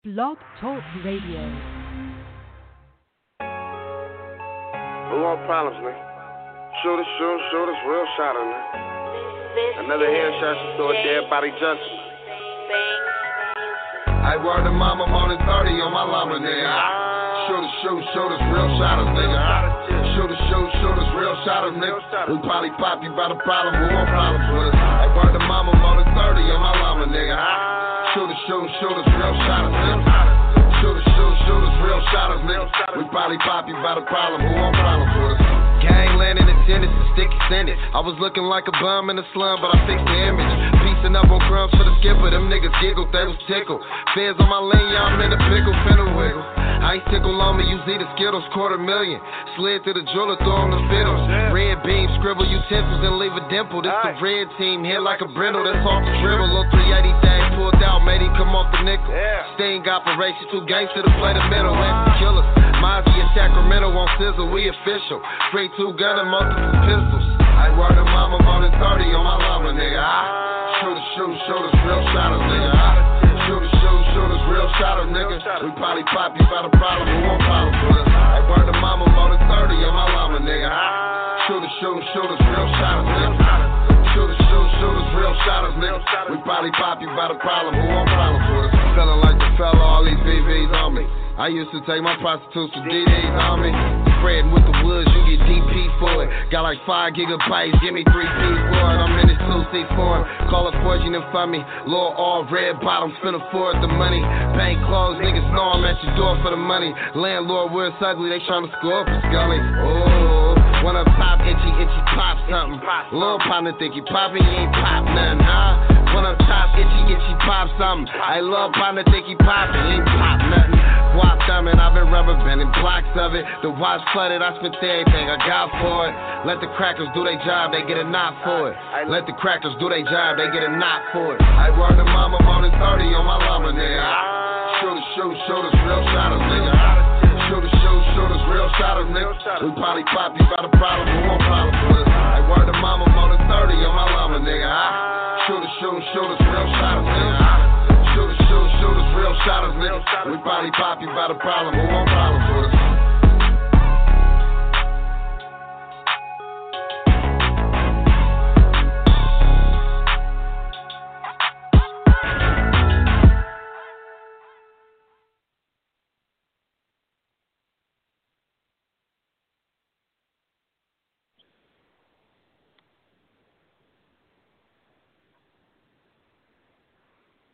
Blog Talk Radio. Who want problems, nigga? Shooters, shooters, shooters, real shot on nigga. Another headshot, she throw a dead body justice. I word to mama more than 30 on my llama, nigga. Shooters, shoot, shooters, real shotters, nigga. Shooters, shoot, shooters, real shotters, nigga. We probably pop you by the problem, who want problems with us? I word to mama more than 30 on my llama, nigga. Shooters, shoot, shooters, real shotters. Shooters, shoot, shooters, real shotters, nigga. We probably pop you by the problem, who want problems with us? Gang landing attendance and stick extended. I was looking like a bum in the slum, but I fixed the image. Piecing up on crumbs for the skipper, them niggas giggled, they was tickled. Feds on my lane, I'm in the pickle, finna wiggle. Ice tickle on me, you see the Skittles, quarter million. Slid to the jeweler, throw on the fiddles. Red beam, scribble utensils and leave a dimple. This the red team, hit like a brindle, that's off the dribble. Little 380 thing pulled out, made him come off the nickel. Sting operation, two gangster to the play the middle, and the killers. Mozzie in Sacramento on sizzle, we official. Free two gun and multiple pistols. I word to mama more than 30 on my llama, nigga. I shoot shoot, shooters, real shotters, nigga. I shoot shoot, shooters, real shotters, nigga. We probably pop you by the problem, who want problems with us? I word to mama more than 30 on my llama, nigga. I shoot shoot, shooters, real shotters, nigga. Shoot shoot, shooters, real shotters, nigga. We probably pop you by the problem, who want problems with us? Feeling like the fella, all these VVs on me. I used to take my prostitutes to DDs on me. Spreading with the woods, you get DP for it. Got like five gigabytes, give me three P's for it. I'm in this two seats for it. Call it fortunate find me. Lord all red bottoms, finna afford the money. Bank closed, niggas know I'm at your door for the money. Landlord, we're ugly, they tryna score for Scully. Oh. One up top, itchy, itchy, pop something. Little partner think he poppin', he ain't pop nothing, huh? One up top, itchy, itchy, pop something. I love partner think he poppin', he ain't pop nothing. Guap thumbing, I've been rubber banding blocks of it. The watch flooded, I spent everything I got for it. Let the crackers do their job, they get a knot for it. Let the crackers do their job, they get a knot for it. I word to mama more than 30 on my llama, nigga. Shooters, shoot, shooters, real shotters, nigga. Shooters, shoot, shooters, real shotters, nigga. We probably pop you by the problem, who want problems with us? I word to mama more than 30 on my llama, nigga. Shooters, shoot, shooters, real shotters, nigga. Shotters, nigga. We probably pop you by the problem, who want problem with us?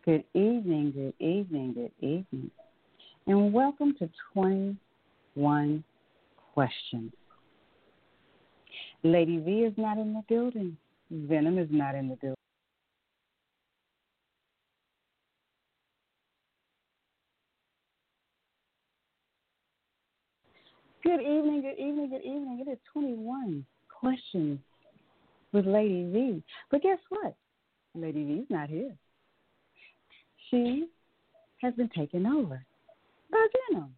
Good evening, good evening, good evening, and welcome to 21 Questions. Lady V is not in the building. Venom is not in the building. Good evening, good evening, good evening. It is 21 Questions with Lady V. But guess what? Lady V is not here she has been taken over by Venom.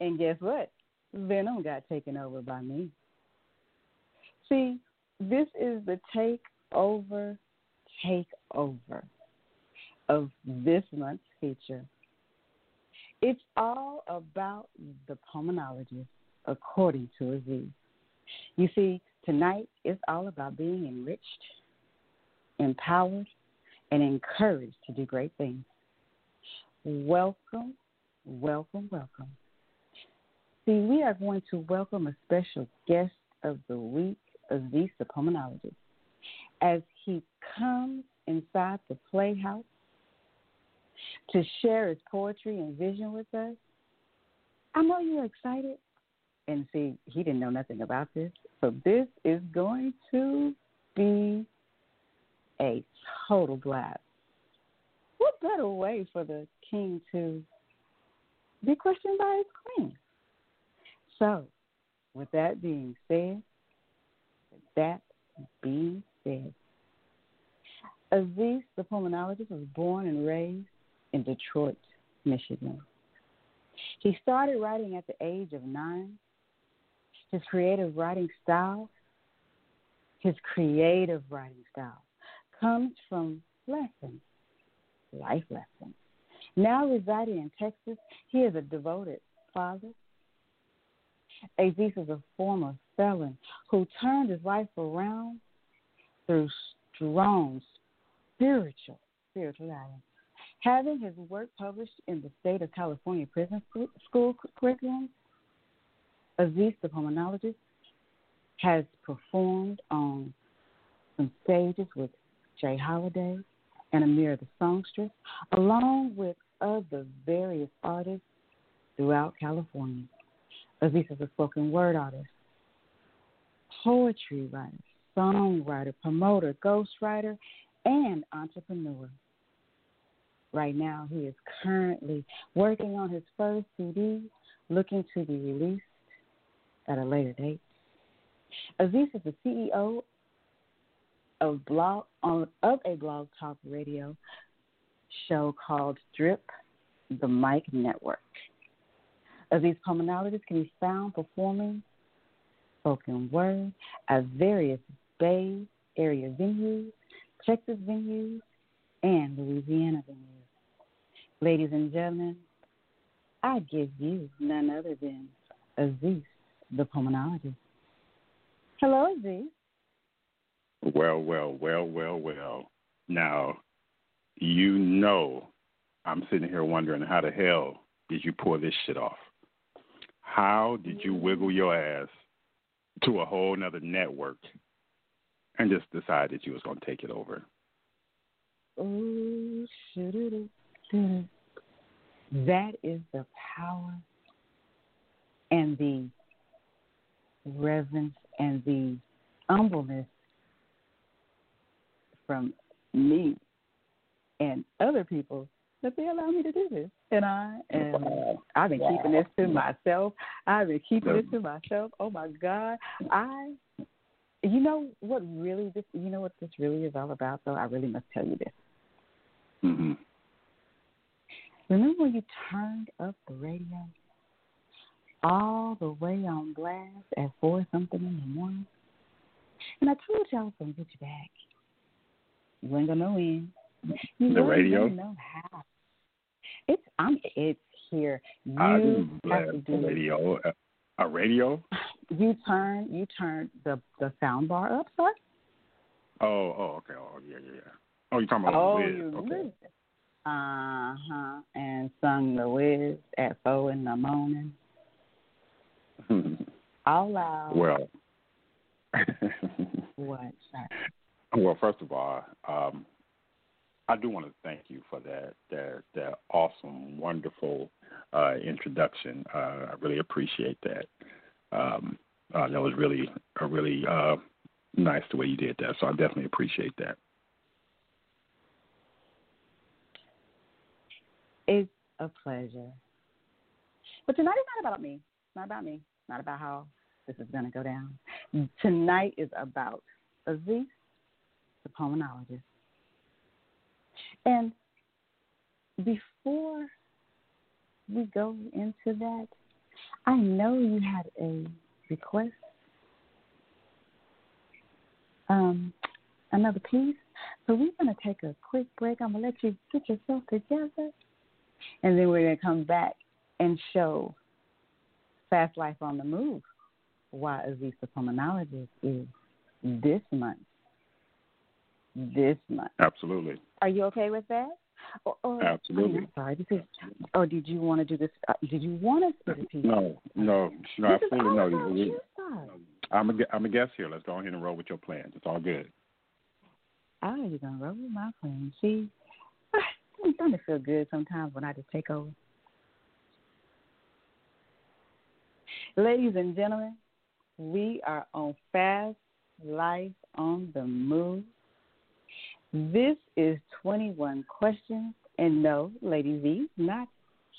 And guess what? Venom got taken over by me. See, this is the takeover, takeover of this month's feature. It's all about the Poemanologist, according to Aziez. You see, tonight it's all about being enriched, empowered, and encouraged to do great things. Welcome, welcome, welcome. See, we are going to welcome a special guest of the week, Aziez the Poemanologist, as he comes inside the playhouse to share his poetry and vision with us. I know you're excited. And see, he didn't know nothing about this. So this is going to be a total blast. What better way for the king to be questioned by his queen? So, with that being said, with that being said, Aziez, the Poemanologist, was born and raised in Detroit, Michigan. He started writing at the age of nine. His creative writing style, his creative writing style comes from lessons, life lessons, Now residing in Texas, he is a devoted father. Aziez is a former felon who turned his life around through strong spiritual spiritual guidance. Having his work published in the state of California prison school curriculum, Aziez, the Poemanologist, has performed on some stages with J. Holiday and Amir the songstress, along with other various artists throughout California. Aziez is a spoken word artist, poetry writer, songwriter, promoter, ghostwriter, and entrepreneur. Right now, he is currently working on his first CD, looking to be released at a later date. Aziez is the CEO of blog on of a blog talk radio show called Drip the Mic Network. Aziez Poemanologists can be found performing spoken word at various Bay Area venues, Texas venues, and Louisiana venues. Ladies and gentlemen, I give you none other than Aziez, the Poemanologist. Hello, Aziez. Well, well, well, well, well. Now, you know, I'm sitting here wondering how the hell did you pull this shit off? How did you mm. wiggle your ass to a whole nother network and just decide that you was gonna take it over? Oh, that is the power and the reverence and the humbleness from me and other people that they allow me to do this. And I am I've been keeping this to myself. I've been keeping it to myself. Oh my God. I you know what really this you know what this really is all about though? I really must tell you this. Mm-hmm. Remember when you turned up the radio all the way on blast at four something in the morning? And I told y'all I was gonna get you back. You ain't gonna know when. You the radio? know how. It's I'm it's here. You I have to do radio. A, a radio? You turn you turn the the sound bar up, sir. Oh, oh, okay. Oh, yeah, yeah, yeah. Oh, you're talking about oh, Wiz. you okay. Uh huh. And sung the Wiz at four in the morning. All loud. Well. what? Sorry. Well, first of all, um, I do want to thank you for that that that awesome, wonderful uh, introduction. Uh, I really appreciate that. Um, uh, that was really a really uh, nice the way you did that. So I definitely appreciate that. It's a pleasure. But tonight is not about me. It's not about me. It's not about how this is going to go down. Tonight is about Aziez, the Poemanologist. And before we go into that, I know you had a request. Um, another piece. So we're going to take a quick break. I'm going to let you get yourself together. And then we're going to come back and show Fast Life on the Move why Aziez the Poemanologist is this month. This month. Absolutely. Are you okay with that? Or, or, Absolutely. I'm sorry. This is, or did you want to do this? Uh, did you want to spit a piece? No, no, no, absolutely no. You-. I'm a, I'm a guest here. Let's go ahead and roll with your plans. It's all good. Oh, you're gonna roll with my plans. See, doesn't it feel good sometimes when I just take over? Ladies and gentlemen, we are on Fast Life on the Move. This is 21 questions, and no, Lady V not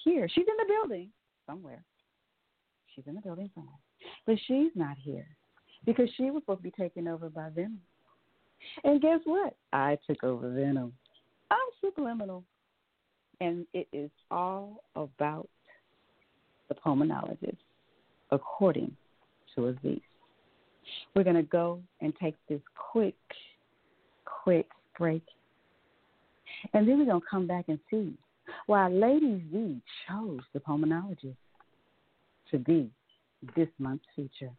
here. She's in the building somewhere. She's in the building somewhere, but she's not here because she was supposed to be taken over by Venom. And guess what? I took over Venom. I'm subliminal. And it is all about the Poemanologist, according to Aziez. We're going to go and take this quick, quick break. And then we're going to come back and see why Lady Z chose the Poemanologist to be this month's feature.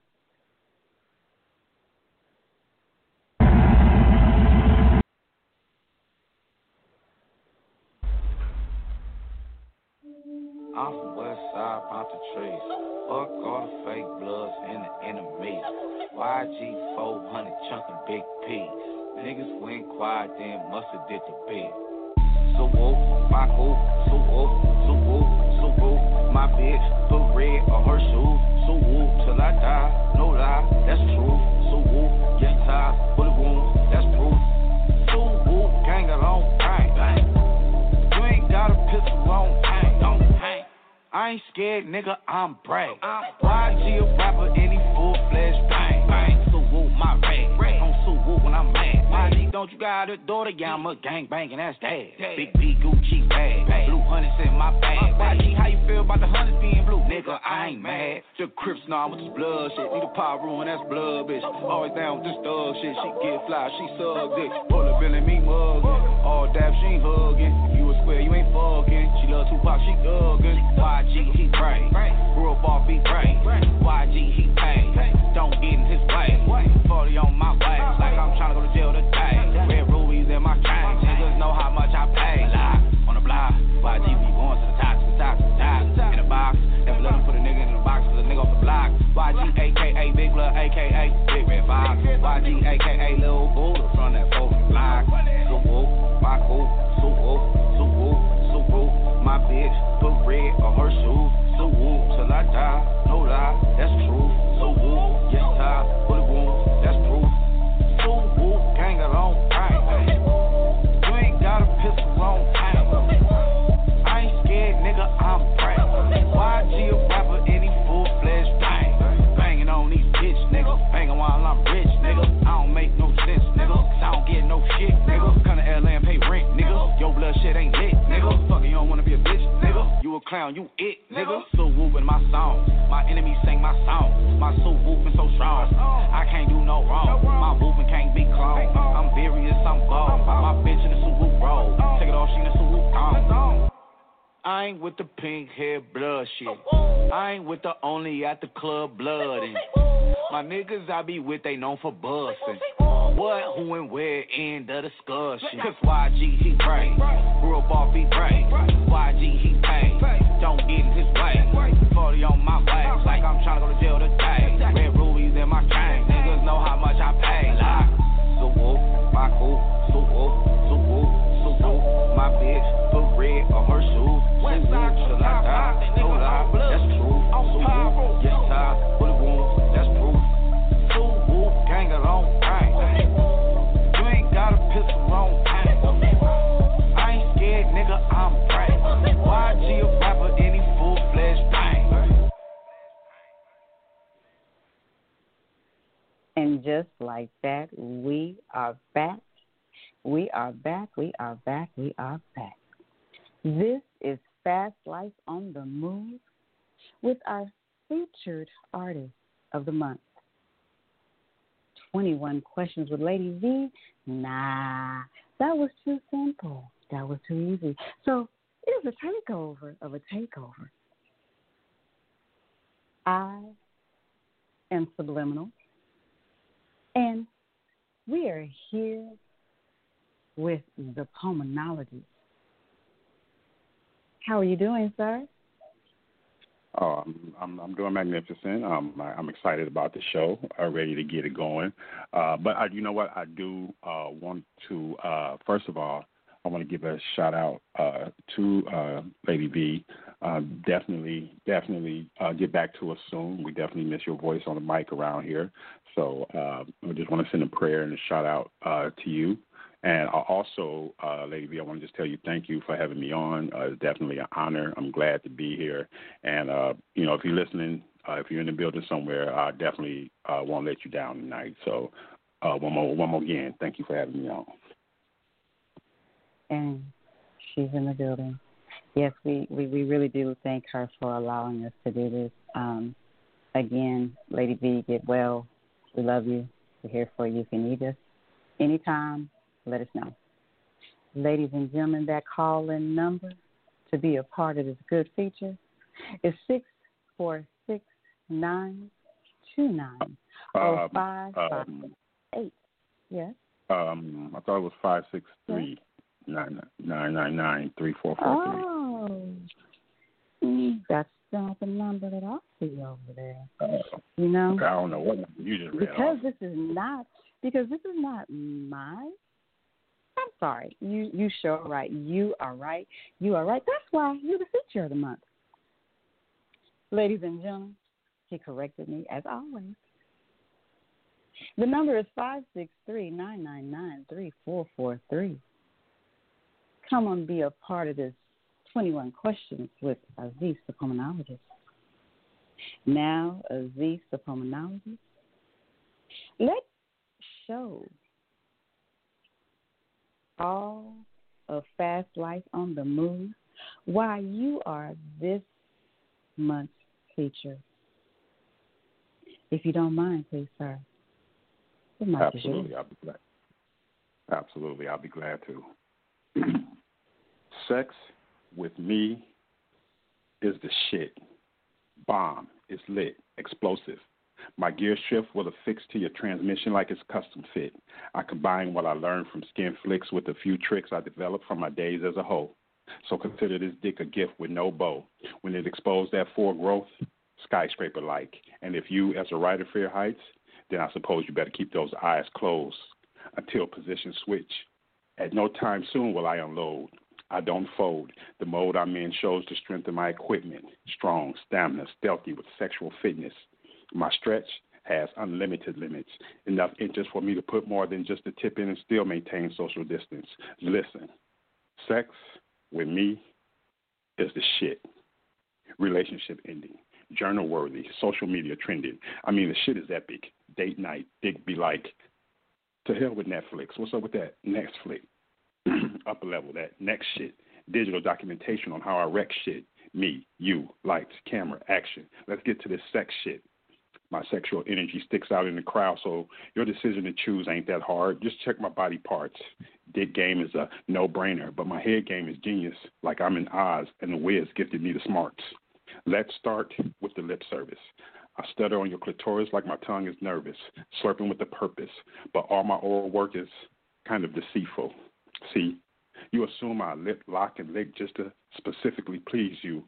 I'm from West Side, Trees. Fuck all the fake bloods and the enemies. YG 400 chunkin' big P. Niggas went quiet, then musta did the beat. So whoop, my hoop, so whoop, so whoop, so whoop. My bitch put red on her shoes. So whoop till I die, no lie, that's true. So whoop, young tie, bullet wounds, that's proof. So whoop, gang along, bang, bang. You ain't got a pistol on, hang, don't hang. I ain't scared, nigga, I'm brave. YG a rapper, don't you got a daughter? Yeah, I'm a gang banging, that's dad. Big B Gucci bag, blue hundreds in my bag. YG, how you feel about the hundreds being blue? Nigga, I ain't mad. The Crips now with this blood shit. Need a power room, that's blood, bitch. Always down with this thug shit. She get fly, she suck dick. Pull up in me muggin'. All dab, she ain't hugging. You a square, you ain't fucking. She love Tupac, she thuggin'. YG, he pray. Grew up off, he pray. YG, he pay. Don't get in his way. 40 on my way. Like I'm tryna go to jail today. 5G, we going to the top, to the top, to the top. In a box, never looking put a nigga in the box, for the nigga off the block. YG, aka Big Blood, aka Big Red Fox. YG, aka Lil Buddha from that fucking block. Suwoo, my cool, Suwoo, Suwoo, Suwoo. My bitch put red on her shoes. Suwoo, till I die, no lie, that's true. Suwoo, yes, I put bullet wounds, that's proof. Suwoo, gang alone, right? You ain't got a pistol on. Clown, you it, nigga. So whooping my song. My enemies sing my song. My soul whooping so strong. I can't do no wrong. My whooping can't be cloned. I'm serious, I'm bold. My bitch in the suit whoop roll. Take it off, she in the whoop on. I ain't with the pink hair blood shit. Oh. I ain't with the only at the club blooding. My niggas I be with, they known for busting. What, who, and where, end the discussion. Cause YG he pray. Grew up off he pray. YG he pay. Don't get in his way. 40 on my way. Like I'm tryna go to jail today. Red rubies in my chain. Niggas know how much I pay. Like, so whoop, my cool. So whoop, so whoop, so whoop. My bitch put red on her shoes. So whoop, till I die. No lie, that's true. So whoop, yes, tie. Bullet wounds, that's proof. So whoop, gang along, bang. You ain't got a pistol on, bang. I ain't scared, nigga, I'm brave. YG a rapper, any full fledged bang. And just like that, we are back. We are back. We are back. We are back. This is Fast Life on the Move with our featured artist of the month. 21 questions with Lady V. Nah, that was too simple. That was too easy. So it is a takeover of a takeover. I am subliminal. And we are here with the Poemanologist. How are you doing, sir? Oh, I'm, I'm I'm doing magnificent. Um, I, I'm excited about the show. I'm ready to get it going. Uh, but I, you know what? I do uh, want to uh, first of all, I want to give a shout out uh, to uh, Lady V. Uh, definitely, definitely get back to us soon. We definitely miss your voice on the mic around here. So I just want to send a prayer and a shout out to you. And also, uh, Lady V, I want to just tell you thank you for having me on. Uh, it's definitely an honor. I'm glad to be here. And, uh, you know, if you're listening, uh, if you're in the building somewhere, I definitely uh, won't let you down tonight. So uh, one more, one more again, thank you for having me on. And she's in the building. Yes, we, we, we really do thank her for allowing us to do this. Um, again, Lady V, get well. We love you. We're here for you. If you need us anytime, let us know. Ladies and gentlemen, that call in number to be a part of this good feature is six four six nine two nine oh five five eight. Yes. Um, I thought it was five six three nine nine nine nine three four four three. Oh, mm, that's not the number that I see over there. Uh, you know, I don't know what you just read because off. this is not because this is not my. I'm sorry. You you sure right. You are right. You are right. That's why you're the feature of the month. Ladies and gentlemen, he corrected me as always. The number is five six three nine nine nine three four four three. Come and be a part of this 21 questions with Aziez, the Poemanologist. Now, Aziez, the Poemanologist. Let's show all of Fast Life on the Move why you are this month's feature. If you don't mind, please, sir. Absolutely, I'll be glad. Absolutely, I'll be glad to. Sex with me is the shit. Bomb is lit, explosive. My gear shift will affix to your transmission like it's custom fit. I combine what I learned from skin flicks with a few tricks I developed from my days as a hoe. So consider this dick a gift with no bow. When it exposed that full growth, skyscraper like. And if you, as a writer, fear heights, then I suppose you better keep those eyes closed until position switch. At no time soon will I unload. I don't fold. The mode I'm in shows the strength of my equipment strong, stamina, stealthy with sexual fitness. My stretch has unlimited limits, enough inches for me to put more than just a tip in and still maintain social distance. Listen, sex with me is the shit. Relationship ending, journal worthy, social media trending. I mean, the shit is epic. Date night, Dick be like, to hell with Netflix. What's up with that? Next flick. upper level, that next shit. Digital documentation on how I wreck shit. Me, you, lights, camera, action. Let's get to this sex shit. My sexual energy sticks out in the crowd, so your decision to choose ain't that hard. Just check my body parts. Dick game is a no brainer, but my head game is genius, like I'm in Oz and the Wiz gifted me the smarts. Let's start with the lip service. I stutter on your clitoris like my tongue is nervous, slurping with a purpose, but all my oral work is kind of deceitful. See, you assume I lip lock and lick just to specifically please you,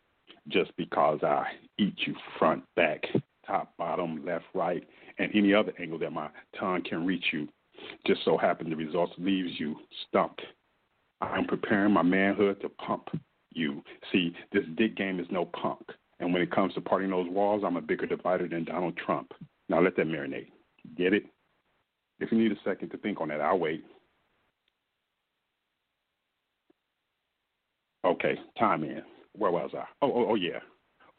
just because I eat you front, back, top, bottom, left, right, and any other angle that my tongue can reach you. Just so happen the results leaves you stumped. I'm preparing my manhood to pump you. See, this dick game is no punk. And when it comes to parting those walls, I'm a bigger divider than Donald Trump. Now let that marinate. Get it? If you need a second to think on that, I'll wait. Okay, time in. Where was I? Oh, oh, oh yeah.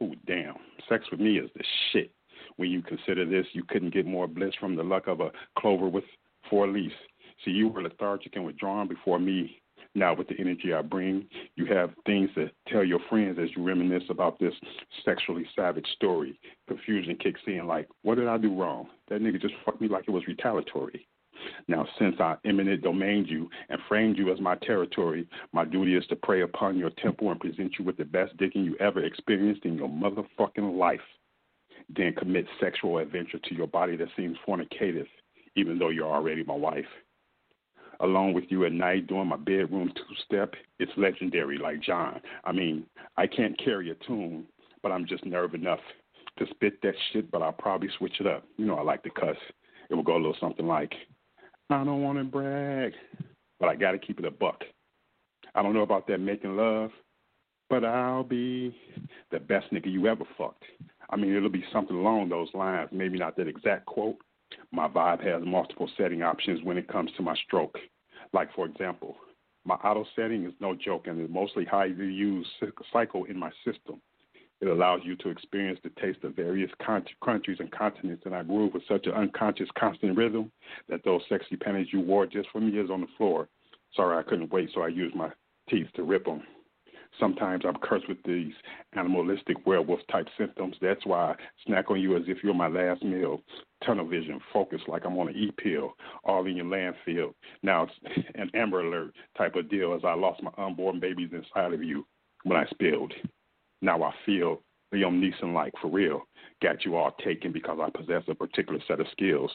Oh, damn. Sex with me is the shit. When you consider this, you couldn't get more bliss from the luck of a clover with four leaves. See, you were lethargic and withdrawn before me. Now, with the energy I bring, you have things to tell your friends as you reminisce about this sexually savage story. Confusion kicks in like, what did I do wrong? That nigga just fucked me like it was retaliatory. Now, since I eminent domained you and framed you as my territory, my duty is to prey upon your temple and present you with the best digging you ever experienced in your motherfucking life. Then commit sexual adventure to your body that seems fornicative, even though you're already my wife. Along with you at night doing my bedroom two step, it's legendary, like John. I mean, I can't carry a tune, but I'm just nerve enough to spit that shit, but I'll probably switch it up. You know, I like to cuss. It will go a little something like, I don't want to brag, but I got to keep it a buck. I don't know about that making love, but I'll be the best nigga you ever fucked. I mean, it'll be something along those lines, maybe not that exact quote. My vibe has multiple setting options when it comes to my stroke. Like, for example, my auto setting is no joke and is mostly highly used cycle in my system. It allows you to experience the taste of various countries and continents, and I groove with such an unconscious, constant rhythm that those sexy panties you wore just for me is on the floor. Sorry, I couldn't wait, so I used my teeth to rip them. Sometimes I'm cursed with these animalistic werewolf type symptoms. That's why I snack on you as if you're my last meal. Tunnel vision, focus like I'm on an E pill, all in your landfill. Now it's an Amber Alert type of deal as I lost my unborn babies inside of you. when I spilled. Now I feel Liam Neeson like for real. Got you all taken because I possess a particular set of skills.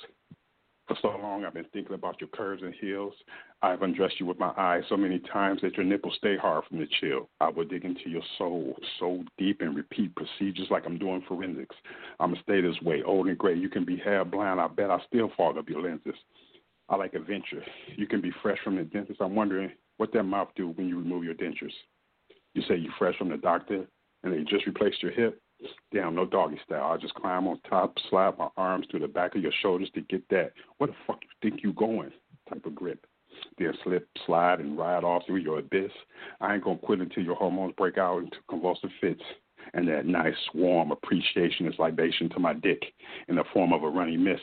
For so long, I've been thinking about your curves and heels. I've undressed you with my eyes so many times that your nipples stay hard from the chill. I will dig into your soul so deep and repeat procedures like I'm doing forensics. I'm going to stay this way, old and gray. You can be hair blind. I bet I still fog up your lenses. I like adventure. You can be fresh from the dentist. I'm wondering what that mouth do when you remove your dentures. You say you're fresh from the doctor and they just replaced your hip. Damn, no doggy style. I just climb on top, slap my arms to the back of your shoulders to get that. Where the fuck you think you going? Type of grip. Then slip, slide, and ride off through your abyss. I ain't gonna quit until your hormones break out into convulsive fits. And that nice, warm appreciation is libation to my dick in the form of a runny mist.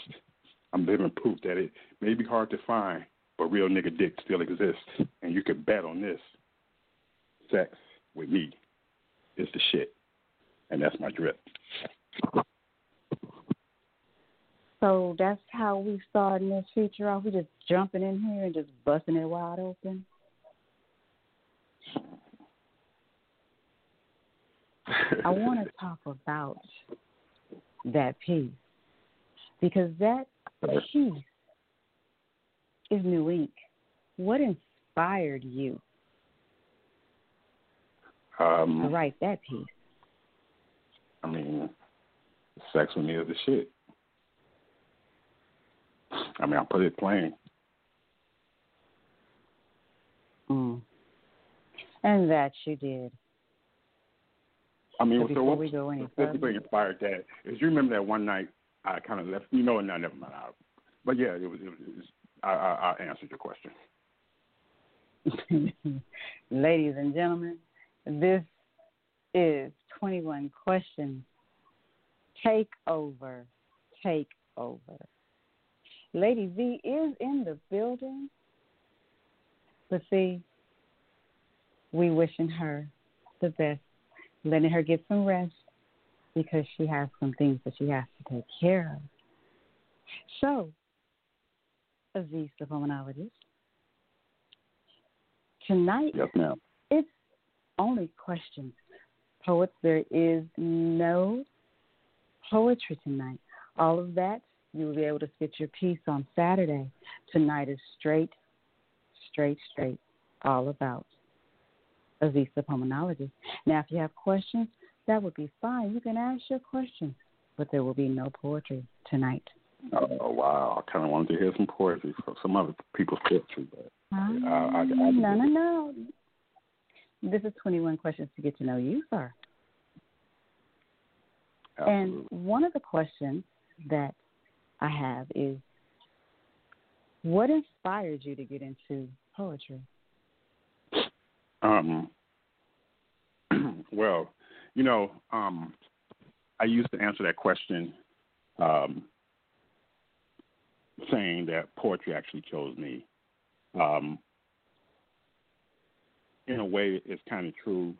I'm living proof that it may be hard to find, but real nigga dick still exists. And you can bet on this. Sex with me is the shit and that's my drip. So that's how we starting this feature off. We just jumping in here and just busting it wide open. I want to talk about that piece because that piece is new ink. What inspired you um, that piece? I mean, sex with me is the shit. I mean, I put it plain. Mm. And that you did. I mean, so so before what we go any further, inspired that is you remember that one night I kind of left. You know, and no, never mind. I, but yeah, it was. It was, it was I, I, I answered your question. Ladies and gentlemen, this is 21 questions. Take over. Take over. Lady V is in the building. But see, we wishing her the best, letting her get some rest because she has some things that she has to take care of. So, Aziez, the Poemanologist, tonight yes, ma'am. Only questions poets, there is no poetry tonight. All of that, you will be able to spit your piece on Saturday. Tonight is straight, straight, straight, all about Aziez the Poemanologist. Now, if you have questions, that would be fine. You can ask your questions, but there will be no poetry tonight. Oh wow! I kind of wanted to hear some poetry from some other people's poetry, but um, I, I, I, I no, no, no. This is 21 questions to get to know you, sir. Absolutely. And one of the questions that I have is what inspired you to get into poetry? Um, well, you know, um, I used to answer that question um, saying that poetry actually chose me. Um, in a way, it's kind of true,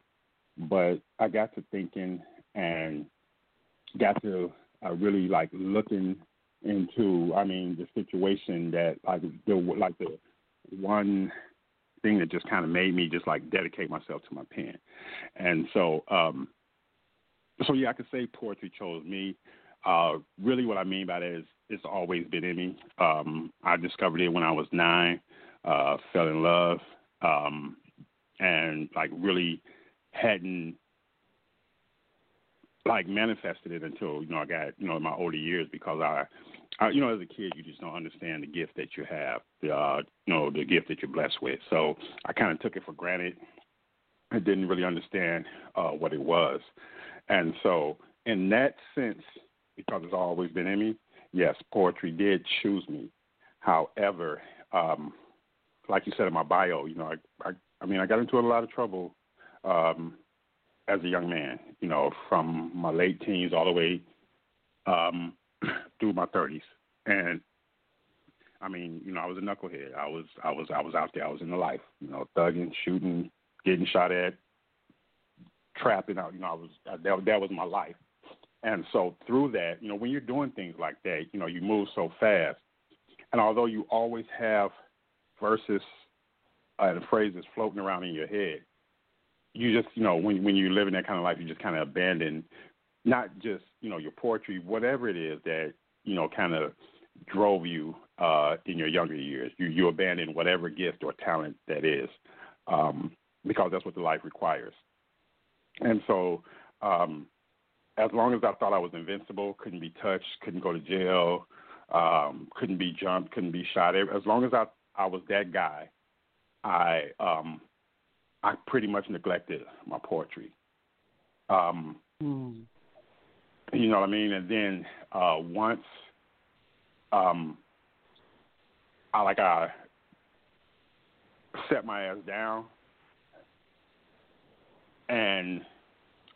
but I got to thinking and got to uh, really like looking into, I mean, the situation that like the like the one thing that just kind of made me just like dedicate myself to my pen, and so um, so yeah, I could say poetry chose me. Uh, really, what I mean by that is it's always been in me. Um, I discovered it when I was nine. Uh, fell in love. Um, and like really hadn't like manifested it until you know I got you know in my older years because I, I you know as a kid you just don't understand the gift that you have the uh, you know the gift that you're blessed with. So I kind of took it for granted. I didn't really understand uh, what it was. And so in that sense because it's always been in me yes poetry did choose me. However um, like you said in my bio you know I, I I mean, I got into a lot of trouble um, as a young man. You know, from my late teens all the way um, through my thirties, and I mean, you know, I was a knucklehead. I was, I was, I was out there. I was in the life. You know, thugging, shooting, getting shot at, trapping out. You know, I was that, that was my life. And so through that, you know, when you're doing things like that, you know, you move so fast. And although you always have verses uh, and phrases floating around in your head, you just you know when when you live in that kind of life, you just kind of abandon not just you know your poetry, whatever it is that you know kind of drove you uh, in your younger years. You you abandon whatever gift or talent that is, um, because that's what the life requires. And so, um, as long as I thought I was invincible, couldn't be touched, couldn't go to jail, um, couldn't be jumped, couldn't be shot. As long as I I was that guy, I um, I pretty much neglected my poetry. Um, mm. You know what I mean? And then uh, once um, I like I set my ass down and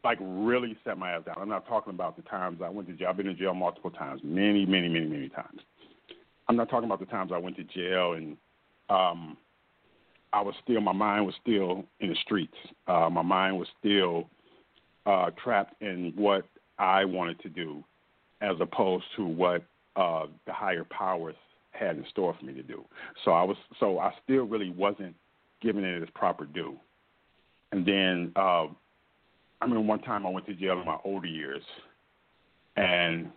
like really set my ass down. I'm not talking about the times I went to jail. I've been in jail multiple times, many, many, many, many times. I'm not talking about the times I went to jail and um I was still my mind was still in the streets. Uh my mind was still uh trapped in what I wanted to do as opposed to what uh the higher powers had in store for me to do. So I was so I still really wasn't giving it its proper due. And then uh, I remember one time I went to jail in my older years, and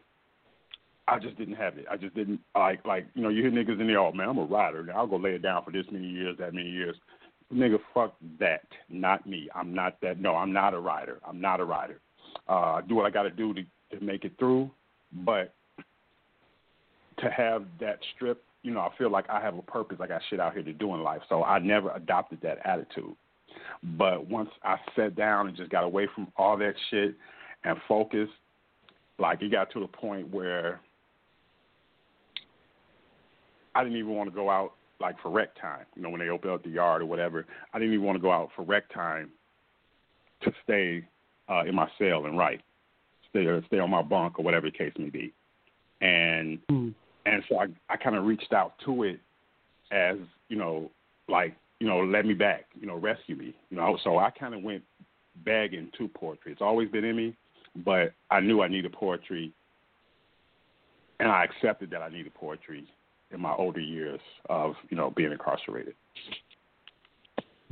I just didn't have it. I just didn't like like you know you hear niggas in there, oh man, I'm a rider. I'll go lay it down for this many years, that many years. Nigga, fuck that. Not me. I'm not that. No, I'm not a rider. I'm not a rider. Uh, I do what I got to do to to make it through, but to have that strip, you know, I feel like I have a purpose. I got shit out here to do in life. So I never adopted that attitude. But once I sat down and just got away from all that shit and focused, like it got to the point where I didn't even want to go out like for rec time. You know, when they open up the yard or whatever, I didn't even want to go out for rec time to stay uh, in my cell and write, stay or stay on my bunk or whatever the case may be. And mm and so I I kind of reached out to it as you know like you know let me back you know rescue me you know so I kind of went begging to poetry. It's always been in me, but I knew I needed poetry, and I accepted that I needed poetry in my older years of you know being incarcerated.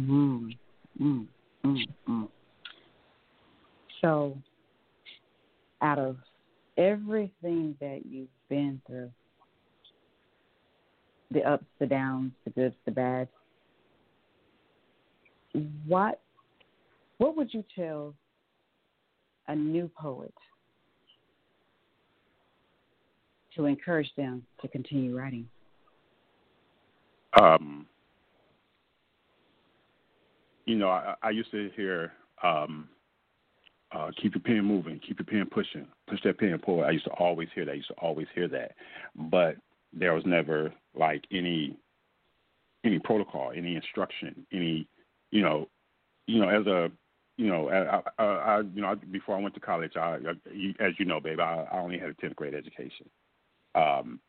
Mm, mm, mm, mm. So, out of everything that you've been through, the ups, the downs, the goods, the bads. What what would you tell a new poet to encourage them to continue writing? Um, you know, I, I used to hear, um, uh, keep your pen moving, keep your pen pushing, push that pen forward. I used to always hear that. I used to always hear that. But there was never like any any protocol, any instruction, any you know, you know, as a you know, I, I, I you know, before I went to college, I, I as you know, babe, I, I only had a tenth grade education. Um,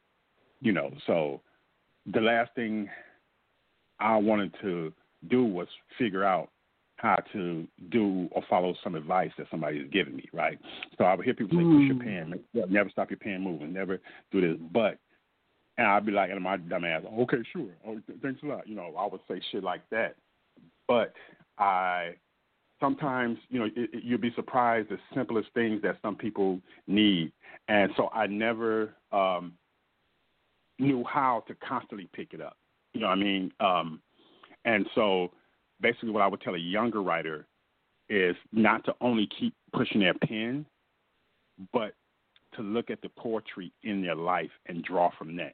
you know, so the last thing I wanted to do was figure out how to do or follow some advice that somebody is giving me, right? So I would hear people say, push your mm. pen, never stop your pen moving, never do this. But and I'd be like, and my dumb ass, okay, sure. Oh, thanks a lot. You know, I would say shit like that. But I sometimes, you know, you'll be surprised the simplest things that some people need. And so I never um, knew how to constantly pick it up. You know what I mean? Um, and so basically, what I would tell a younger writer is not to only keep pushing their pen, but to look at the poetry in their life and draw from that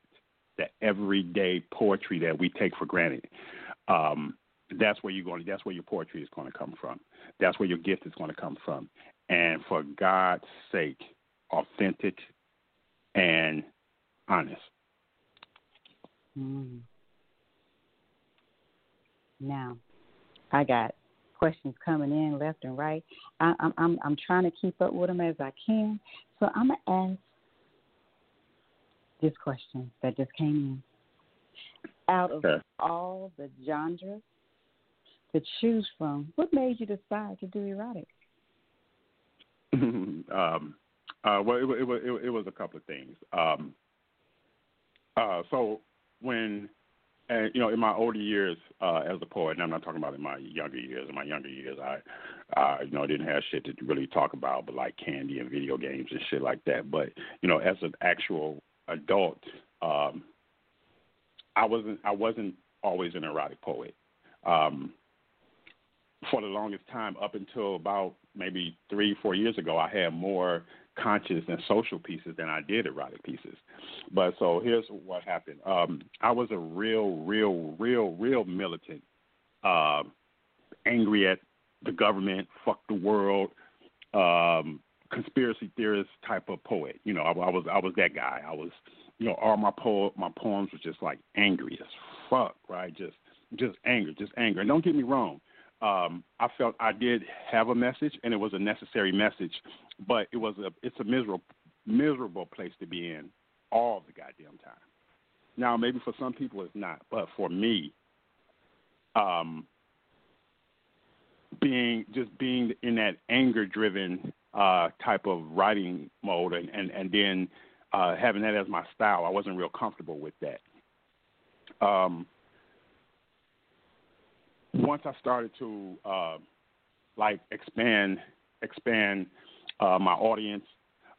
the everyday poetry that we take for granted. Um, that's where you're going. That's where your poetry is going to come from. That's where your gift is going to come from. And for God's sake, authentic and honest. Mm. Now, I got questions coming in left and right. I, I'm I'm I'm trying to keep up with them as I can. So I'm gonna ask this question that just came in. Out of all the genres to choose from, what made you decide to do erotic? um, uh, well, it, it, it, it, was a couple of things. Um, uh, so when you know, in my older years uh, as a poet, and I'm not talking about in my younger years. In my younger years, I, you know, didn't have shit to really talk about, but like candy and video games and shit like that. But you know, as an actual adult, um, I wasn't I wasn't always an erotic poet. Um, for the longest time, up until about maybe three, four years ago, I had more conscious and social pieces than I did erotic pieces. But so here's what happened. Um, I was a real, real, real, real militant, uh, angry at the government, fuck the world, um, conspiracy theorist type of poet. You know, I, I was I was that guy. I was, you know, all my po my poems were just like angry as fuck, right? Just just anger, just anger. And don't get me wrong, um, I felt I did have a message, and it was a necessary message, but it was a it's a miserable miserable place to be in all the goddamn time. Now, maybe for some people it's not, but for me, um, being just being in that anger driven uh, type of writing mode, and and and then uh, having that as my style, I wasn't real comfortable with that. Um, once I started to uh, like expand expand uh, my audience,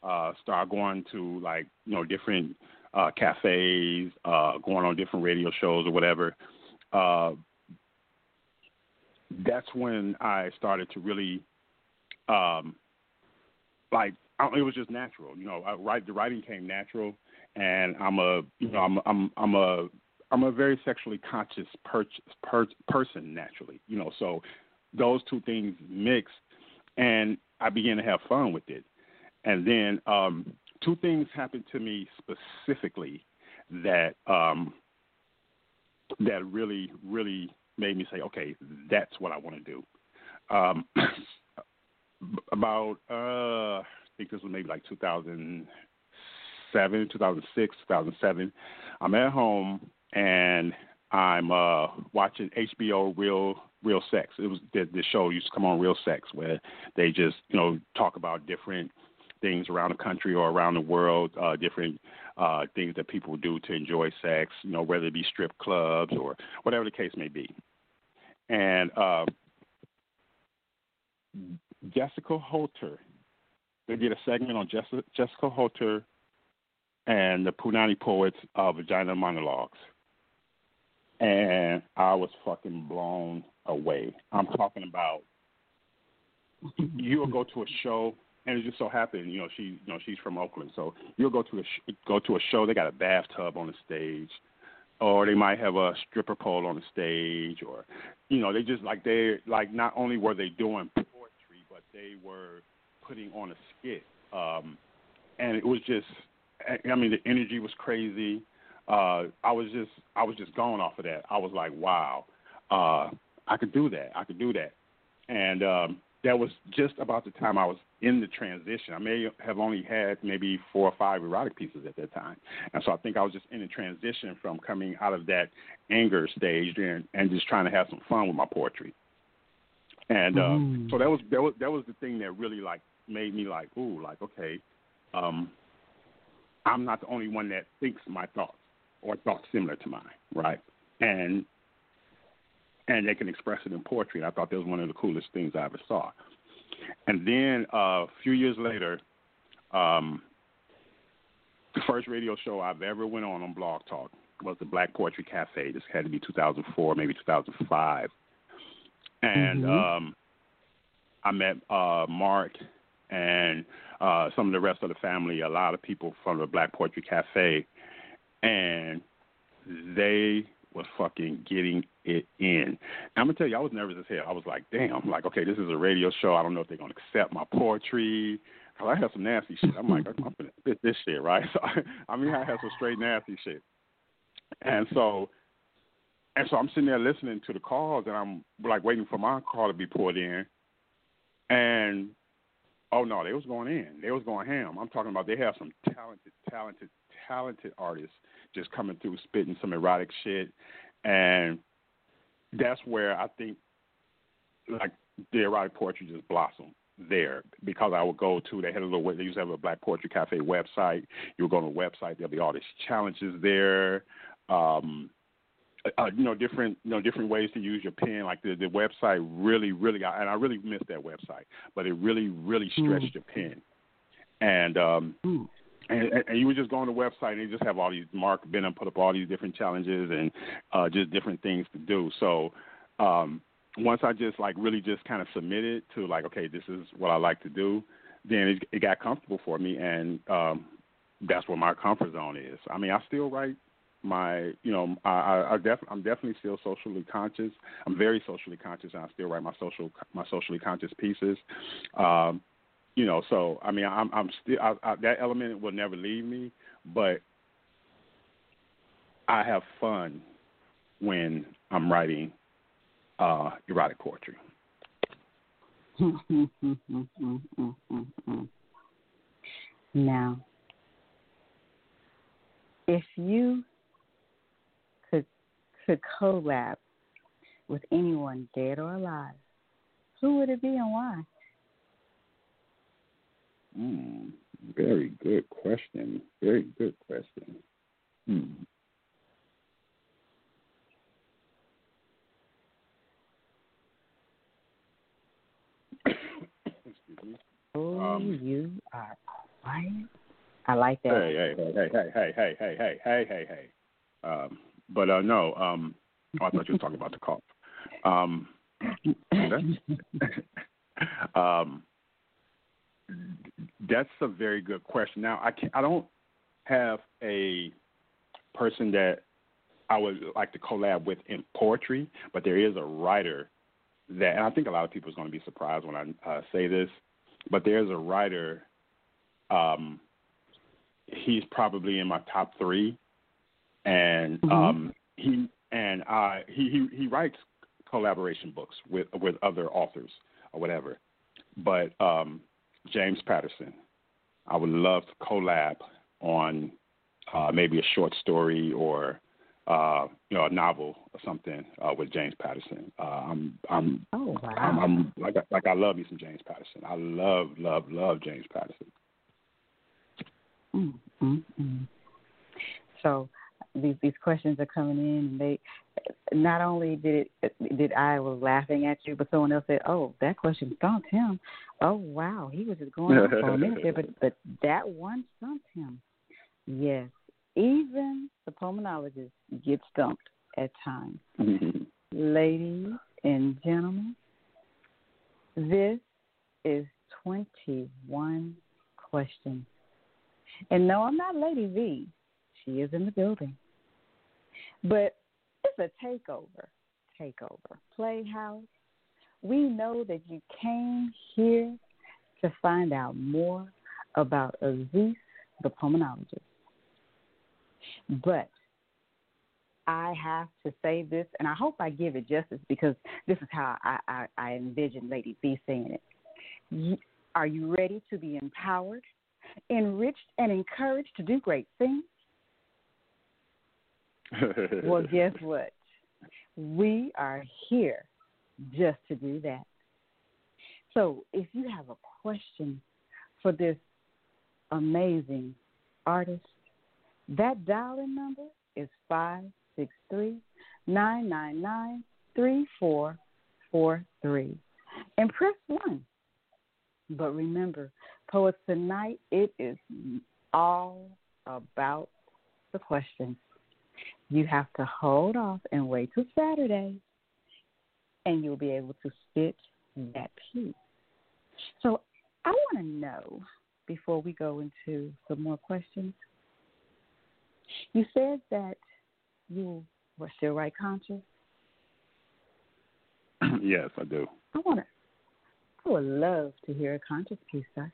uh, start going to like you know different uh, cafes, uh, going on different radio shows or whatever. Uh, that's when I started to really um, like it was just natural, you know. I write the writing came natural, and I'm a you know I'm I'm I'm a I'm a very sexually conscious per, per, person naturally, you know. So those two things mixed, and I began to have fun with it. And then um, two things happened to me specifically that um, that really, really made me say, okay, that's what I want to do. Um, about uh, I think this was maybe like 2007, 2006, 2007. I'm at home and I'm uh, watching HBO Real Real Sex. It was the, the show used to come on Real Sex where they just you know talk about different things around the country or around the world, uh, different uh, things that people do to enjoy sex. You know whether it be strip clubs or whatever the case may be. And uh, Jessica Holter, they did a segment on Jessica, Jessica Holter and the Punany Poets uh, Vagina Monologues and I was fucking blown away. I'm talking about you'll go to a show, and it just so happened, you know, she, you know, she's from Oakland, so you'll go to a sh- go to a show. They got a bathtub on the stage, or they might have a stripper pole on the stage, or you know, they just like they like not only were they doing poetry, but they were putting on a skit, um, and it was just, I mean, the energy was crazy uh, I was just I was just going off of that. I was like, wow, uh, I could do that. I could do that, and um, that was just about the time I was in the transition. I may have only had maybe four or five erotic pieces at that time, and so I think I was just in the transition from coming out of that anger stage and and just trying to have some fun with my poetry. And uh, mm. so that was that was that was the thing that really like made me like, ooh, like okay, um, I'm not the only one that thinks my thoughts or thoughts similar to mine, right? And and they can express it in poetry. And I thought that was one of the coolest things I ever saw. And then uh, a few years later, um, the first radio show I've ever went on on Blog Talk was the Black Poetry Cafe. This had to be 2004, maybe 2005. And mm-hmm. um, I met uh, Mark and uh, some of the rest of the family, a lot of people from the Black Poetry Cafe, and they was fucking getting it in. I'm gonna tell you, I was nervous as hell. I was like, damn, like, okay, this is a radio show. I don't know if they're gonna accept my poetry. Cause I have some nasty shit. I'm like, I'm gonna spit this shit, right? So I mean, I have some straight nasty shit. And so, and so I'm sitting there listening to the calls, and I'm like waiting for my call to be poured in. And oh no, they was going in. They was going ham. I'm talking about they have some talented, talented, talented artists just coming through spitting some erotic shit, and that's where I think like the erotic poetry just blossomed there because I would go to they had a little they used to have a Black Poetry Cafe website. You would go on the website, there'll be all these challenges there. Um uh, you know different you know different ways to use your pen. Like the the website really really and I really missed that website, but it really really Hmm. stretched your pen. And um, Mm. and, and you would just go on the website and you just have all these Mark Benham put up all these different challenges and uh, just different things to do. So um, once I just like really just kind of submitted to like, okay, this is what I like to do, then it, it got comfortable for me, and um, that's where my comfort zone is. I mean, I still write my, you know, I, I, def, I'm definitely still socially conscious. I'm very socially conscious, and I still write my social, my socially conscious pieces. Um, you know, so I mean, I'm, I'm still I, I, that element will never leave me, but I have fun when I'm writing uh, erotic poetry. now, if you could collab with anyone dead or alive, who would it be and why? Mm, very good question. Very good question. Hmm. Oh, Um, you are quiet. I like that. Hey, hey, hey, hey, hey, hey, hey, hey, hey, hey, hey, hey. Um, but uh, no, um, oh, I thought you were talking about the cough. Um, um, that's a very good question. Now, I can I don't have a person that I would like to collab with in poetry, but there is a writer that, and I think a lot of people are going to be surprised when I uh, say this, but there's a writer. Um, he's probably in my top three, and Mhm. um, he and I he, he he writes collaboration books with with other authors or whatever. But um, James Patterson, I would love to collab on uh, maybe a short story or uh, you know a novel or something uh, with James Patterson. Uh, I'm I'm Oh I'm! I'm like I- like I love me some James Patterson. I love love love James Patterson. Mm, mm, mm. So these these questions are coming in, and they not only did it did I was laughing at you, but someone else said, "Oh, that question stumped him." Oh wow, he was just going on for a minute there, but but that one stumped him. Yes, even the Poemanologist get stumped at times. Mm-hmm. Ladies and gentlemen, this is 21 questions. And no, I'm not Lady V. She is in the building. But it's a takeover. Takeover. Playhouse. We know that you came here to find out more about Aziez, the Poemanologist. But I have to say this, and I hope I give it justice because this is how I, I, I envision Lady V saying it. Are you ready to be empowered, enriched, and encouraged to do great things? Well, guess what? We are here just to do that. So if you have a question for this amazing artist, that dial-in number is 563 999 3443. And press 1. But remember, Poets Tonight, it is all about the questions. You have to hold off and wait till Saturday, and you'll be able to spit that piece. So I want to know before we go into some more questions. You said that you were still right conscious. yes, I do. I want to. I would love to hear a conscious piece, sir.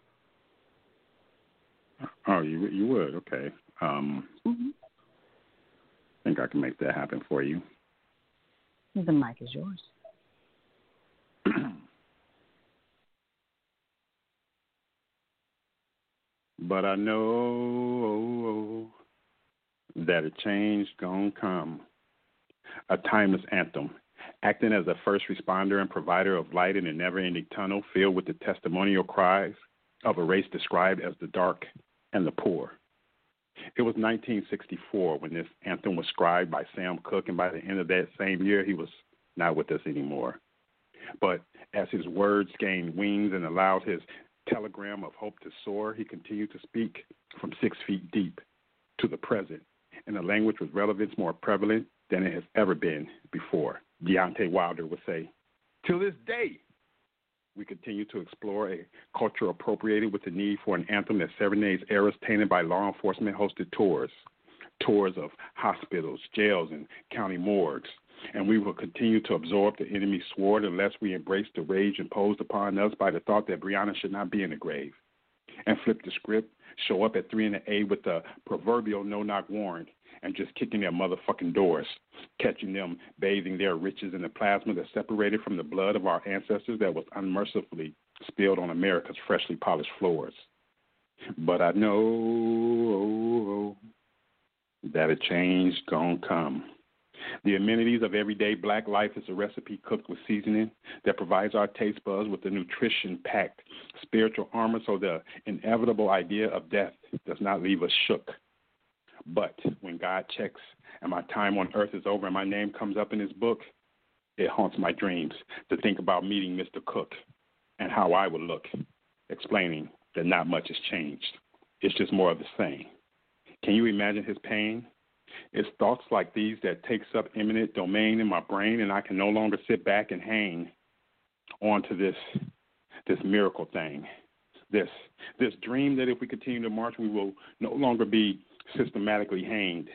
Oh, you you would okay. Um, Mm-hmm. I think I can make that happen for you. The mic is yours. but I know that a change gonna come. A timeless anthem, acting as a first responder and provider of light in a never-ending tunnel filled with the testimonial cries of a race described as the dark and the poor. It was 1964 when this anthem was scribed by Sam Cooke, and by the end of that same year, he was not with us anymore. But as his words gained wings and allowed his telegram of hope to soar, he continued to speak from six feet deep to the present in a language with relevance more prevalent than it has ever been before. Deontay Wilder would say, To this day, we continue to explore a culture appropriated with the need for an anthem that serenades eras tainted by law enforcement hosted tours, tours of hospitals, jails, and county morgues. And we will continue to absorb the enemy's sword unless we embrace the rage imposed upon us by the thought that Breonna should not be in the grave. And flip the script, show up at 3 in the A with the proverbial no knock warrant, and just kicking their motherfucking doors, catching them bathing their riches in the plasma that separated from the blood of our ancestors that was unmercifully spilled on America's freshly polished floors. But I know that a change gonna come. The amenities of everyday black life is a recipe cooked with seasoning that provides our taste buds with the nutrition packed spiritual armor so the inevitable idea of death does not leave us shook. But when God checks and my time on earth is over and my name comes up in his book, it haunts my dreams to think about meeting Mr. Cooke and how I would look, explaining that not much has changed. It's just more of the same. Can you imagine his pain? It's thoughts like these that takes up eminent domain in my brain, and I can no longer sit back and hang onto this this miracle thing, this this dream that if we continue to march, we will no longer be systematically hanged,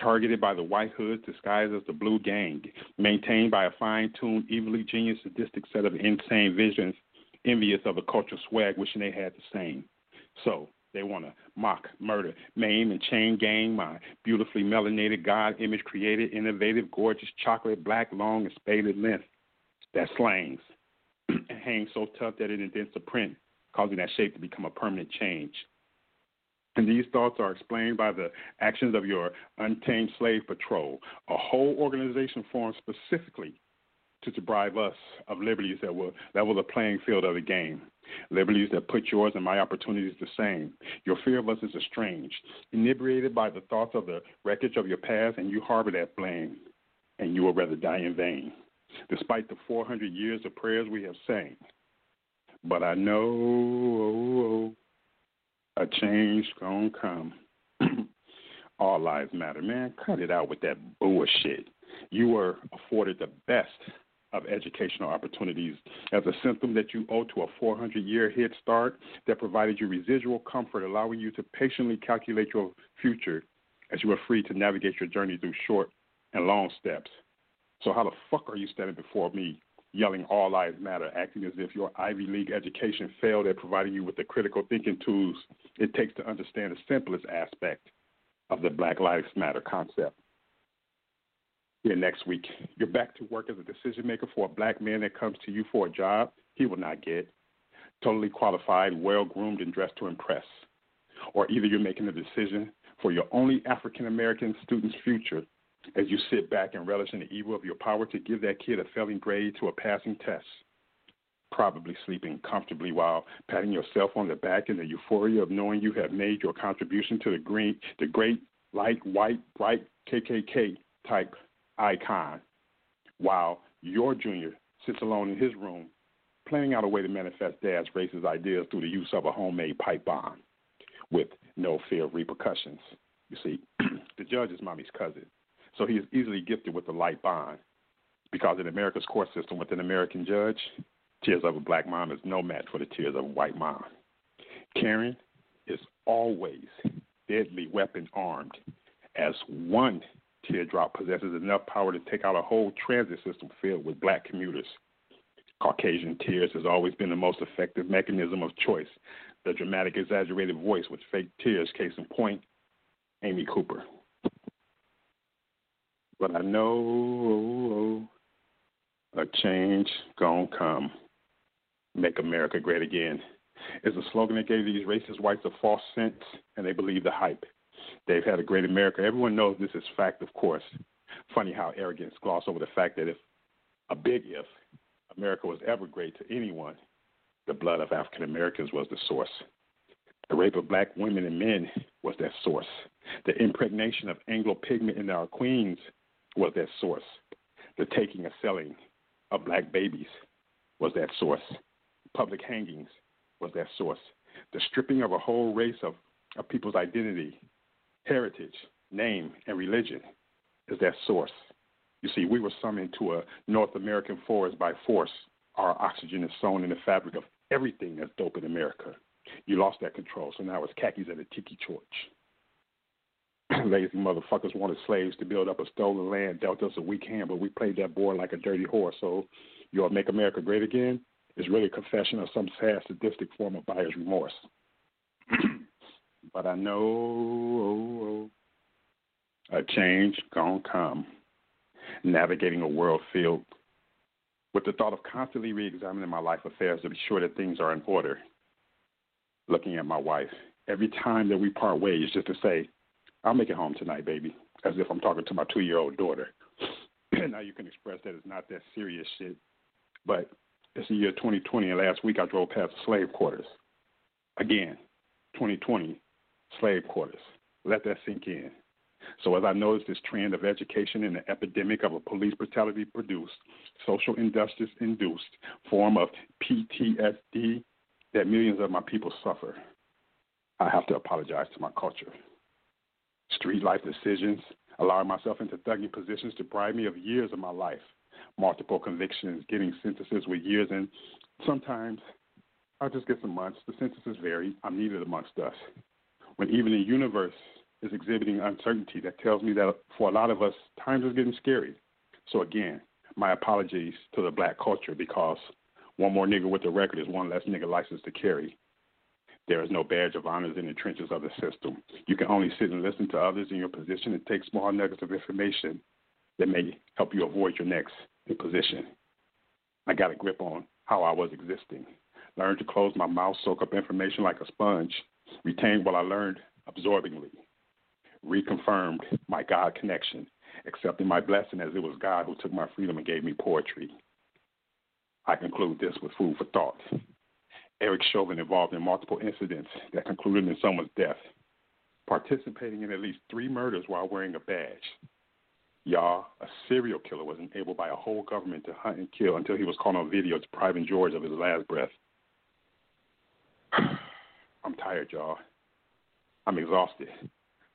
targeted by the white hoods disguised as the blue gang, maintained by a fine tuned, evilly genius, sadistic set of insane visions, envious of a cultural swag, wishing they had the same. So they want to mock, murder, maim, and chain gang my beautifully melanated God image created, innovative, gorgeous, chocolate, black, long, and spaded length that slangs and hangs so tough that it indents the print, causing that shape to become a permanent change. And these thoughts are explained by the actions of your untamed slave patrol, a whole organization formed specifically to deprive us of liberties that will level the playing field of the game. Liberties that put yours and my opportunities the same. Your fear of us is estranged, inebriated by the thoughts of the wreckage of your past, and you harbor that blame, and you will rather die in vain, despite the 400 years of prayers we have sang. But I know oh, oh, oh, a change gonna come. All lives matter, man. Cut it out with that bullshit. You were afforded the best of educational opportunities as a symptom that you owe to a 400 year head start that provided you residual comfort, allowing you to patiently calculate your future as you were free to navigate your journey through short and long steps. So, how the fuck are you standing before me yelling all lives matter, acting as if your Ivy League education failed at providing you with the critical thinking tools it takes to understand the simplest aspect of the Black Lives Matter concept. Here next week, you're back to work as a decision maker for a black man that comes to you for a job he will not get, totally qualified, well groomed, and dressed to impress. Or either you're making a decision for your only African American student's future as you sit back and relish in the evil of your power to give that kid a failing grade to a passing test. Probably sleeping comfortably while patting yourself on the back in the euphoria of knowing you have made your contribution to the green, the great light, white, bright KKK type icon, while your junior sits alone in his room, planning out a way to manifest dad's racist ideas through the use of a homemade pipe bomb with no fear of repercussions. You see, the judge is mommy's cousin. So he is easily gifted with a light bond. Because in America's court system, with an American judge, tears of a black mom is no match for the tears of a white mom. Karen is always deadly weapon armed, as one teardrop possesses enough power to take out a whole transit system filled with black commuters. Caucasian tears has always been the most effective mechanism of choice. The dramatic, exaggerated voice with fake tears, case in point, Amy Cooper. But I know a change gonna come. Make America great again. Is a slogan that gave these racist whites a false sense, and they believe the hype. They've had a great America. Everyone knows this is fact, of course. Funny how arrogance gloss over the fact that if a big if America was ever great to anyone, the blood of African Americans was the source. The rape of black women and men was that source. The impregnation of Anglo pigment in our queens was that source. The taking and selling of black babies was that source. Public hangings was that source. The stripping of a whole race of, of people's identity, heritage, name, and religion is that source. You see, we were summoned to a North American forest by force. Our oxygen is sewn in the fabric of everything that's dope in America. You lost that control, so now it's khakis and a tiki torch. Lazy motherfuckers wanted slaves to build up a stolen land, dealt us a weak hand, but we played that board like a dirty horse. So, you'll make America great again? Is really a confession of some sad, sadistic form of buyer's remorse. but I know a change gonna come. Navigating a world filled with the thought of constantly re-examining my life affairs to be sure that things are in order. Looking at my wife every time that we part ways, just to say, "I'll make it home tonight, baby," as if I'm talking to my two-year-old daughter. now you can express that it's not that serious shit, but it's the year 2020, and last week I drove past slave quarters. Again, 2020, slave quarters. Let that sink in. So, as I notice this trend of education and the epidemic of a police brutality produced, social injustice induced form of PTSD that millions of my people suffer, I have to apologize to my culture. Street life decisions, allowing myself into thugging positions deprive me of years of my life multiple convictions, getting sentences with years, and sometimes I'll just get some months. The sentences vary. I'm needed amongst us. When even the universe is exhibiting uncertainty, that tells me that for a lot of us, times is getting scary. So again, my apologies to the black culture because one more nigga with a record is one less nigga license to carry. There is no badge of honors in the trenches of the system. You can only sit and listen to others in your position and take small nuggets of information that may help you avoid your next position. I got a grip on how I was existing. Learned to close my mouth, soak up information like a sponge, retain what I learned absorbingly. Reconfirmed my God connection, accepting my blessing as it was God who took my freedom and gave me poetry. I conclude this with food for thought. Eric Chauvin involved in multiple incidents that concluded in someone's death, participating in at least three murders while wearing a badge, Y'all, a serial killer was enabled by a whole government to hunt and kill until he was caught on video depriving George of his last breath. I'm tired, y'all. I'm exhausted.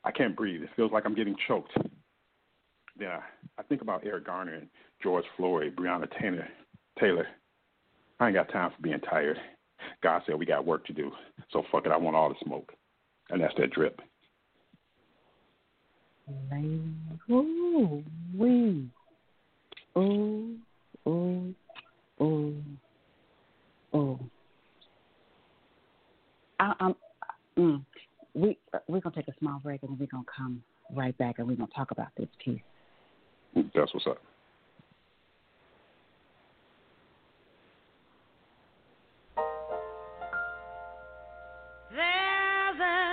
I can't breathe. It feels like I'm getting choked. Then I, I think about Eric Garner and George Floyd, Breonna Taylor. Taylor. I ain't got time for being tired. God said we got work to do. So fuck it, I want all the smoke. And that's that drip. Ooh, wee. Ooh, ooh, ooh, ooh. I, I'm, mm, we we're gonna take a small break and we're gonna come right back and we're gonna talk about this piece. That's what's up.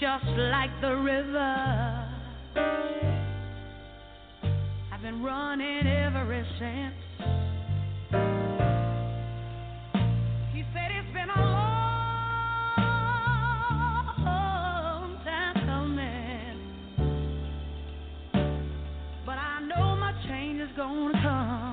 just like the river. I've been running ever since. He said it's been a long time coming, but I know my change is gonna come.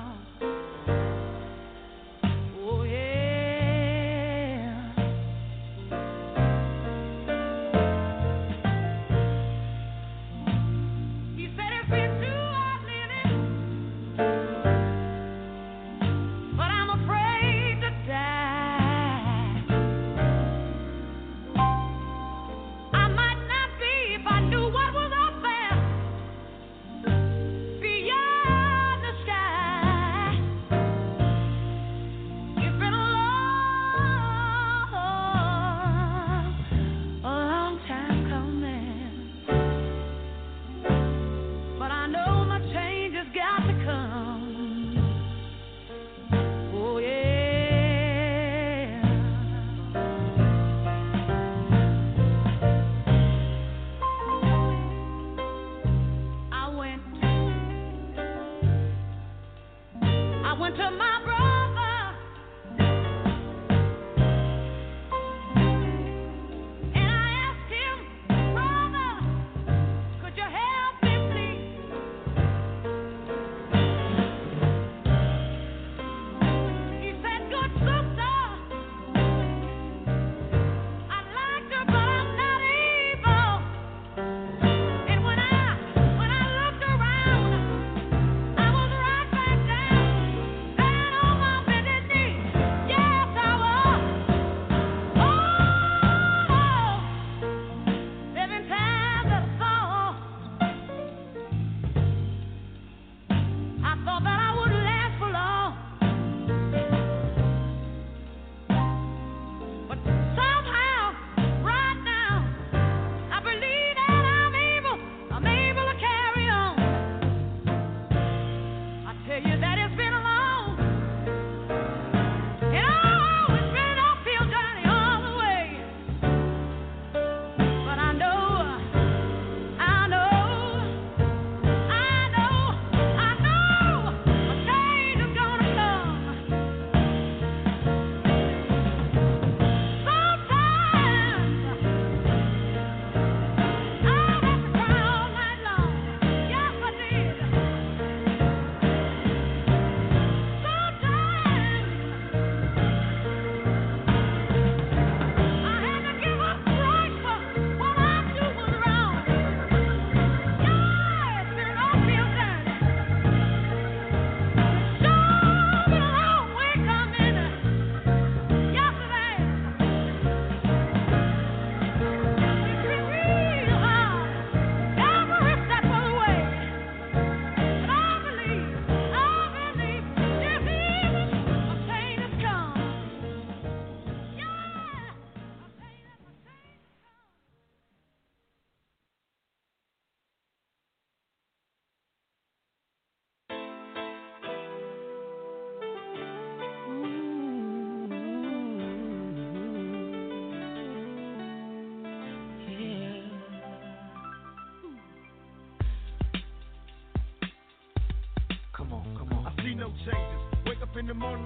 in the morning.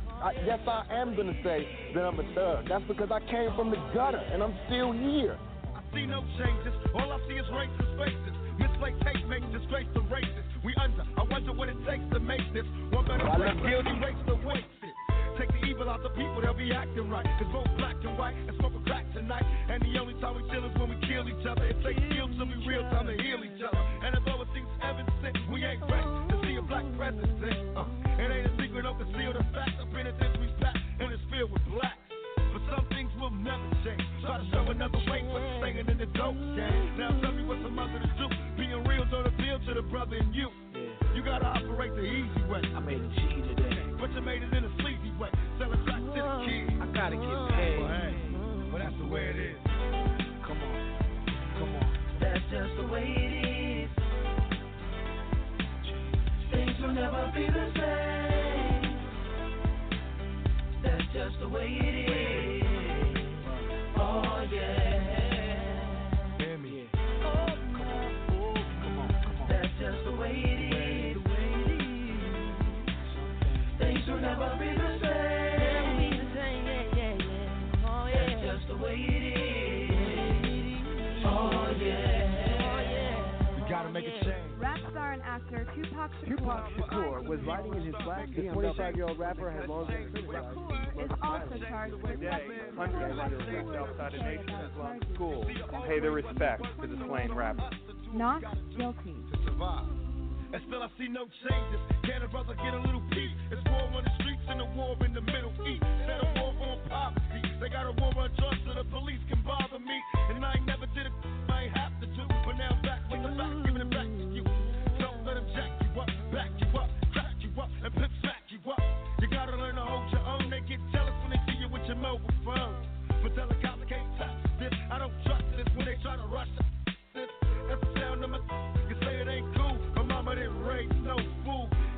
I, yes, I am to say that I'm a thug. That's because I came from the gutter and I'm still here. I see no changes. All I see is racist faces. Misplaced hate makes disgrace to races. We under. I wonder what it takes to make this. One better well, guilty race to waste it. Take the evil out the people, they'll be acting right. Cause both black and white and smoke a crack tonight. And the only time we chill is when we kill each other. It takes skill to be real time to heal each other. And as overseas heaven sent, we ain't ready to see a black president. Uh, it ain't a secret, don't the fact. I've been at this packed and it's filled with blacks. But some things will never change. Try to show another way, but you're staying in the dope game. Now tell me what's a mother to do. Being real don't appeal to the brother in you. You gotta operate the easy way. I made a G today. But you made it in a sleazy way. Sell a to the kids. I gotta get paid. Well, hey, well, that's the way it is. Come on. Come on. That's just the way it is. Things will never be the same. Just the way it is. Oh, yeah. Hear me. Oh, come on. Oh, come on. Come on. That's just the way it is. Things will never be the same. Actor Tupac Shakur. Tupac Shakur was riding in his black. The 25-year-old rapper has long been Shakur is also charged with Today, hundreds of Jews outside the nation Islam school pay their respects to the slain rapper. Not guilty. And still I see no changes. Can a brother get a little peace? It's war on the streets and a war in the Middle East. Said a war on poverty. They got a war on drugs so the police can bother me. And I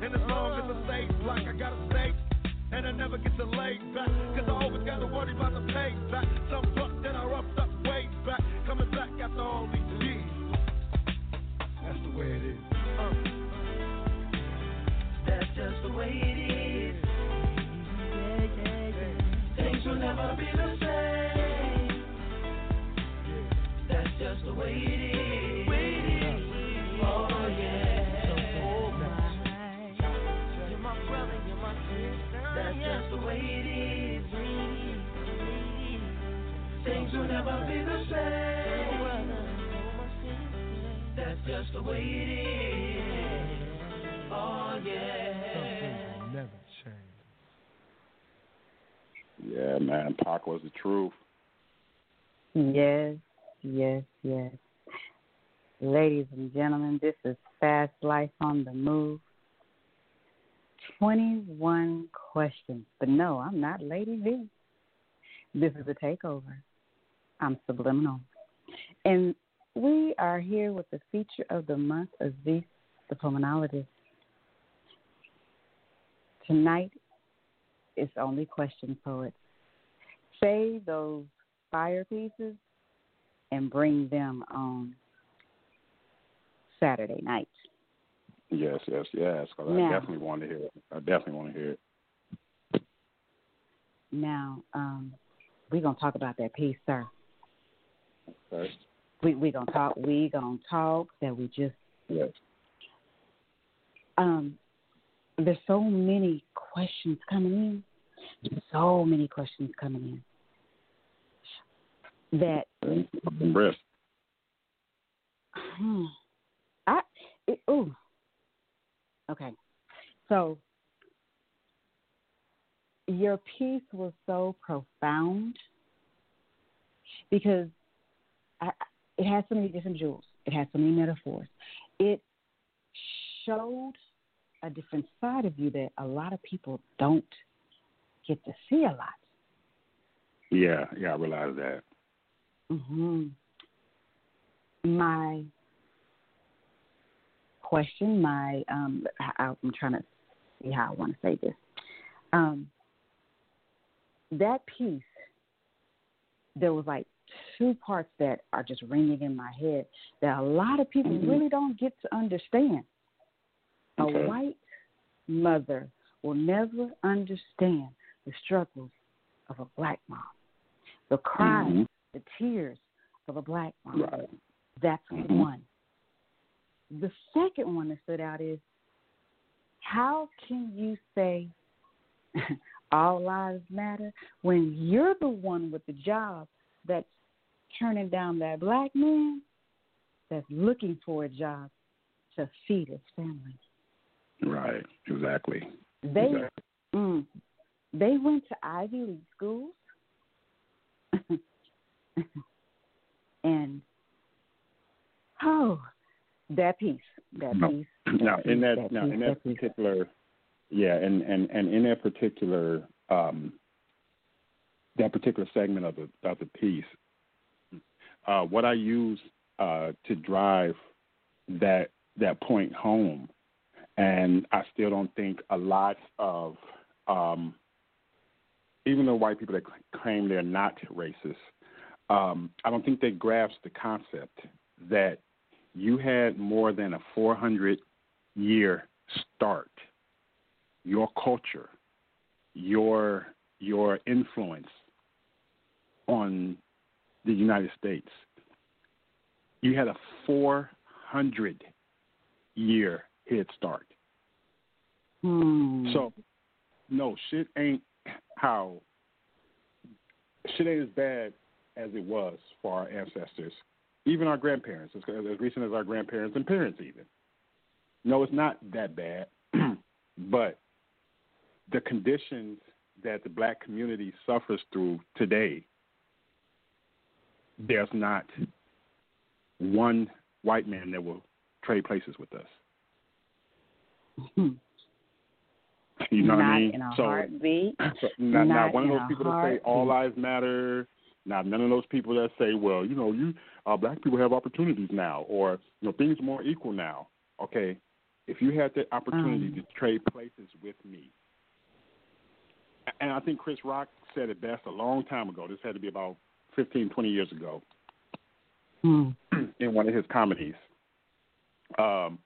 And as long as I stay black, I gotta stay. And I never get to lay back. Cause I always gotta worry about the payback. Some buck that I roughed up way back. Coming back after all these years. That's the way it is. Uh. That's just the way it is. Things will never be the same. That's just the way it is. Things will never be the same. That's just the way it is. Oh yeah. Never change. Yeah, man. Pac was the truth. Yes, yes, yes. Ladies and gentlemen, this is Fast Life on the Move. 21 questions. But no, I'm not Lady V. This is a takeover. I'm Subliminal. And we are here with the feature of the month, Aziez, the Poemanologist. Tonight is only question poets. Say those fire pieces and bring them on Saturday night. Yes, yes, yes. 'cause I Now- definitely want to hear it. I definitely want to hear it. Now, um, we're gonna talk about that piece, sir. Okay. We we gonna talk. We gonna talk that we just Yes. um. There's so many questions coming in. So many questions coming in. That Risk. hmm, I it, ooh. Okay, so your piece was so profound because I, it has so many different jewels. It has so many metaphors. It showed a different side of you that a lot of people don't get to see a lot. Yeah, yeah, I realize that. hmm My question, my um, I, I'm trying to see how I want to say this. Um, that piece, there was like two parts that are just ringing in my head that a lot of people Mhm. really don't get to understand. Okay. A white mother will never understand the struggles of a black mom, the cries, Mhm. the tears of a black mom. Right. That's Mhm. one. The second one that stood out is how can you say all lives matter when you're the one with the job that's turning down that black man that's looking for a job to feed his family? Right. Exactly. They Exactly. mm, they went to Ivy League schools, and oh, that piece, that No. piece. Now, in that, that now piece, in that piece. particular, yeah, and and and in that particular um, that particular segment of the of the piece, uh, what I use uh, to drive that that point home, and I still don't think a lot of um, even though white people that claim they're not racist, um, I don't think they grasp the concept that you had more than a 400 year start. Your culture, your your influence on the United States. You had a 400 year Head Start. Hmm. So, no, shit ain't how shit ain't as bad as it was for our ancestors, even our grandparents, as, as recent as our grandparents and parents, even. No, it's not that bad, but the conditions that the black community suffers through today, there's not one white man that will trade places with us. You know what I mean? in a so, heartbeat. so not, not Not one of those people that say all lives matter. Not none of those people that say, well, you know, you uh, black people have opportunities now, or you know, things are more equal now. Okay, if you had the opportunity Um. to trade places with me, and I think Chris Rock said it best a long time ago. This had to be about 15, 20 years ago Hmm. in one of his comedies. Um,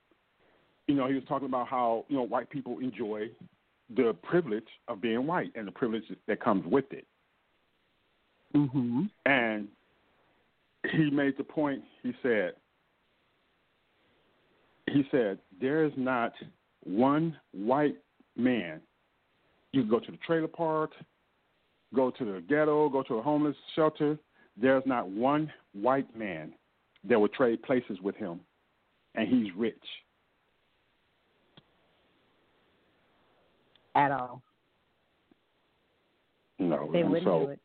you know, he was talking about how you know white people enjoy the privilege of being white and the privilege that comes with it. Mm-hmm. And he made the point. He said, he said, there is not one white man. You can go to the trailer park, go to the ghetto, go to a homeless shelter. There's not one white man that would trade places with him, and he's rich. At all. No, They wouldn't so do it.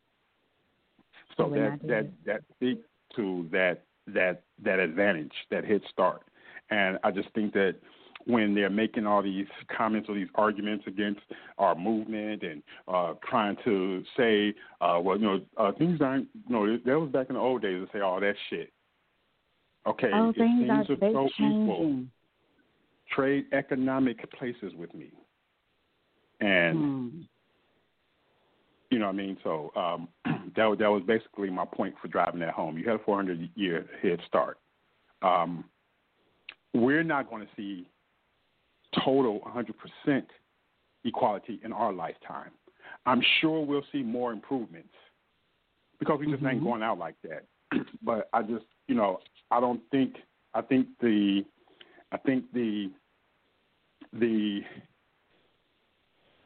So They that that it. that speaks to that that that advantage, that head start. And I just think that when they're making all these comments or these arguments against our movement and uh, trying to say, uh, well, you know, uh, things aren't, you know, that was back in the old days to say all that shit. Okay, Oh, if things are things are so equal, changing. trade economic places with me. And Hmm. You know what I mean? So um, that was- that was basically my point for driving that home. You had a 400 year head start. Um, we're not going to see total 100% equality in our lifetime. I'm sure we'll see more improvements because we just ain't Mhm. going out like that. but I just, you know, I don't think. I think the, I think the, the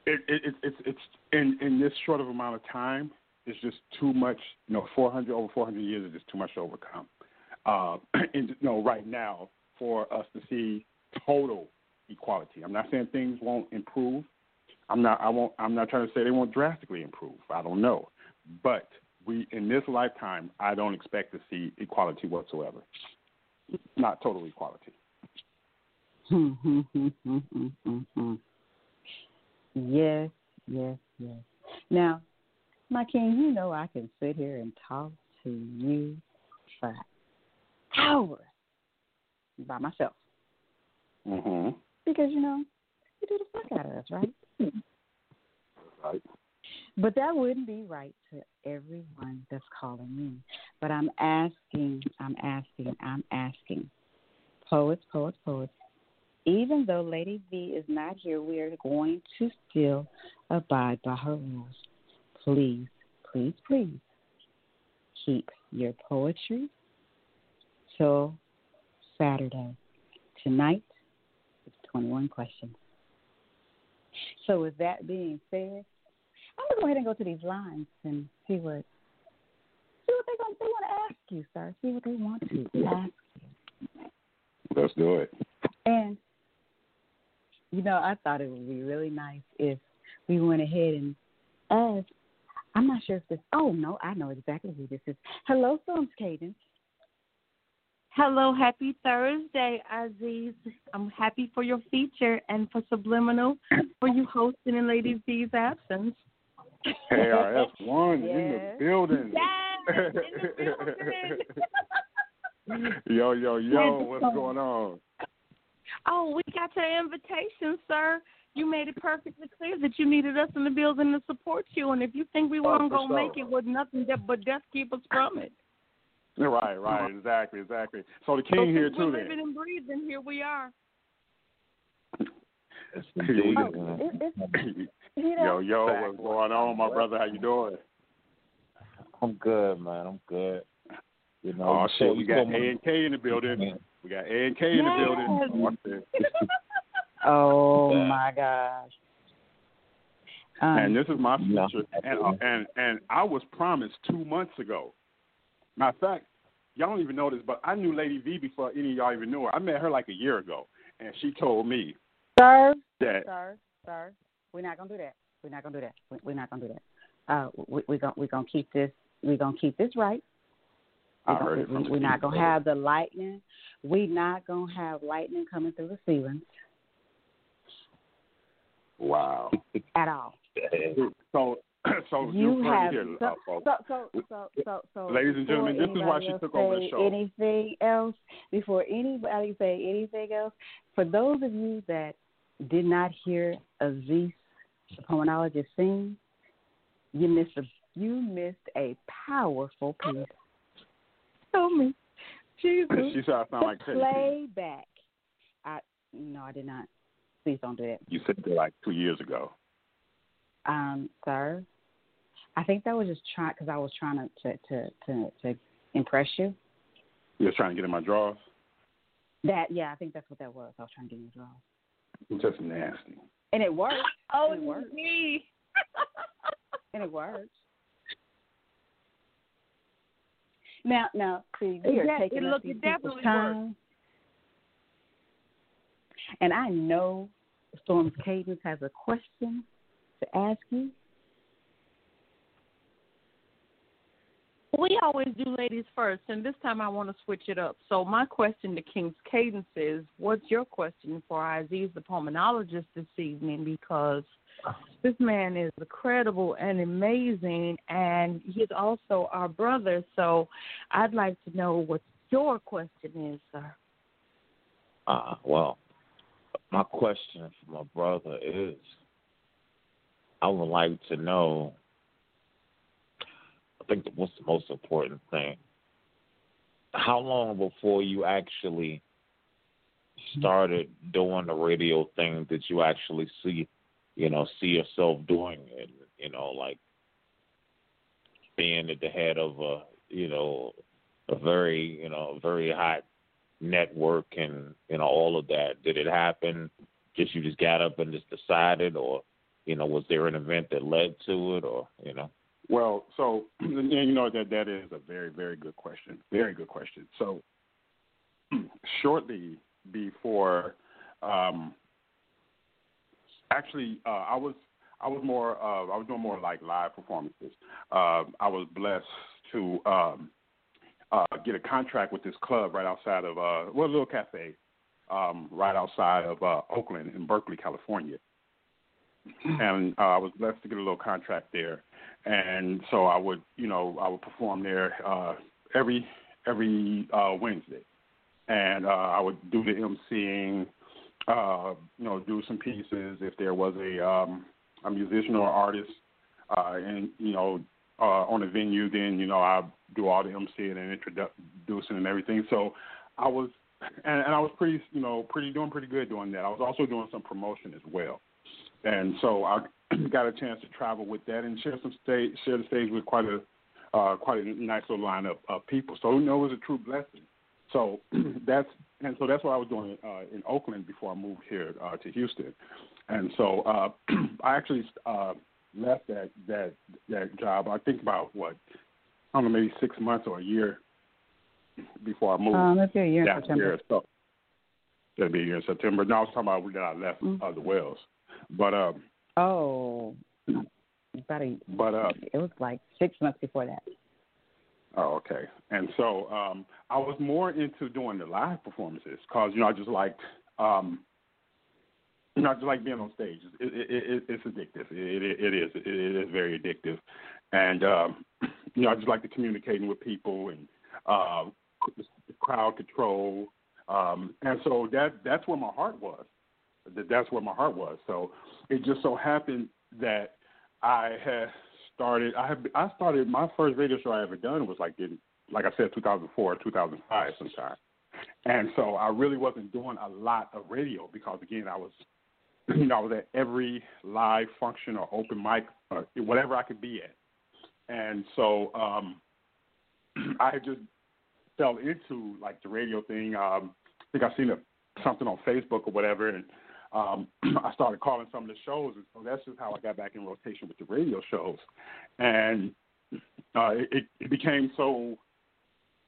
it, it, it, it's it's in in this short of amount of time, it's just too much. You know, 400 over 400 years is just too much to overcome. Uh, and you know, right now, for us to see total equality, I'm not saying things won't improve. I'm not. I won't. I'm not trying to say they won't drastically improve. I don't know, but we in this lifetime, I don't expect to see equality whatsoever. Not total equality. Yes, yes, yes. Now, my king, you know I can sit here and talk to you for hours by myself Mm-hmm. Because you know you do the fuck out of us, right? Right. But that wouldn't be right to everyone that's calling me. But I'm asking, I'm asking, I'm asking. Poets, poets, poets. Even though Lady V is not here, we are going to still abide by her rules. Please, please, please keep your poetry till Saturday. Tonight, 21 questions. So, with that being said, I'm gonna go ahead and go to these lines and see what see what they're gonna they want to ask you, sir. See what they want to mm-hmm. ask Let's do it. And you know, I thought it would be really nice if we went ahead and asked. I'm not sure if this. Oh no, I know exactly who this is. Hello, Films Cadence. Hello, happy Thursday, Aziez. I'm happy for your feature and for Subliminal for you hosting in Lady V's absence. KRS One in the building. Yes, in the building. yo, yo, yo, what's going on? Oh, we got your invitation, sir. You made it perfectly clear that you needed us in the building to support you, and if you think we oh, weren't Oh, for gonna make sure. it with nothing but death keep us from it. Right, right, exactly, exactly. So the So king here since too we're living then. and breathing, here we are. Oh, it, it's, you know, yo, yo, what's going on, my brother? How you doing? I'm good, man. I'm good. You know, Oh shit, we got A and K in the building. We got A and K in the building. Oh, I said- Oh Yeah. my gosh. Um, and this is my Yeah. future. And uh, and and I was promised two months ago. Matter of fact, y'all don't even know this, but I knew Lady V before any of y'all even knew her. I met her like a year ago, and she told me sir, that sir, sir, we're not gonna do that. We're not gonna do that. We- We're not gonna do that. Uh, we, we're gonna we're gonna keep this. We're gonna keep this right. We're, gonna, we, are not gonna have the lightning. We're not gonna have lightning coming through the ceiling wow. at all. So so You have here, so, so so so so. Ladies and gentlemen, this is why she took over the show. Anything else before anybody say anything else? For those of you that did not hear Aziez, the Poemanologist, sing, you missed a you missed a powerful piece. Tell me, Jesus. She said I sound like. Playback. I no, I did not. Please don't do that. You said that like two years ago. um, sir. I think that was just trying because I was trying to to, to to to impress you. You was trying to get in my drawers. That yeah, I think that's what that was. I was trying to get you draw, It's just nasty. and it worked. Oh, it worked, me. and it worked. Now, now, see, we It are de- taking it up look- these it people's definitely time, and I know Storms Cadence has a question to ask you. We always do ladies first, and this time I want to switch it up. So my question to King's Cadence is, what's your question for Aziez, the Poemanologist, this evening? Because this man is incredible and amazing, and he's also our brother. So I'd like to know what your question is, sir. Uh, well, my question for my brother is I would like to know, think what's the most important thing? How long before you actually started doing the radio thing did you actually see, you know, see yourself doing it? You know, like being at the head of a, you know, a very, you know, very hot network and you know all of that did it happen just you just got up and just decided or you know was there an event that led to it or you know Well, so you know that that is a very very good question. Very good question. So shortly before, um, actually, uh, I was I was more uh, I was doing more like live performances. Uh, I was blessed to um, uh, get a contract with this club right outside of uh, well, a little cafe um, right outside of uh, Oakland in Berkeley, California. And I was blessed to get a little contract there, and so I would, you know, I would perform there uh, every every uh, Wednesday, and uh, I would do the emceeing, uh, you know, do some pieces if there was a um, a musician or artist, uh, and you know, uh, on the venue, then you know I do all the emceeing and introducing and everything. So I was, and, and I was pretty, you know, pretty doing pretty good doing that. I was also doing some promotion as well, and so I got a chance to travel with that and share some stage, share the stage with quite a, uh, quite a nice little lineup of people. So you know, it was a true blessing. So that's and so that's what I was doing uh, in Oakland before I moved here uh, to Houston, and so uh, I actually uh, left that that that job. I think about what I don't know, maybe six months or a year before I moved. Um, let's a year in September. here. So that'll be a year in September. No, I was talking about that I left Mm. uh, the Wells, but um, Oh, about a, but uh, it was like six months before that. Oh, okay. And so um, I was more into doing the live performances because you know I just liked um, you know I just like being on stage. It, it, it, it's addictive. It, it, it is. It, it is very addictive, and um, you know I just like the communicating with people and uh, crowd control. Um, and so that that's where my heart was. That that's where my heart was. So it just so happened that I had started. I have I started my first radio show I ever done was like in like I said 2004 or 2005 sometime. And so I really wasn't doing a lot of radio because again I was you know I was at every live function or open mic or whatever I could be at. And so um I just fell into like the radio thing. Um I think I seen a, something on Facebook or whatever and um, I started calling some of the shows, and so that's just how I got back in rotation with the radio shows, and uh, it, it became so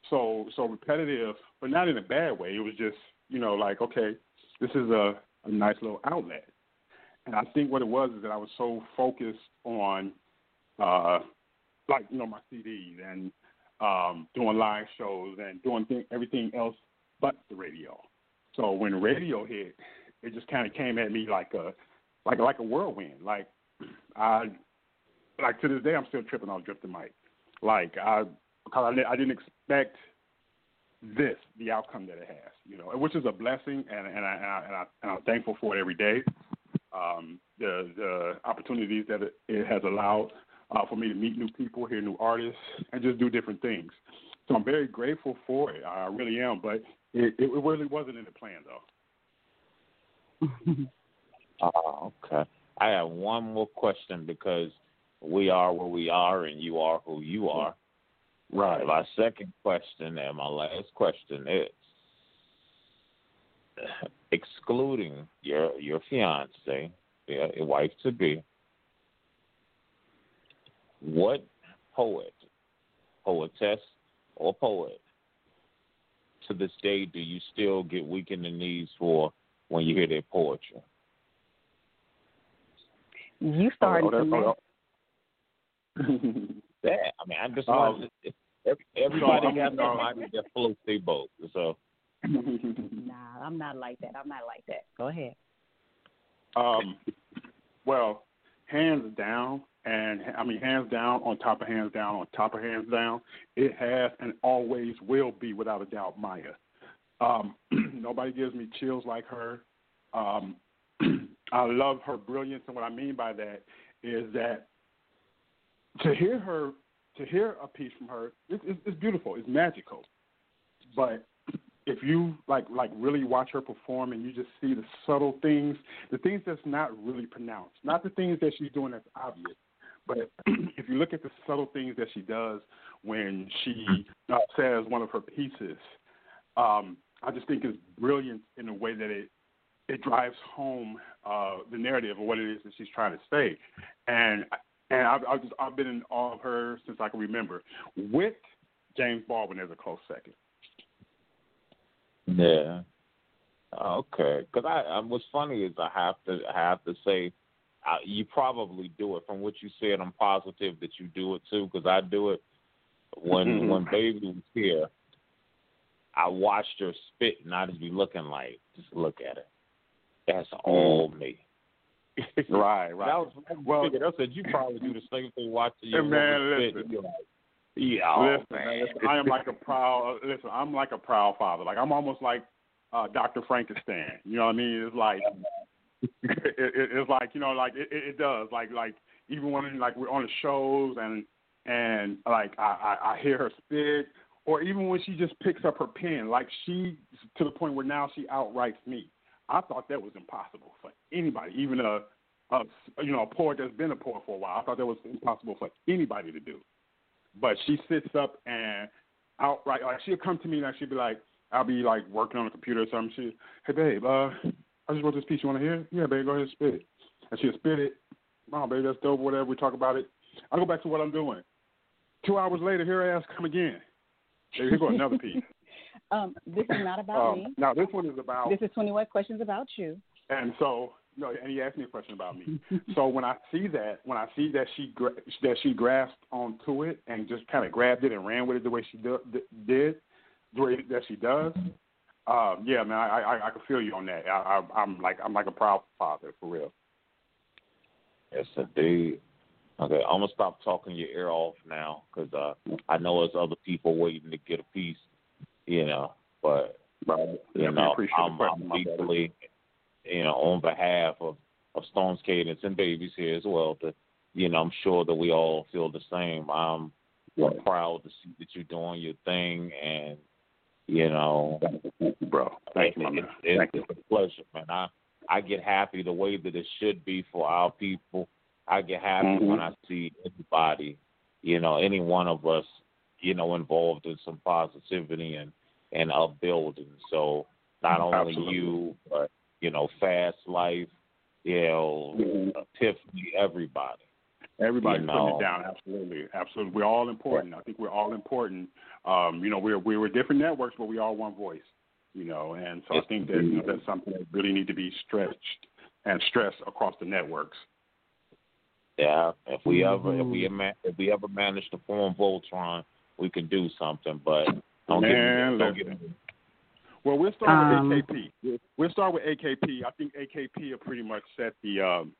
so so repetitive, but not in a bad way. It was just you know like okay, this is a, a nice little outlet, and I think what it was is that I was so focused on uh, like you know my CDs and um, doing live shows and doing th- everything else but the radio. So when radio hit, it just kind of came at me like a like like a whirlwind. Like I like to this day, I'm still tripping on Drip Da Mic. Like I because I, I didn't expect this the outcome that it has, you know, which is a blessing, and and I and, I, and, I, and I'm thankful for it every day. Um, the the opportunities that it, it has allowed uh, for me to meet new people, hear new artists, and just do different things. So I'm very grateful for it. I really am. But it, it really wasn't in the plan, though. Oh, okay. I have one more question because we are where we are and you are who you are. Right. My second question and my last question is excluding your your fiance, your, your wife to be, what poet, poetess, or poet to this day do you still get weak in the knees for when you hear their poetry? You started oh, to oh, yeah, I mean, I'm just Um, want to, every, everybody so, got somebody that floats their boat. So Nah, I'm not like that. I'm not like that. Go ahead. Um, well, hands down, and I mean hands down on top of hands down on top of hands down. It has and always will be, without a doubt, Maya. Um, nobody gives me chills like her. Um, I love her brilliance, and what I mean by that is that to hear her, to hear a piece from her, it, it, it's beautiful, it's magical. But if you like like really watch her perform and you just see the subtle things, the things that's not really pronounced, not the things that she's doing that's obvious, but if you look at the subtle things that she does when she uh, says one of her pieces, um, I just think is brilliant in the way that it it drives home uh, the narrative of what it is that she's trying to say, and and I've I've, just, I've been in awe of her since I can remember. With James Baldwin as a close second. yeah, okay. Because I, I, what's funny is I have to I have to say, uh, you probably do it. From what you said, I'm positive that you do it too. Because I do it when Mhm. when baby was here. I watched her spit, and I just be looking like, just look at it. That's all me. Right, right. That was Well-. I said you probably do the same thing watching your man, spit. listen. You're like, yeah, oh, listen, man. listen, I am like a proud. Listen, I'm like a proud father. Like I'm almost like uh, Dr. Frankenstein. You know what I mean? It's like it, it, it's like you know, like it, it, it does. Like like even when like we're on the shows and and like I, I I hear her spit, or even when she just picks up her pen, like she to the point where now she outwrites me. I thought that was impossible for anybody, even a, a you know a poet that's been a poet for a while. I thought that was impossible for anybody to do. But she sits up and outright like she'll come to me and she'll be like, I'll be like working on the computer or something. She, hey babe, uh, I just wrote this piece. You want to hear? it? Yeah, babe, go ahead and spit it. And she'll spit it. Oh, babe, that's dope. Whatever. We talk about it. I go back to what I'm doing. Two hours later, here I ass come again. Here go another piece. Um, this is not about Um, me. now this one is about This is 21 questions about you. and so, no, and he asked me a question about me. so when I see that, when I see that she gra- that she grasped onto it and just kind of grabbed it and ran with it the way she do, did, the way that she does, um, yeah, man, I, I I can feel you on that. I, I, I'm like I'm like a proud father for real. Yes, indeed. Okay, I'm gonna stop talking your ear off now because uh, I know there's other people waiting to get a piece, you know. But Right. you Yeah, know, I'm, I'm deeply, you know, on behalf of of Stone's Cadence and Babies here as well. To you know, I'm sure that we all feel the same. I'm, I'm proud to see that you're doing your thing, and you know, bro, thank you, my man. It's, Thank it's a pleasure, man. I I get happy the way that it should be for our people. I get happy Mhm. when I see anybody, you know, any one of us, you know, involved in some positivity and and upbuilding. So not only Absolutely. you, but you know, Fast Life, you know, Mhm. Tiffany, everybody. Everybody's You putting it down. Absolutely, absolutely. We're all important. I think we're all important. Um, you know, we're we were different networks, but we all one voice. You know, and so I think that you know, that's something that really need to be stretched and stressed across the networks. Yeah, if we ever if Mm-hmm. we if we ever manage to form Voltron, we can do something. But don't Man, get me, don't listen. get me. Well, we'll start Um, with AKP. We'll- We'll start with AKP. I think AKP have pretty much set the um,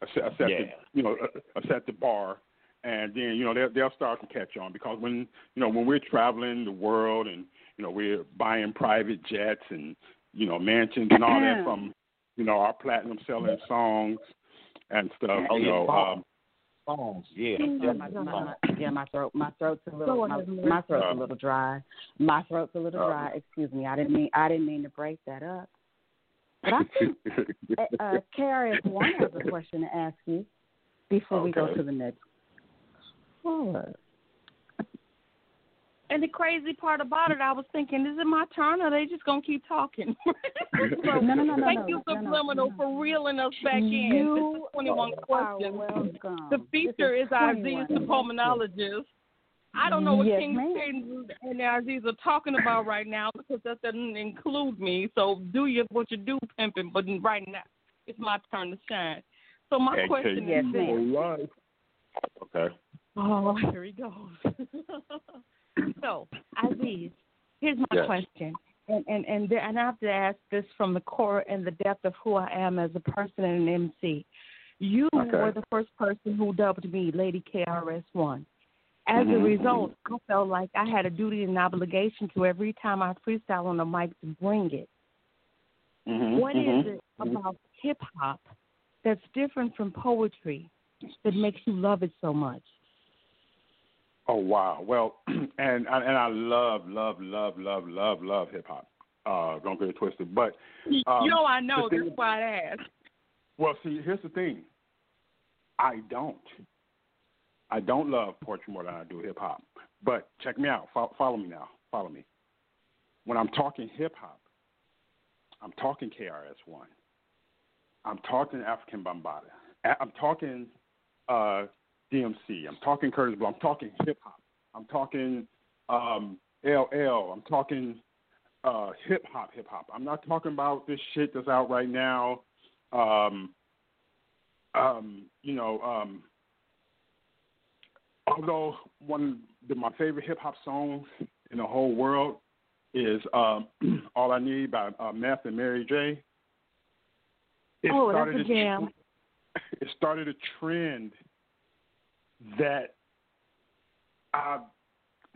uh, set, set the you know uh, uh, set the bar, and then you know they'll they'll start to catch on because when you know when we're traveling the world and you know we're buying private jets and you know mansions and all that from you know our platinum selling songs and stuff. Oh, you know, songs. um, Songs, yeah. Yeah, my, my, my, yeah, my throat, my throat's a little, my, my throat's a little dry. My throat's a little Uh, dry. Excuse me. I didn't mean, I didn't mean to break that up. But I think uh, uh, KRS One has a question to ask you before we go to the next. caller. And the crazy part about it, I was thinking, is it my turn or they just gonna keep talking? so, No, no, no, no, thank no, you, no, no, Subliminal, for reeling us back in. You this is 21 questions. welcome. The feature is, is Aziez, the 21. Poemanologist. I don't know what Yes, King ma'am. Cadence and Aziez are talking about right now because that doesn't include me. So do you what you do, pimping. But right now, it's my turn to shine. So my AKP question is this. ma'am. Okay. Oh, here he goes. so, Aziez, here's my Yes. question, and and and, there, and I have to ask this from the core and the depth of who I am as a person and an MC. You Okay. were the first person who dubbed me Lady KRS One. As a Mhm. result, I felt like I had a duty and obligation to every time I freestyle on the mic to bring it. Mhm, What is mhm. it about hip hop that's different from poetry that makes you love it so much? Oh wow. Well, and and I love love love love love love hip hop. Uh, don't get it twisted. But um, you know I know. That's why I asked. Well, see, here's the thing. I don't. I don't love poetry more than I do hip hop. But check me out. Follow, follow me now. Follow me. When I'm talking hip hop, I'm talking KRS One. I'm talking Afrika Bambaataa. I'm talking uh, DMC. I'm talking Kurtis Blow. I'm talking hip hop. I'm talking um, LL. I'm talking uh, hip hop, hip hop. I'm not talking about this shit that's out right now. Um, um, you know, um, although one of my favorite hip hop songs in the whole world is um, "All I Need" by uh, Meth and Mary J. It Oh, that's a jam. It started a trend that uh,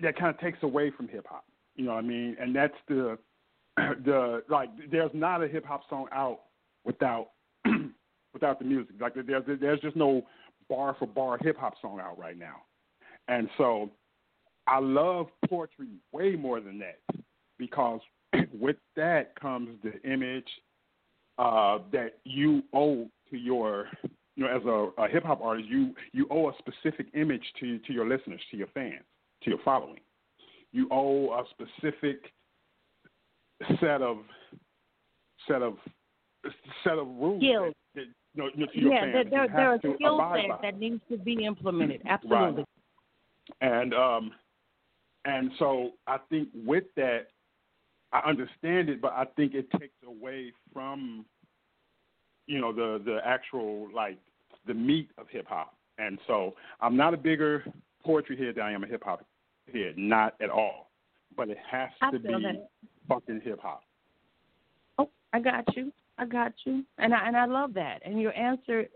that kind of takes away from hip hop. You know what I mean? And that's the the like. There's not a hip hop song out without without the music. Like there's there's just no bar for bar hip hop song out right now. And so I love poetry way more than that because with that comes the image uh, that you owe to your you know as a, a hip hop artist you you owe a specific image to to your listeners to your fans to your following. You owe a specific set of set of set of rules Skills. that, that, you know, to your yeah, fans there, there, there are have to skill sets that needs to be implemented. Absolutely. And um, and so I think with that, I understand it, but I think it takes away from, you know, the the actual like the meat of hip hop. And so I'm not a bigger poetry head than I am a hip hop head, not at all. But it has I to be that. fucking hip hop. Oh, I got you. I got you. And I and I love that. And your answer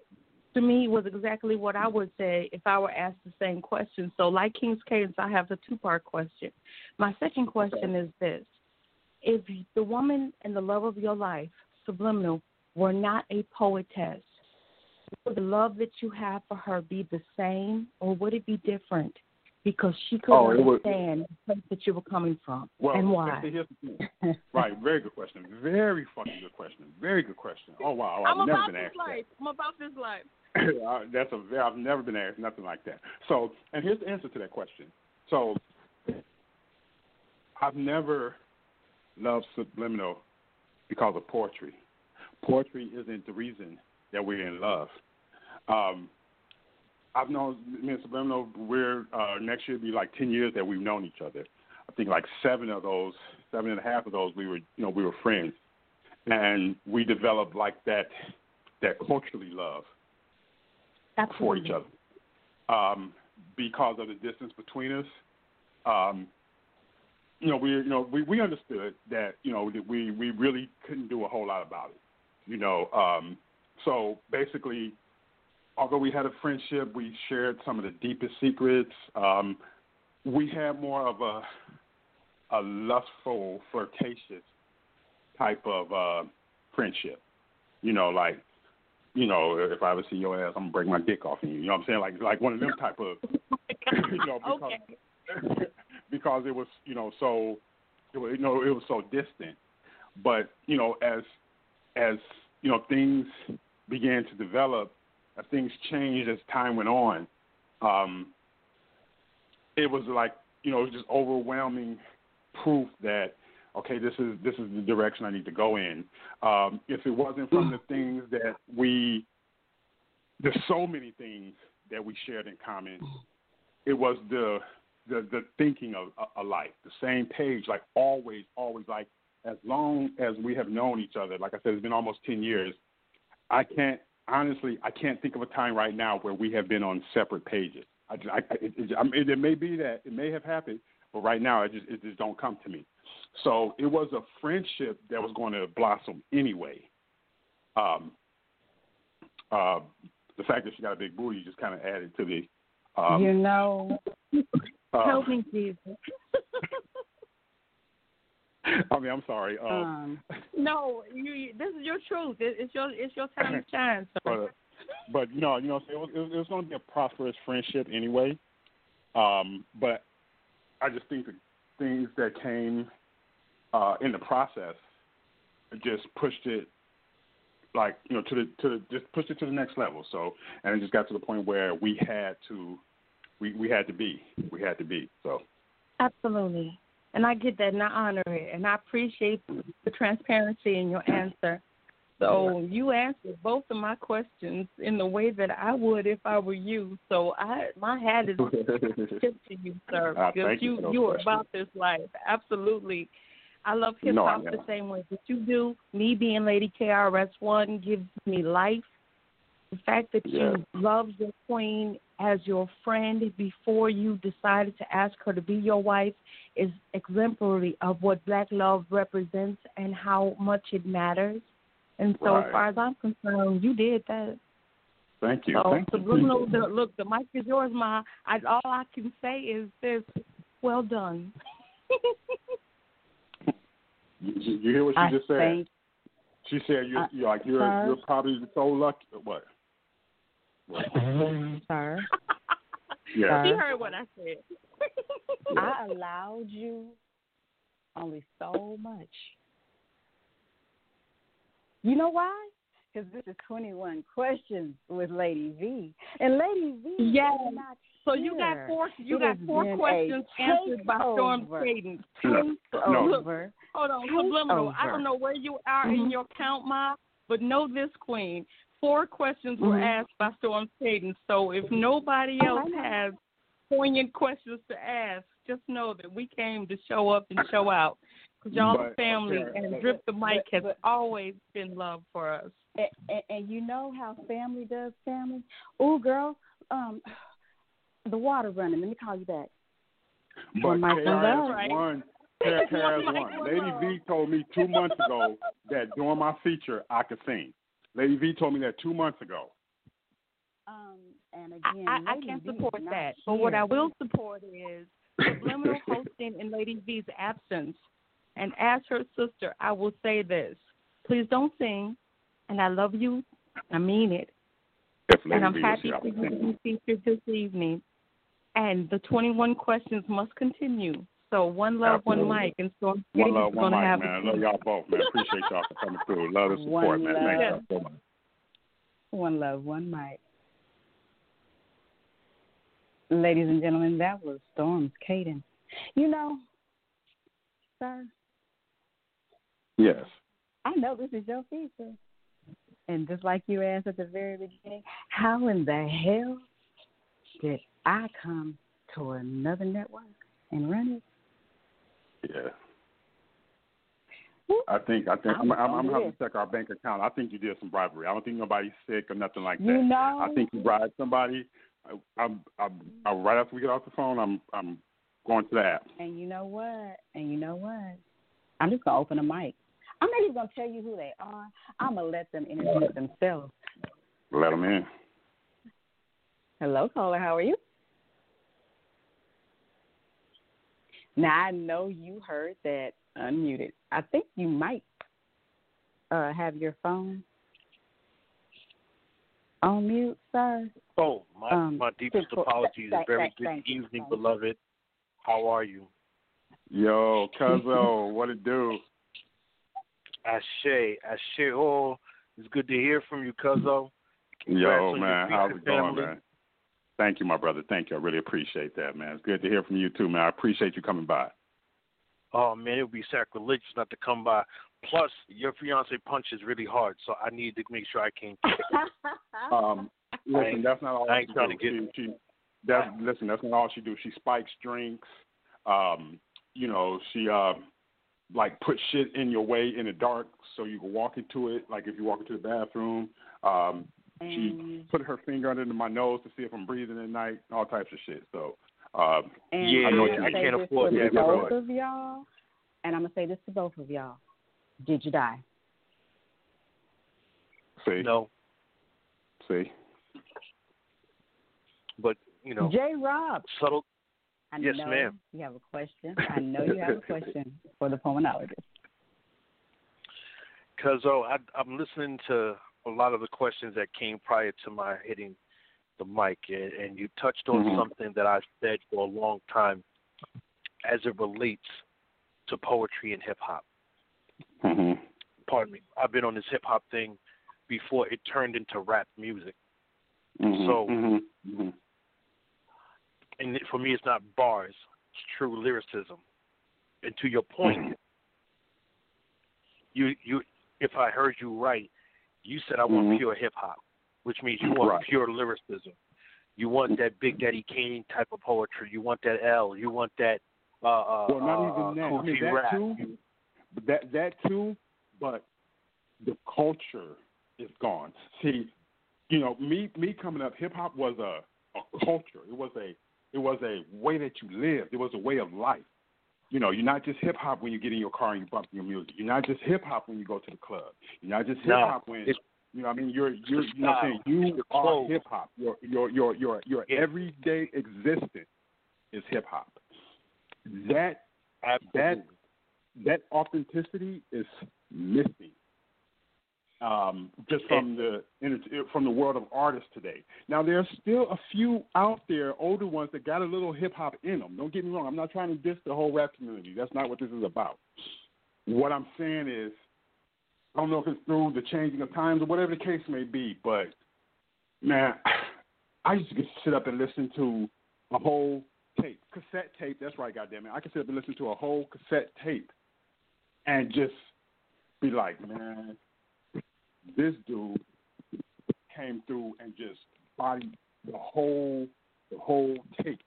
to me was exactly what I would say if I were asked the same question. So like King's Cadence, I have a two part question. My second question is this. If the woman and the love of your life, subliminal, were not a poetess, would the love that you have for her be the same or would it be different? Because she could Oh, it would- understand the place that you were coming from Well, and why. see, here's the thing. right, very good question. Very fucking good question. Very good question. Oh wow, I've I'm never about been this asked that. life. I'm about this life. Uh, That's a very, I've never been asked nothing like that. So, and here's the answer to that question. So, I've never loved subliminal because of poetry, poetry isn't the reason that we're in love. Um, I've known me and Subliminal. We're uh, next year will be like ten years that we've known each other. I think like seven of those, seven and a half of those, we were you know we were friends, and we developed like that that culturally love for each other. Um, because of the distance between us, um, you know, we you know we, we understood that you know that we we really couldn't do a whole lot about it. You know, um, so basically, although we had a friendship, we shared some of the deepest secrets. Um, we had more of a a lustful, flirtatious type of uh, friendship. You know, like you know, if I ever see your ass, I'm gonna break my dick off in you. You know what I'm saying? Like like one of them type of you know because Okay. because it was you know so it was, you know it was so distant. But you know as as you know things began to develop, things changed as time went on, um, it was like you know it was just overwhelming proof that okay, this is this is the direction I need to go in. Um, if it wasn't from the things that we, there's so many things that we shared in common. It was the the the thinking of alike, the same page, like always, always, like as long as we have known each other. Like I said, it's been almost ten years. I can't honestly, I can't think of a time right now where we have been on separate pages. I, I, it, it, I mean, it may be that it may have happened, but right now it just it just don't come to me. So it was a friendship that was going to blossom anyway. Um, uh, the fact that she got a big booty just kind of added to the. Um, you know, uh, Help me, Jesus. I mean, I'm sorry. Uh, um, No, you, this is your truth. It, it's your it's your time to shine. but, but you know, you know, it was, it was, was going to be a prosperous friendship anyway. Um, but I just think the things that came uh, in the process just pushed it like you know to the to the, just pushed it to the next level. So and it just got to the point where we had to we we had to be we had to be so. Absolutely. And I get that and I honor it and I appreciate the transparency in your answer. So you answered both of my questions in the way that I would if I were you. So I my hat is tipped to you, sir, Ah, because you you you are about this life. Absolutely. I love hip No, hop the same way that you do. Me being Lady KRS One gives me life. The fact that Yeah. you love your queen as your friend before you decided to ask her to be your wife is exemplary of what black love represents and how much it matters. And so, Right. as far as I'm concerned, you did that. Thank you. So, Thank you. the, look, the mic is yours, Ma. I, all I can say is this: well done. You, you you hear what she I just said? think She said you're, I- you're like you're sir? you're probably so lucky. What? What? sir, Yeah. She heard what I said. I allowed you only so much. You know why? Because this is 21 questions with Lady V. And Lady V Yes. is not So you got four. You It got four questions answered by Storm takeover. Cadence. No. Takeover. Hold on, Take subliminal. I don't know where you are in Mhm. your count, Ma, but know this, Queen. Four questions were Mhm. asked by Storm Cadence. So if nobody Oh, else know. has poignant questions to ask, just know that we came to show up and show out. Because y'all But, the family, okay, and Drip Da Mic but- has always been love for us. And, and, and you know how family does family? Oh, girl, um, the water running. Let me call you back. But One mic one love. KRS One, KRS One mic One. one Lady. V told me two months ago that during my feature I could sing. Lady V told me that two months ago. Um, and again, I, I Lady can V support not that. But what. I will support is subliminal hosting in Lady V's absence. And as her sister, I will say this. Please don't sing. And I love you. I mean it. And I'm happy here, I for you to be featured this evening. And the 21 questions must continue. So one love, Absolutely. one mic, and Storm One Cadence love, is one going to mic, have man. a I love y'all both, man. Appreciate y'all for coming through. Love and support, One man. Thank y'all so much. One love, one mic. Ladies and gentlemen, that was Storm's cadence. You know, sir, Yes. I know this is your feature, And just like you asked at the very beginning, how in the hell did I come to another network and run it? Yeah. I think I think I'm, I'm, I'm gonna have to check our bank account. I think you did some bribery. I don't think nobody's sick or nothing like that. You know? I think you bribed somebody. I, I'm, I'm, I, right after we get off the phone, I'm I'm going to the app. And you know what? And you know what? I'm just gonna open a mic. I'm not even gonna tell you who they are. I'm gonna let them introduce themselves. Let them in. Hello, caller. How are you? Now I know you heard that unmuted. I think you might uh, have your phone on mute, sir. Oh, my Um, my deepest thank- apologies. thank- Very thank- good thank evening, you. beloved. How are you? Yo, Cuzzo, what it do? Ashe, Ashe. Oh, it's good to hear from you, Cuzzo. Yo, man, your how's recent it going, family. man? Thank you, my brother. Thank you. I really appreciate that, man. It's good to hear from you too, man. I appreciate you coming by. Oh man, it would be sacrilegious not to come by. Plus, your fiance punches really hard, so I need to make sure I came. Um, listen, that's not all I ain't she trying to do. She, she, that's, listen, that's not all she do. She spikes drinks. Um, you know, she uh, like put shit in your way in the dark so you can walk into it. Like if you walk into the bathroom, um, she put her finger under my nose to see if I'm breathing at night. All types of shit. So. Um, And Yeah, I know I'm what gonna you say mean. this to Yeah, both of y'all, and I'm gonna say this to both of y'all. Did you die? See, No, see. but you know, J. Rob. subtle. I Yes, know ma'am. You have a question. I know you have a question for the Poemanologist. Cause oh, I, I'm listening to a lot of the questions that came prior to my hitting the mic, and, and you touched on Mhm. something that I've said for a long time, as it relates to poetry and hip hop. hmm Pardon me. I've been on this hip hop thing before it turned into rap music, hmm So- hmm hmm and for me, it's not bars; it's true lyricism. And to your point, you you if I heard you right, you said I want Mhm. pure hip hop, which means you want Right. pure lyricism. You want that Big Daddy Kane type of poetry. You want that L. You want that uh uh Well, not uh, even that. I mean, that rap. too. But that that too, but the culture is gone. See, you know, me me coming up, hip hop was a a culture. It was a it was a way that you lived. It was a way of life. You know, you're not just hip hop when you get in your car and you bump your music. You're not just hip hop when you go to the club. You're not just hip No, hop when it's- you know. I mean, you're you're you know what I'm saying. you are hip hop. Your your your your your everyday existence is hip hop. That that that authenticity is missing um, just from the from the world of artists today. Now there's still a few out there, older ones that got a little hip hop in them. Don't get me wrong. I'm not trying to diss the whole rap community. That's not what this is about. What I'm saying is, I don't know if it's through the changing of times or whatever the case may be, but man, I used to get to sit up and listen to a whole tape, cassette tape. That's right, goddamn it. I could sit up and listen to a whole cassette tape and just be like, man, this dude came through and just bodied the whole the whole tape.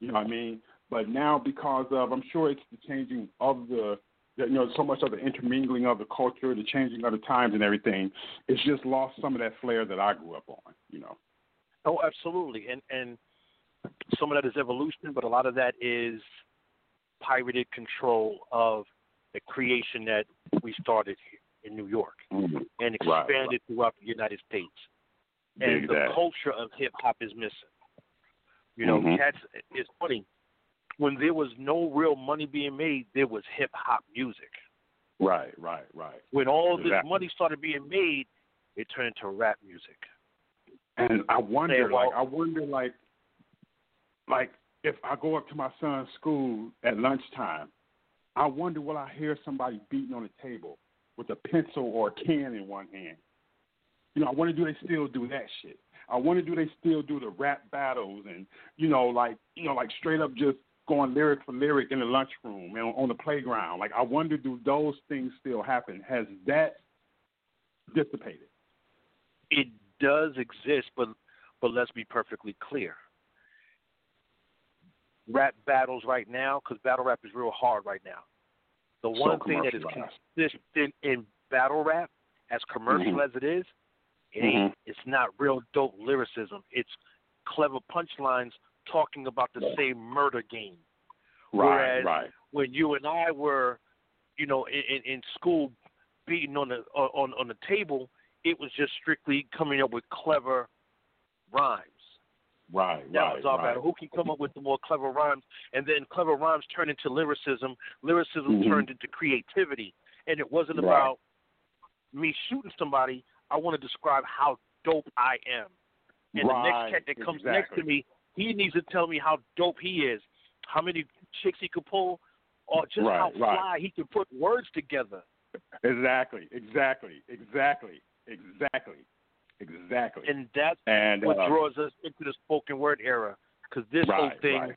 You know what I mean? But now because of I'm sure it's the changing of the you know, so much of the intermingling of the culture, the changing of the times and everything, it's just lost some of that flair that I grew up on, you know. Oh, absolutely. And and some of that is evolution, but a lot of that is pirated control of the creation that we started here in New York Mm-hmm. and Right, expanded throughout the United States. And the that. culture of hip hop is missing. You know, Mhm. cats it's funny. When there was no real money being made, there was hip hop music. Right, right, right. When all this money started being made, it turned into rap music. And I wonder, like, I wonder, like, like if I go up to my son's school at lunchtime, I wonder will I hear somebody beating on the table with a pencil or a can in one hand. You know, I wonder do they still do that shit. I wonder do they still do the rap battles and you know, like you know, like straight up just going lyric for lyric in the lunchroom and on the playground. Like I wonder do those things still happen? Has that dissipated? it does exist, but but let's be perfectly clear. Rap battles right now, because battle rap is real hard right now. The So one thing that is consistent in battle rap, as commercial Mhm. as it is, it ain't. It's not real dope lyricism. It's clever punchlines talking about the same murder game. Right, Whereas right. when you and I were, you know, in, in, in school beating on the on on the table, it was just strictly coming up with clever rhymes. Right, That right, was our right. battle. Who can come up with the more clever rhymes? And then clever rhymes turned into lyricism. Lyricism Mhm. turned into creativity. And it wasn't Right. about me shooting somebody. I want to describe how dope I am. And the next cat that comes next to me, he needs to tell me how dope he is, how many chicks he could pull, or just Right, how right. fly he can put words together. Exactly, exactly, exactly, exactly, exactly. And that's And, what uh, draws us into the spoken word era. Because this whole thing right.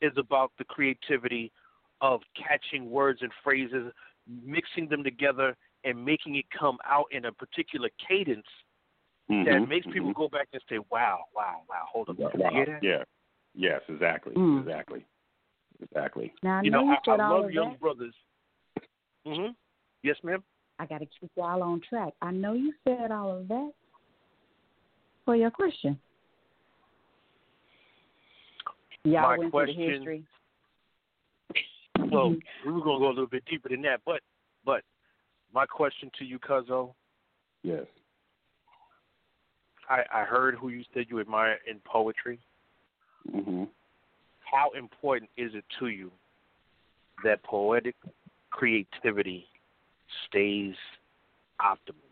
is about the creativity of catching words and phrases, mixing them together, and making it come out in a particular cadence that Mhm, makes people mhm. go back and say, "Wow, wow, wow! Hold up, Wow, did you hear that?" Yeah. Yes, exactly, Mm. exactly, exactly. Now you know, know, you I, I love young that. brothers. hmm Yes, ma'am. I got to keep y'all on track. I know you said all of that for your question. Y'all My went question- through the history. Well, we were gonna go a little bit deeper than that, but but my question to you, Cuzzo, Yes. I, I heard who you said you admire in poetry. hmm How important is it to you that poetic creativity stays optimal?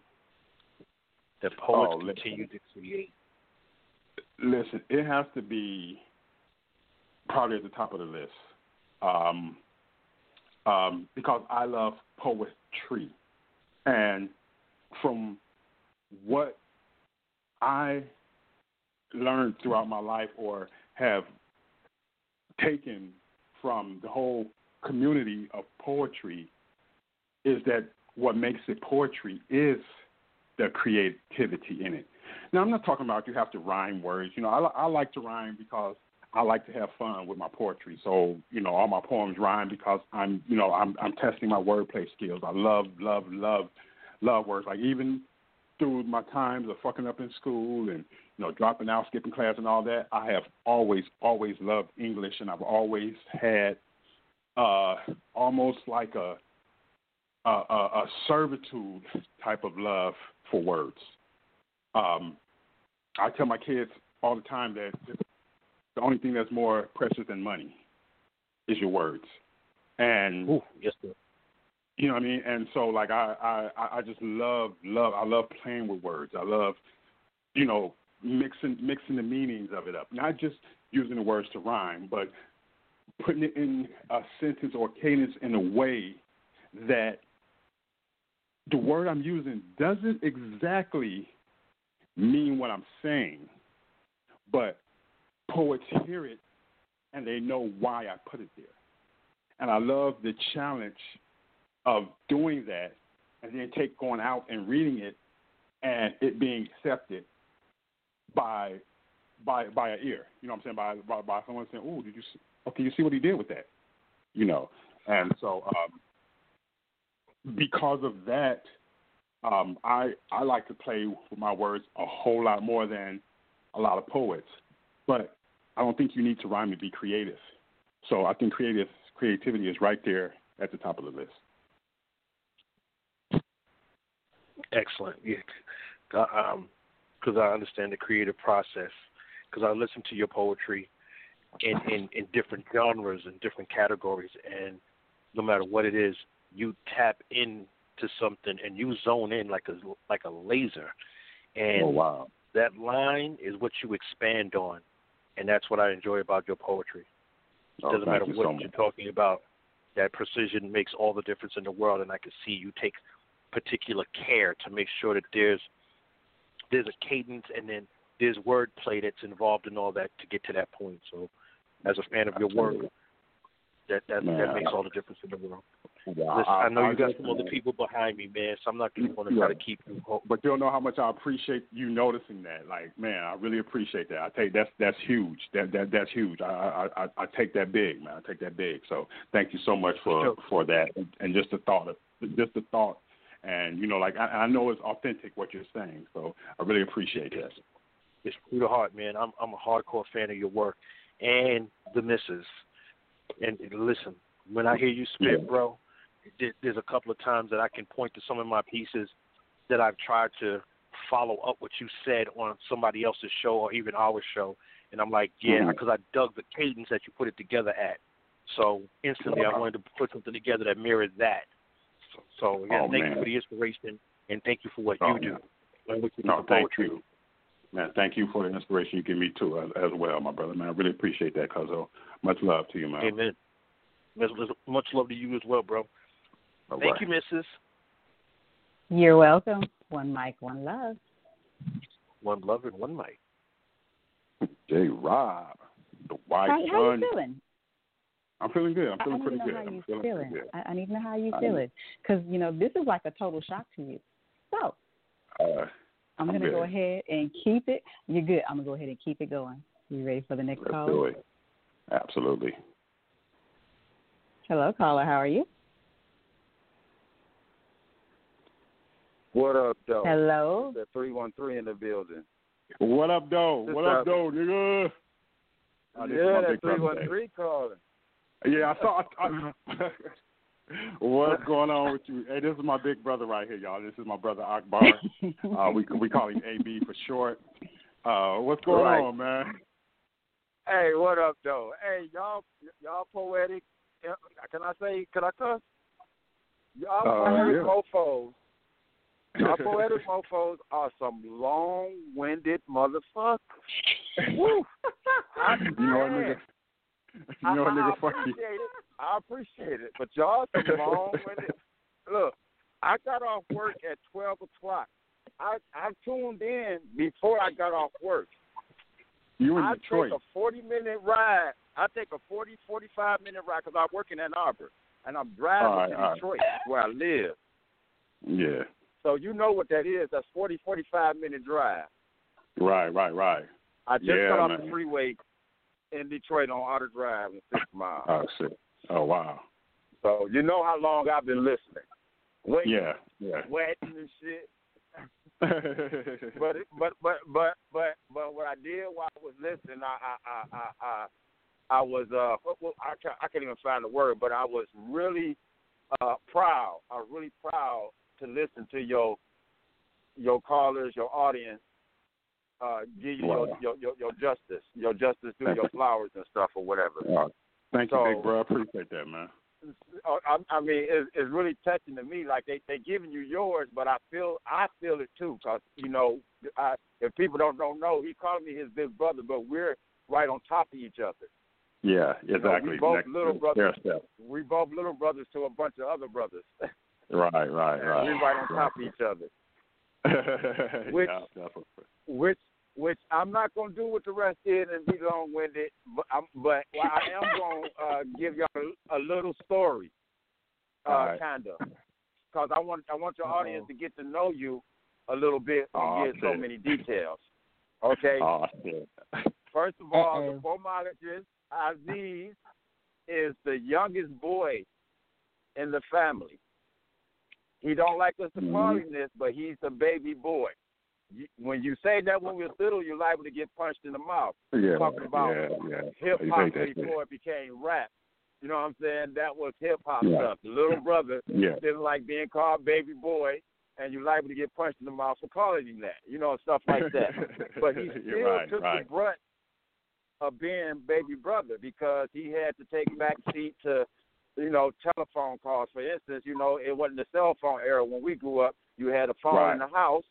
That poets Oh, listen. continue to create. Listen, it has to be probably at the top of the list. Um, um, because I love poetry. And from what I learned throughout my life or have taken from the whole community of poetry is that what makes it poetry is the creativity in it. Now, I'm not talking about you have to rhyme words. You know, I, I like to rhyme because I like to have fun with my poetry. So, you know, all my poems rhyme because I'm, you know, I'm, I'm testing my wordplay skills. I love, love, love, love words. Like even through my times of fucking up in school and, you know, dropping out, skipping class and all that, I have always, always loved English and I've always had uh, almost like a, a, a, a servitude type of love for words. Um, I tell my kids all the time that the only thing that's more precious than money is your words. And Ooh, yes, sir. you know what I mean? And so like I, I, I just love love I love playing with words. I love, you know, mixing mixing the meanings of it up. Not just using the words to rhyme, but putting it in a sentence or cadence in a way that the word I'm using doesn't exactly mean what I'm saying, but poets hear it and they know why I put it there. And I love the challenge of doing that and then take going out and reading it and it being accepted by by by an ear. You know what I'm saying? By by, by someone saying, "Oh, did you see? Okay, you see what he did with that?" You know, and so um, because of that, um, I I like to play with my words a whole lot more than a lot of poets. But I don't think you need to rhyme to be creative. So I think creative creativity is right there at the top of the list. Excellent. Yeah. Um, because I understand the creative process. Because I listen to your poetry in, in in different genres and different categories, and no matter what it is, you tap into something and you zone in like a like a laser. And Oh, wow. that line is what you expand on, and that's what I enjoy about your poetry. It Oh, doesn't matter you what so you're talking about. That precision makes all the difference in the world, and I can see you take particular care to make sure that there's there's a cadence and then there's wordplay that's involved in all that to get to that point. So, as a fan of your work, that that, Man, that makes all the difference in the world. Wow, Listen, I, know I you got some other people behind me, man, so I'm not going to try to keep you. But you'll know how much I appreciate you noticing that. Like, man, I really appreciate that. I take that's that's huge. That that that's huge. I I I, I take that big, man. I take that big. So thank you so much for Sure. for that and, and just the thought of just the thought. And you know, like I, I know it's authentic what you're saying. So I really appreciate that. It's through the heart, man. I'm I'm a hardcore fan of your work and the misses. And listen, when I hear you spit, Yeah. bro, there's a couple of times that I can point to some of my pieces that I've tried to follow up what you said on somebody else's show or even our show, and I'm like, yeah, mm-hmm. because I dug the cadence that you put it together at. So instantly, I wanted to put something together that mirrored that. So, so again, Oh, thank man. you for the inspiration and thank you for what Oh, you do and what you do No, for thank poetry. you. Man, thank you for the inspiration you give me too as, as well, my brother. Man, I really appreciate that, Cuzzo. Uh, much love to you, man. Amen. Much, much love to you as well, bro. All Thank you, Mrs. You're welcome. One mic, one love. One love and one mic. J. Rob, the white How, how you feeling? I'm feeling good. I'm I- feeling I pretty need to good. know how I'm you feeling feeling. good. I, I need to know how you I- feeling because you know this is like a total shock to you. So Uh, I'm I'm gonna go ahead and keep it. You're good. I'm gonna go ahead and keep it going. You ready for the next let's call? do it. Absolutely. Hello, caller. How are you? What up, though? Hello. The three one three in the building. What up, though? This What up, up- though, nigga? Oh, yeah, my that big three brother one three calling. Yeah, I saw. I, I, what's going on with you? Hey, this is my big brother right here, y'all. This is my brother Akbar. uh, we we call him AB for short. Uh, what's going Right. on, man? Hey, what up, though? Hey, y'all, y'all poetic. uh, Can I say? Can I cuss? Y'all Uh, poetic yeah. mofos. Y'all mofos are some long-winded motherfuckers. Woo! I, You know what, nigga? You know what, nigga? Fuck you. appreciate it. I appreciate it. But y'all some long-winded. Look, I got off work at twelve o'clock. I I tuned in before I got off work. You in I Detroit? take a 40 minute ride. I take a 40, 45 minute ride because I work in Ann Arbor and I'm driving right, to all right. Detroit where I live. Yeah. So you know what that is. That's 40, 45 minute drive. Right, right, right. I just Yeah, got off man. the freeway in Detroit on Outer Drive in Six miles. Oh shit. Oh wow. So you know how long I've been listening. Waiting, Yeah, yeah. sweating and shit. but but but but but but what I did while I was listening, I I I I, I, was uh I can't, I can't even find the word, but I was really uh proud. I was really proud to listen to your your callers, your audience, uh give you Wow. your, your your your justice, your justice through Thank your flowers and stuff or whatever. Oh, thank you, big bro. I appreciate that, man. Uh, I, I mean, it's, it's really touching to me. Like they they giving you yours, but I feel I feel it too. Cause you know, I, if people don't don't know, he called me his big brother, but we're right on top of each other. Yeah, You know, exactly. we both Next little brothers. We both little brothers to a bunch of other brothers. Right, right, right. We're right on top of each other. other. Which- yeah. Which which I'm not gonna do what the rest did and be long winded, but I'm, but I am gonna uh, give y'all a, a little story, uh, All right. kind of, because I want I want your audience to get to know you a little bit and Oh, get so many details. Okay. Oh. First of all, Uh-oh. the Poemanologist Aziez is the youngest boy in the family. He don't like us to call him this, but he's a baby boy. You, when you say that when we were little, you're liable to get punched in the mouth. Yeah, Talking about yeah, yeah. hip hop take that shit. before it became rap. You know what I'm saying? That was hip hop Yeah. stuff. The little brother Yeah. didn't like being called baby boy, and you're liable to get punched in the mouth for calling him that. You know, stuff like that. but he still right, took right. the brunt of being baby brother because he had to take back seat to, you know, telephone calls. For instance, you know, it wasn't the cell phone era when we grew up. You had a phone Right. in the house,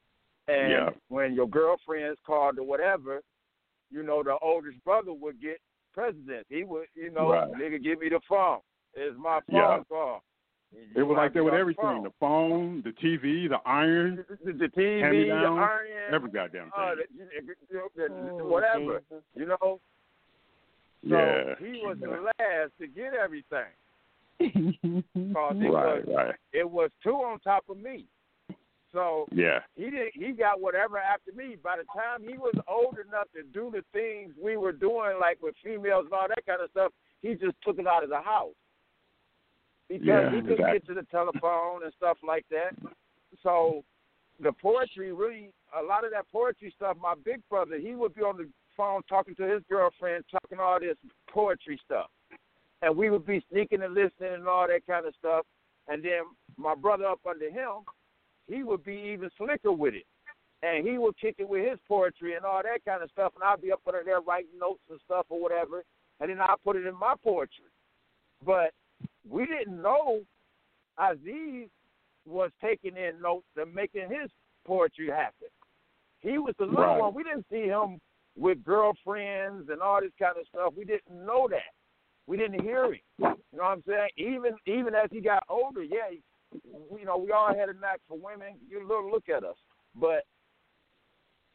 and Yeah. when your girlfriends called or whatever, you know, the oldest brother would get precedence. He would, you know, Right. nigga, give me the phone. It's my phone Yeah. call. It was like that with You everything: the phone, the TV, the iron, The, the TV, the hand-me-downs, iron, every goddamn thing. uh, the, the, the, Oh, whatever. Jesus. You know, So Yeah, he was yeah. the last to get everything. Cause it Right, was right. it was two on top of me. So Yeah. he did he got whatever after me. By the time he was old enough to do the things we were doing, like with females and all that kind of stuff, he just took it out of the house because Yeah, he couldn't exactly. get to the telephone and stuff like that. So the poetry really a lot of that poetry stuff. My big brother, he would be on the phone talking to his girlfriend, talking all this poetry stuff, and we would be sneaking and listening and all that kind of stuff. And then my brother up under him, he would be even slicker with it. And he would kick it with his poetry and all that kind of stuff. And I'd be up under there writing notes and stuff or whatever. And then I'd put it in my poetry. But we didn't know Aziez was taking in notes and making his poetry happen. He was the little Right. one. We didn't see him with girlfriends and all this kind of stuff. We didn't know that. We didn't hear him. You know what I'm saying? Even even as he got older, yeah, he, you know, we all had a knack for women. You look look at us, but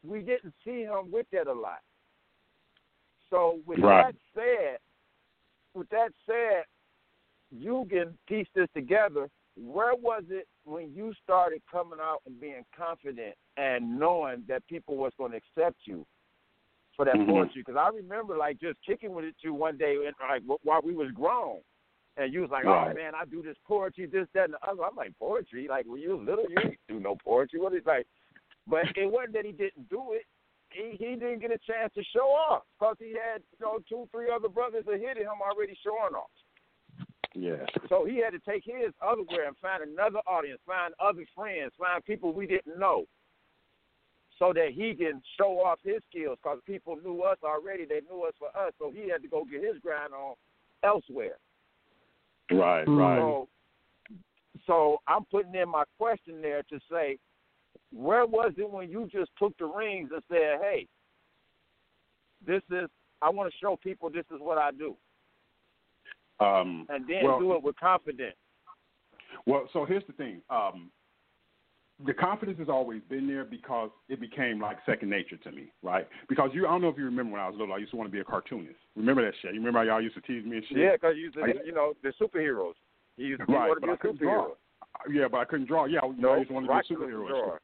we didn't see him with that a lot. So with Right. that said, with that said, you can piece this together. Where was it when you started coming out and being confident and knowing that people was going to accept you for that Mhm. poetry? Because I remember like just kicking with it you one day, and like wh- while we was grown, and you was like, "Oh man, I do this poetry, this, that, and the other." I'm like, "Poetry? Like when you was little, you didn't do no poetry. What is like?" But it wasn't that he didn't do it. He he didn't get a chance to show off because he had you know two, three other brothers ahead of him already showing off. Yeah. So he had to take his otherwhere and find another audience, find other friends, find people we didn't know, so that he can show off his skills. Because people knew us already, they knew us for us. So he had to go get his grind on elsewhere. Right, right. So, so I'm putting in my question there to say, where was it when you just took the rings and said, "Hey, this is I want to show people this is what I do," Um, and then well, do it with confidence. Well, so here's the thing. Um, the confidence has always been there because it became like second nature to me, right? Because you, I don't know if you remember when I was little, I used to want to be a cartoonist. Remember that shit? You remember how y'all used to tease me and shit? Yeah, because you, I- you know, the superheroes. You used to Right, but be I a couldn't superhero. draw. Yeah, but I couldn't draw. Yeah, No, I used to want to be a superhero. and drawer.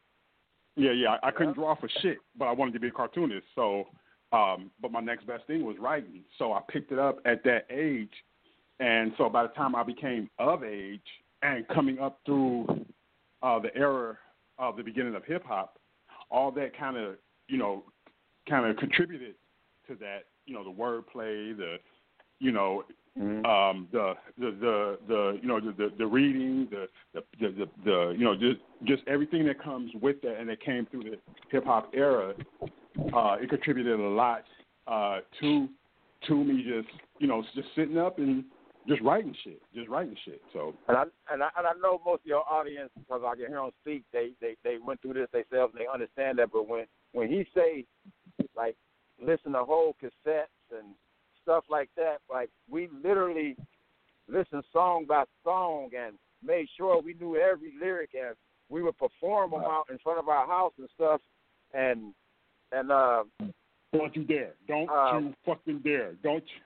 shit. Yeah, yeah, I, I couldn't draw for shit, but I wanted to be a cartoonist. So, um, but my next best thing was writing. So I picked it up at that age, and so by the time I became of age and coming up through uh, the era of the beginning of hip hop, all that kind of you know kind of contributed to that. You know, the wordplay, the you know um, the, the the the you know the the, the reading, the the, the the the you know just just everything that comes with that, and it came through the hip hop era. Uh, it contributed a lot uh, to to me just you know just sitting up and just writing shit, just writing shit. So And I and I and I know most of your audience because I can hear them speak. They they they went through this themselves. They understand that. But when when he say like listen to whole cassettes and stuff like that, like we literally listened song by song and made sure we knew every lyric and we would perform them out in front of our house and stuff. And and uh, don't you dare, don't Um, you fucking dare, don't you.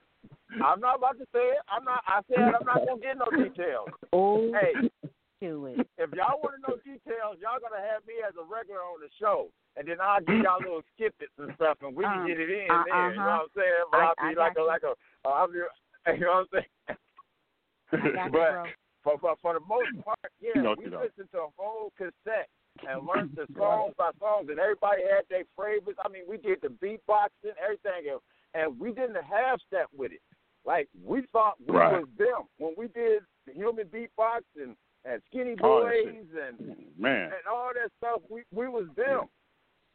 I'm not about to say it. I'm not. I said I'm not gonna get no details. Oh, Hey, do it. if y'all want to know details, y'all gonna have me as a regular on the show, and then I'll give y'all little snippets and stuff, and we can Um, get it in uh, there. You know uh-huh. what I'm saying? But I- I'll I be like got a like a. Uh, I'll be, you know what I'm saying? I you, but for, for for the most part, yeah, You know, we you know. listened to a whole cassette and learned the songs by songs, and everybody had their favorites. I mean, we did the beatboxing, everything, and, and we didn't have step with it. Like we thought we Right. was them when we did the human beatbox and and Skinny All that Boys and Man, and all that stuff. We we was them.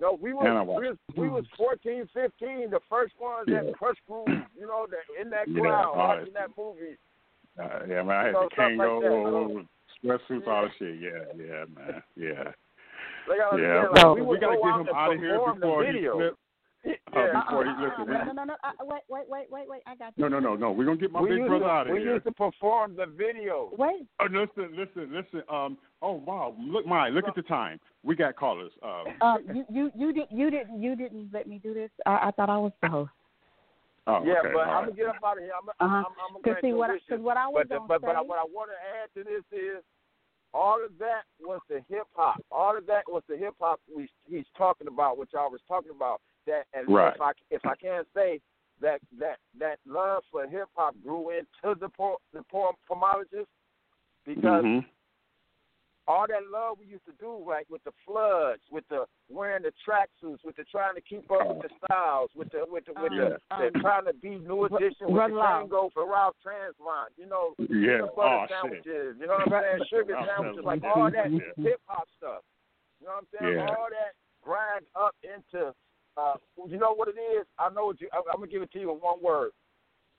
No, we was And we was, watched. we was 14, 15, the first ones Yeah. that Krush Groove, you know, that in that crowd all watching that. that movie. uh, yeah, man, I had So the stuff like Kangol, that, all that shit. Yeah, yeah, man, yeah. They gotta Yeah, understand, like, we, we gotta go get him out of here before the he video. Slips. Yeah. Uh, before he Uh-uh, listen, uh-uh, we- no, no, no, uh, wait, wait, wait, wait, wait. I got you. No, no, no, no. We're gonna get my we big brother to, out of here. we here. used to perform the video. Wait. Oh, listen, listen, listen. Um. Oh wow. Look, my look at the time. We got callers. Um. Uh, you, you, you did, you didn't, you didn't let me do this. I, I thought I was the host. Oh, yeah, okay. but I'm right. gonna get up out of here. I'm, Uh-huh. I'm, I'm, I'm Cause see what I, cause what I was but, gonna but, say. but I, what I want to add to this is all of that was the hip hop. All of that was the hip hop we he's talking about, which I was talking about. That and Right. if I if I can say that that that love for hip hop grew into the por- the por- Poemanologist because Mhm. all that love we used to do, like with the floods, with the wearing the tracksuits, with the trying to keep up with the styles, with the with the with the, Um, the um, trying to be new Br- edition with Brother the Law. tango for Ralph Transvine, you know, Yeah. the butter Oh, shit. sandwiches, you know what I'm saying, sugar Ralph sandwiches, like all that yeah. hip hop stuff. You know what I'm saying? Yeah. All that grind up into, uh, you know what it is? I know what you. I, I'm gonna give it to you in one word: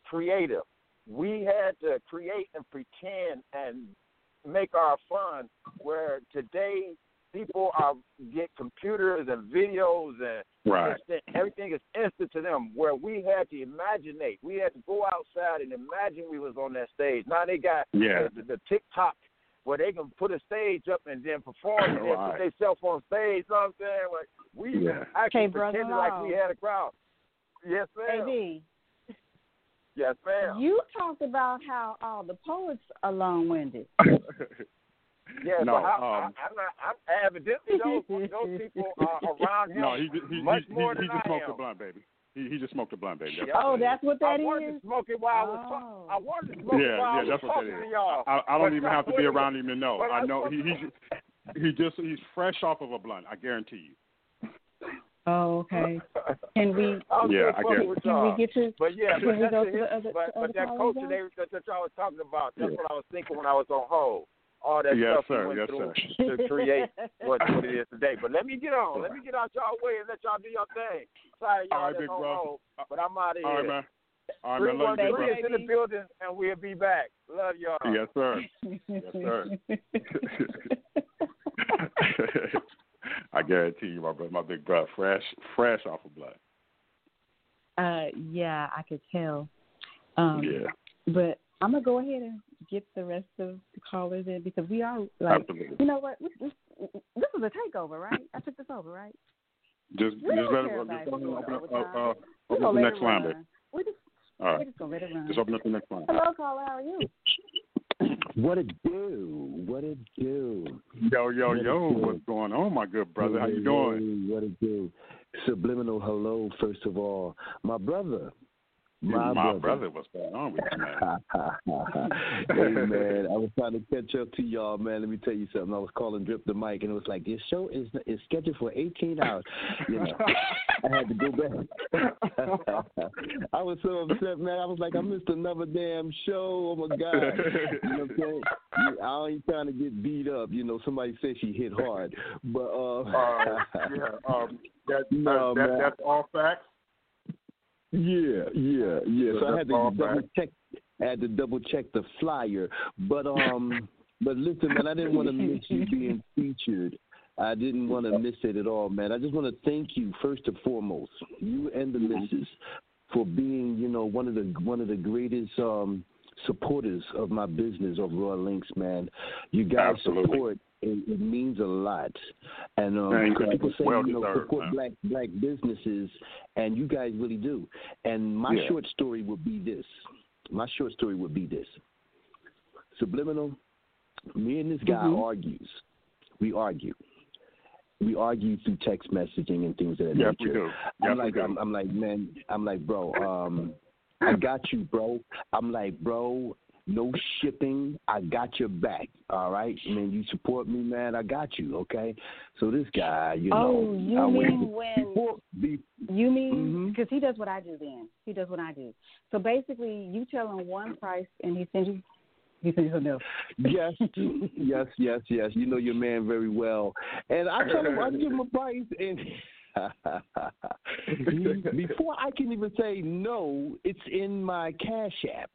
creative. We had to create and pretend and make our fun. Where today people are get computers and videos and Right. instant, everything is instant to them. Where we had to imaginate, we had to go outside and imagine we was on that stage. Now they got Yeah. the, the TikTok where they can put a stage up and then perform and then Right. put themselves on stage. You know what I'm saying? Like we Yeah. actually Okay, brother pretended like we had a crowd. Yes, ma'am. AD, Yes, ma'am. you talked about how all the poets are long-winded. Yeah, No, but I, um, I, I'm not. I'm evidently those those people are around him. No, he just he, much he, more he, than he just I smoked am. a blunt, baby. He he just smoked a blunt, baby. That's Yeah. what Oh, it that's what that I wanted is. to smoke it while I was Oh. talking. I wanted to smoke it Yeah, I yeah, was that's what talking that to y'all. I, I don't But even I have to be around him to know. but I I know he he he just he's fresh off of a blunt. I guarantee you. Oh, okay. Can we? Yeah, I fucking guess. Can y'all. we get to? But yeah, can but we that's go the to the other? but, to but other that callers culture they, that, that y'all was talking about, that's Yeah. what I was thinking when I was on hold. All that Yes, stuff sir. we Yes, went sir. to create what, what it is today. But let me get on. Let me get out y'all way and let y'all do your thing. Sorry, y'all All right, big bro. hold, but I'm out of here. All right, here. man. All right, Three man. Love you, big three is in the building, and we'll be back. Love y'all. Yes, sir. Yes, sir. I guarantee you, my brother, my big brother, fresh, fresh off of blood. Uh, yeah, I could tell. Um, yeah, But I'm gonna go ahead and get the rest of the callers in because we are like, absolutely. you know what? This, this, this is a takeover, right? I took this over, right? Just, We just let care it, about just open, open, up, uh, uh, open up the let next line, baby. run. We just, All we right, just gonna let it run. just open up the next line. Hello, caller. How are you? What it do? What it do? Yo, yo, What yo, what's going on, my good brother? How you doing? What it do? Subliminal hello, first of all. My brother. My, My brother. brother, what's going on with you, man? hey man, I was trying to catch up to y'all, man. Let me tell you something. I was calling Drip Da Mic, and it was like your show is is scheduled for 18 hours. You know, I had to go back. I was so upset, man. I was like, I missed another damn show. Oh my god. You know what I'm saying? I ain't trying to get beat up. You know, somebody said she hit hard, but uh, uh, yeah, um, that, No, that, that, that's all facts. Yeah, yeah, yeah. So I had to double check. I had to double check the flyer, but um, but listen, man, I didn't want to miss you being featured. I didn't want to miss it at all, man. I just want to thank you first and foremost, you and the missus, for being, you know, one of the one of the greatest um supporters of my business of Raw Links, man. You guys Absolutely. support it, it means a lot, and um, Thank because you. people say Well you know deserved, support man. black black businesses, and you guys really do. And my Yeah. short story would be this. My short story would be this. Subliminal. Me and this guy Mm-hmm. argues. We argue. We argue through text messaging and things of that Yes, nature. we do. I'm like. I'm, I'm like, man, I'm like, bro, um, I got you, bro. I'm like, bro, no shipping. I got your back. All right, man. You support me, man. I got you. Okay. So this guy, you oh, know, you I mean when? before, You mean Mm-hmm. because he does what I do? Then he does what I do. So basically, you tell him one price, and he sends you. He sends you something else. yes, yes, yes, yes. You know your man very well, and I tell him I give him a price, and before I can even say no, it's in my cash app.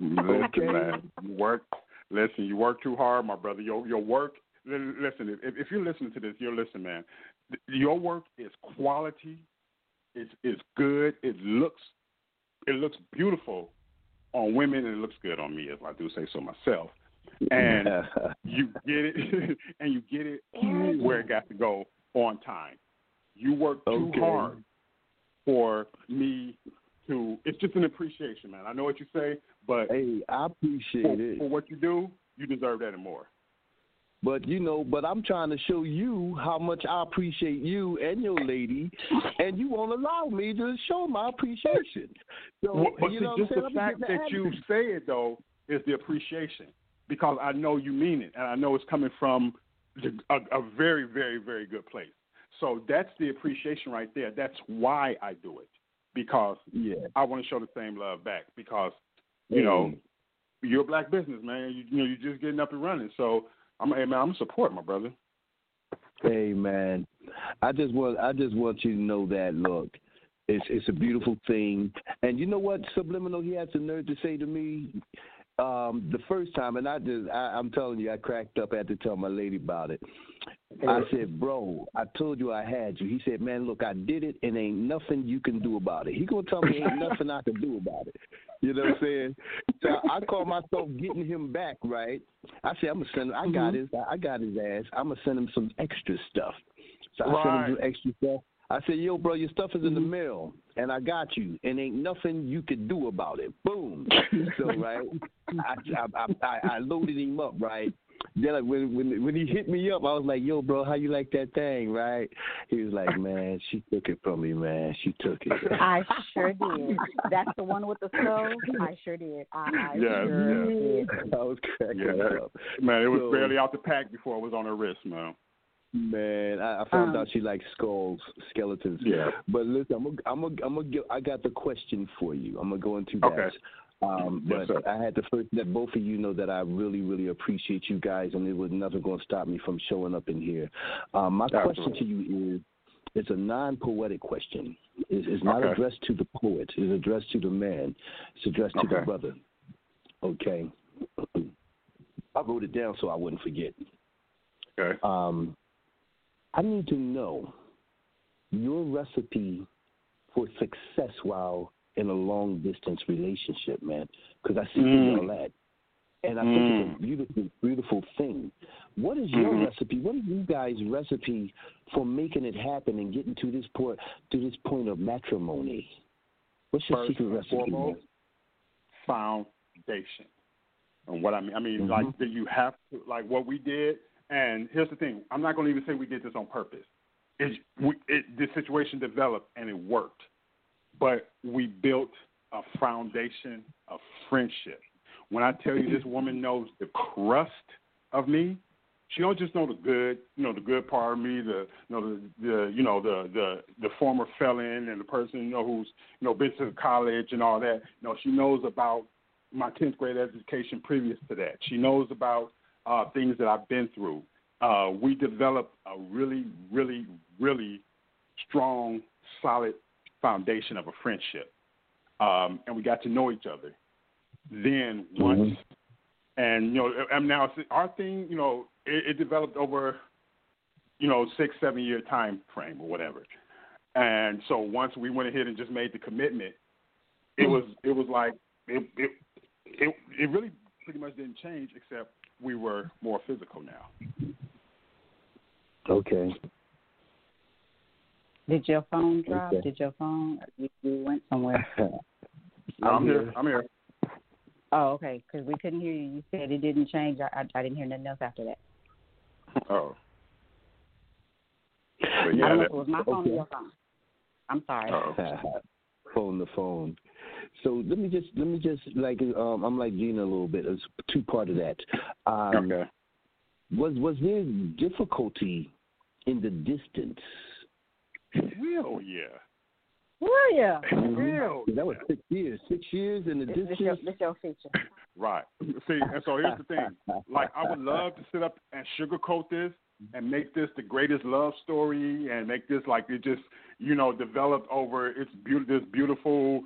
Listen, Okay. man, you work. Listen, you work too hard, my brother. Your your work. Listen, if if you're listening to this, you're listening, man. Your work is quality. It's it's good. It looks it looks beautiful on women, and it looks good on me, if I do say so myself. And you get it, and you get it where it got to go on time. You work too Okay. hard for me to. It's just an appreciation, man. I know what you say, but hey, I appreciate for, it for what you do. You deserve that and more. But you know, but I'm trying to show you how much I appreciate you and your lady, and you won't allow me to show my appreciation. So Well, but you see, know what just the fact that you say it though is the appreciation because I know you mean it, and I know it's coming from a, a very, very, very good place. So that's the appreciation right there. That's why I do it because yeah. I want to show the same love back because you know mm. you're a black business man. You, you know you're just getting up and running. So I'm hey man, I'm a support my brother. Hey man, I just want I just want you to know that look, it's it's a beautiful thing, and you know what subliminal he had the nerve to say to me, um, the first time, and I just I, I'm telling you, I cracked up. I had to tell my lady about it. I said, bro, I told you I had you. He said, man, look, I did it, and ain't nothing you can do about it. He gonna tell me ain't nothing I can do about it. You know what I'm saying? So I call myself getting him back, right? I said, I'm gonna send. I got his. I got his ass. I'm gonna send him some extra stuff. So I sent him some extra stuff. I said, yo, bro, your stuff is in the mm-hmm. mail, and I got you, and ain't nothing you could do about it. Boom. so right, I, I, I, I loaded him up, right. Then like, when when when he hit me up, I was like, "Yo, bro, how you like that thing?" Right? He was like, "Man, she took it from me, man. She took it." I sure did. That's the one with the skull. I sure did. I, I Yeah, sure yeah. did. I was cracking Yeah, up. man, it was So- barely out the pack before it was on her wrist, man. Man, I, I found Um, out she likes skulls, skeletons. Yeah. But listen, I'm gonna, I'm gonna, I'm gonna get. I got the question for you. I'm gonna go into that. Okay. Um, but sir. I had to first let both of you know that I really, really appreciate you guys, and it was nothing going to stop me from showing up in here. Um, my question to you is, it's a non-poetic question. It's, it's not Okay. addressed to the poet. It's addressed to the man. It's addressed to the Okay. brother. Okay. I wrote it down so I wouldn't forget. Okay. Um, I need to know your recipe for success while in a long distance relationship, man. Because I see Mm. all that, and I think it's Mm. a beautiful, beautiful thing. What is your Mhm. recipe? What is you guys' recipe for making it happen and getting to this point to this point of matrimony? What's your First secret recipe? foremost, foundation. And what I mean, I mean, Mhm. like you have to, like what we did. And here's the thing: I'm not going to even say we did this on purpose. It's we, it, this situation developed and it worked, but we built a foundation of friendship. When I tell you this woman knows the crust of me, she don't just know the good, you know, the good part of me, the you know the, the you know the the the former felon and the person you know who's you know been to college and all that. You know, she knows about my tenth grade education previous to that. She knows about uh, things that I've been through. Uh, we developed a really, really, really strong, solid foundation of a friendship, um, and we got to know each other. Then once and you know, and now our thing, you know, it, it developed over, you know, six, seven year time frame or whatever. And so once we went ahead and just made the commitment, it was it was like it it it, it really pretty much didn't change except we were more physical now. Okay. Did your phone drop? Okay. Did your phone? You, you went somewhere. I'm here. I'm here. Oh, okay. Because we couldn't hear you. You said it didn't change. I, I, I didn't hear nothing else after that. Oh. But I don't know that, if it was my phone Okay. or your phone. I'm sorry. phone the phone. So let me just let me just like um, I'm like Gina a little bit. It's two part of that. Um, okay. Was was there difficulty in the distance? Hell yeah. Were you? Hell That was six years. Six years in the This, this, your, distance. this your feature. Right. See, and so here's the thing. Like, I would love to sit up and sugarcoat this and make this the greatest love story and make this like it just, you know, developed over its beauty, this beautiful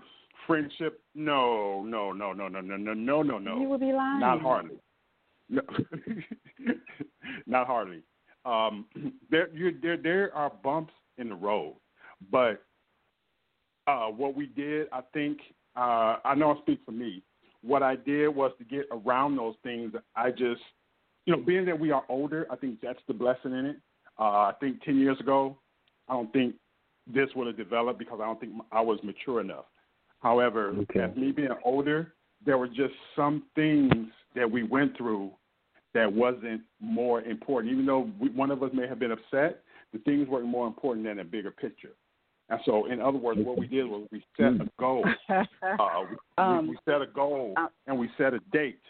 friendship. No, no, no, no, no, no, no, no, no, no. You would be lying. Not hardly. No, not hardly. Um, there, you, there, there are bumps in the road, but uh, what we did, I think, uh, I know I speak for me. What I did was to get around those things. I just, you know, being that we are older, I think that's the blessing in it. Uh, I think ten years ago, I don't think this would have developed because I don't think I was mature enough. However, Okay. as me being older, there were just some things that we went through that wasn't more important. Even though we, one of us may have been upset, the things weren't more important than a bigger picture. And so, in other words, what we did was we set a goal. Uh, we, Um, we, we set a goal and we set a date.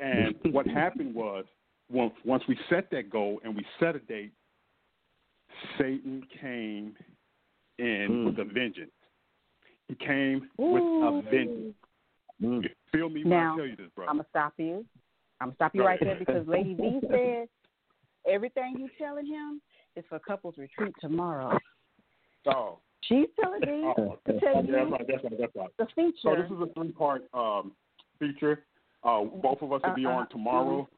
And what happened was, once once we set that goal and we set a date, Satan came in with a vengeance. He came with a vengeance. You feel me when Now, I tell you this, bro? I'm gonna stop you. I'm gonna stop you right there because Lady V said everything you telling him is for couples retreat tomorrow. Oh. She's telling me Oh, to tell yeah, that's you right, that's right, that's right. the So this is a three part um, feature. Uh, both of us will be Uh-uh. on tomorrow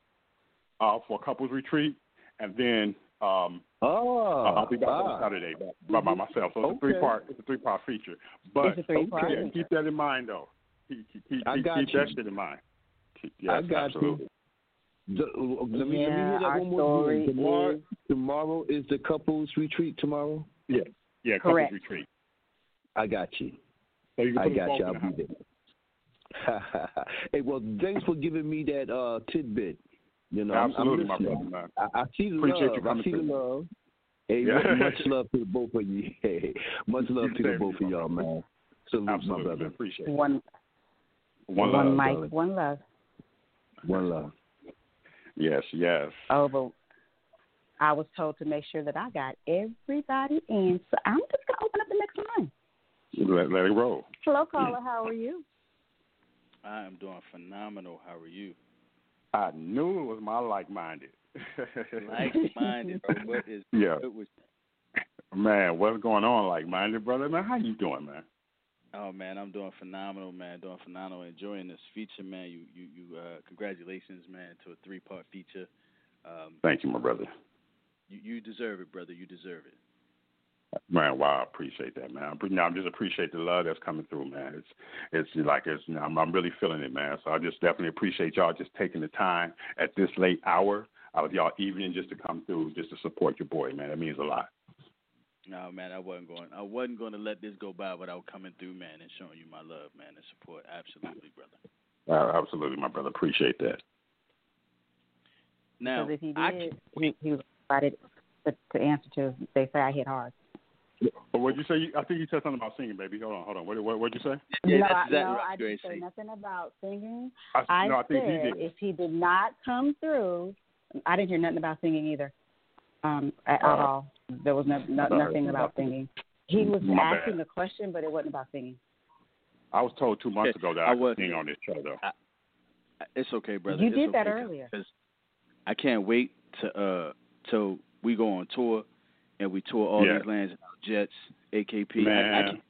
uh, for a couples retreat, and then um, oh, I'll be back ah. on Saturday by, by, by myself. So it's a three part It's a three part feature. But It's a keep that in mind, though. Keep, keep, keep, I keep, got keep you. that shit in mind. Yes, I got absolutely. you. The- let, me, let me hear that one more time. Tomorrow, is- tomorrow is the couples retreat. Tomorrow. Yeah, yeah, Correct. retreat. I got you. So you I got you. I'll be there. hey, well, thanks for giving me that uh, tidbit. You know, I'm- Absolutely, I'm my brother, man. I, I see the Appreciate love. you coming I see the love. Hey, Yeah. much, much love to the both of you. Hey, much love to the both of y'all, man. Salute, my Absolutely, brother. man. Appreciate it. One, One one love, mic, darling. one love. One love. Yes, yes. Oh, but I was told to make sure that I got everybody in, so I'm just gonna open up the next line. Let, let it roll. Hello, caller. How are you? I am doing phenomenal. How are you? I knew it was my like minded. Like-minded, bro. What is Yeah. what was Man, what's going on, like minded brother? Man, how you doing, man? Oh man, I'm doing phenomenal, man. Doing phenomenal. Enjoying this feature, man. You you you uh congratulations, man, to a three part feature. Um Thank you, my brother. you, you deserve it, brother. You deserve it. Man, wow, I appreciate that, man. I pre- no, I just appreciate the love that's coming through, man. It's it's like it's you know, I'm, I'm really feeling it, man. So I just definitely appreciate y'all just taking the time at this late hour out of y'all evening just to come through, just to support your boy, man. That means a lot. No, man, I wasn't going. I wasn't going to let this go by without coming through, man, and showing you my love, man, and support. Absolutely, brother. Uh, absolutely, my brother. Appreciate that. Now, Because if he I did, he, he was excited to, to answer to. They say I hit hard. But what'd you say? You- I think you said something about singing, baby. Hold on, hold on. What what what'd you say? Yeah, no, that's I, exactly no, what I I was going didn't say say. nothing about singing. I, I no, I think said he did. if he did not come through, I didn't hear nothing about singing either. Um, at, at Uh, all. There was no, no, sorry. nothing about singing. He was asking bad. a question, but it wasn't about singing. I was told two months ago that I I, was- sing on this show, though. It's okay, brother. You It's did that earlier. earlier. 'cause I can't wait to uh till we go on tour and we tour all Yeah. these lands in jets, AKP. I, I, Man. can't,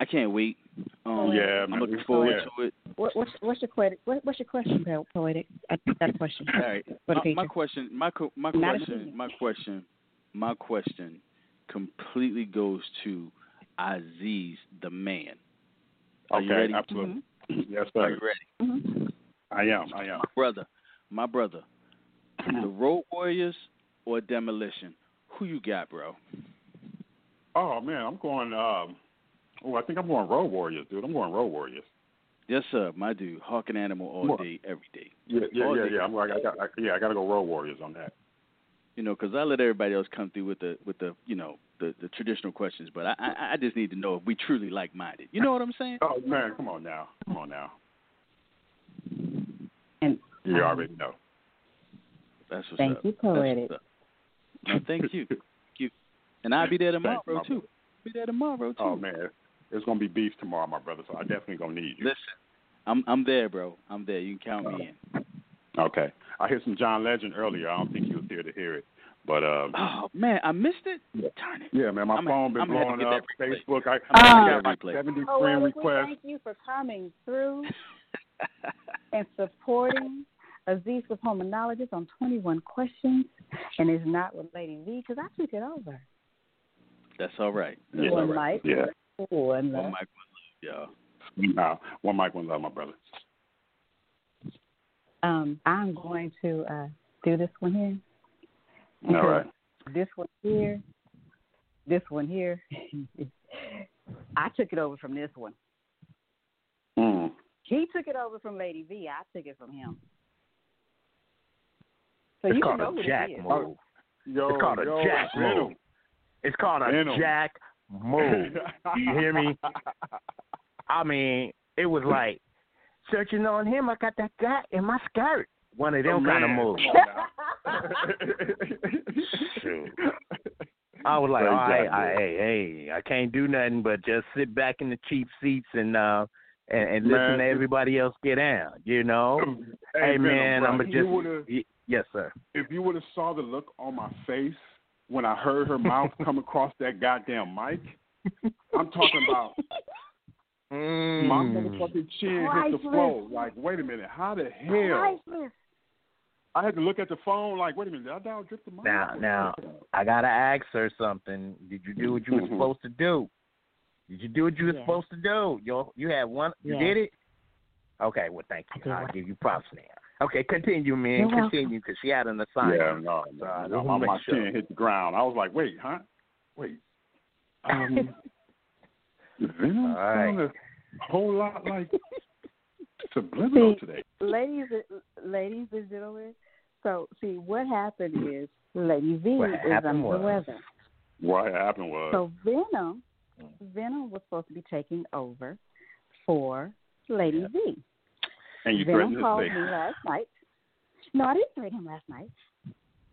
I can't wait. Um, Yeah, I'm man. looking forward Yeah. to it. What, what's, what's your poetic? What, what's your question, poetic? I got a question. All right. My, my question, my my Not question, my question, my question, completely goes to Aziez, the man. Are you okay, ready? absolutely. Yes, Are you ready? Mm-hmm. I am. I am. My brother, my brother, the Road Warriors or Demolition? Who you got, bro? Oh man, I'm going. Um, oh, I think I'm going Road Warriors, dude. I'm going Road Warriors. Yes, sir, my dude. Hawk and Animal all What? day, every day. Yeah, yeah, All yeah, day. yeah. I'm, I got, I, yeah, I got to go Road Warriors on that. You know, because I let everybody else come through with the with the you know the the traditional questions, but I I, I just need to know if we truly like minded. You know what I'm saying? Oh man, come on now, come on now. And You um, already know. That's what's Thank up. you, That's poetic. what's up. No, thank you. Thank you. And I'll be there tomorrow Thank you, my too. Be there tomorrow too. Oh man, it's gonna be beef tomorrow, my brother. So I definitely gonna need you. Listen, I'm I'm there, bro. I'm there. You can count me in. Okay. I heard some John Legend earlier. I don't think he was here to hear it, but um. Oh man, I missed it. Yeah. Darn it. Yeah, man, my I'm- phone been I'm gonna have to blowing up. Facebook, I, I'm I gonna got have like replay. seventy Oh, friend well, we requests. thank you for coming through and supporting Aziez the Poemanologist on 21 questions. And it's not with Lady V because I took it over. That's all right. That's One right. mic. Yeah. One One love. mic, one love, Nah, one mic, one love, my brother. Um, I'm going to uh, do this one here. All right. This one here. This one here. I took it over from this one. Mm. He took it over from Lady V. I took it from him. So It's you called know a jack it is. move. Yo, it's called a yo, jack Venom. move. It's called a Venom. jack move. You hear me? I mean, it was like searching on him. I got that guy in my skirt. One of them Oh, kind of man. moves. Shoot. I was like, all right, I, hey, hey, I can't do nothing but just sit back in the cheap seats and uh and, and listen to it- everybody else get down. You know? Hey, hey Venom, man, I'm if just you would've- y- yes, sir. if you would have saw the look on my face when I heard her mouth come across that goddamn mic, I'm talking about my Mm. motherfucking chin hit the Priceless. floor. Like, wait a minute, how the hell? Priceless. I had to look at the phone. Like, wait a minute, did I dial Drip Da Mic? Now, now, I gotta ask her something. Did you do what you were supposed to do? Did you do what you were Yeah. supposed to do? You you had one. You Yeah. did it. Okay, well, thank you. I'll give you props now. Okay, continue, man. You're continue, because she had an assignment. Yeah, no, So no, no, my, make sure. chin hit the ground. I was like, wait, huh? Wait. Um, Venom All right. a whole lot like subliminal See, today. ladies, ladies and gentlemen. So, see, what happened is Lady V What is under was- the weather. What happened was, So Venom, Venom was supposed to be taking over for Lady V. and you Venom threatened to called me last night. No, I didn't threaten him last night.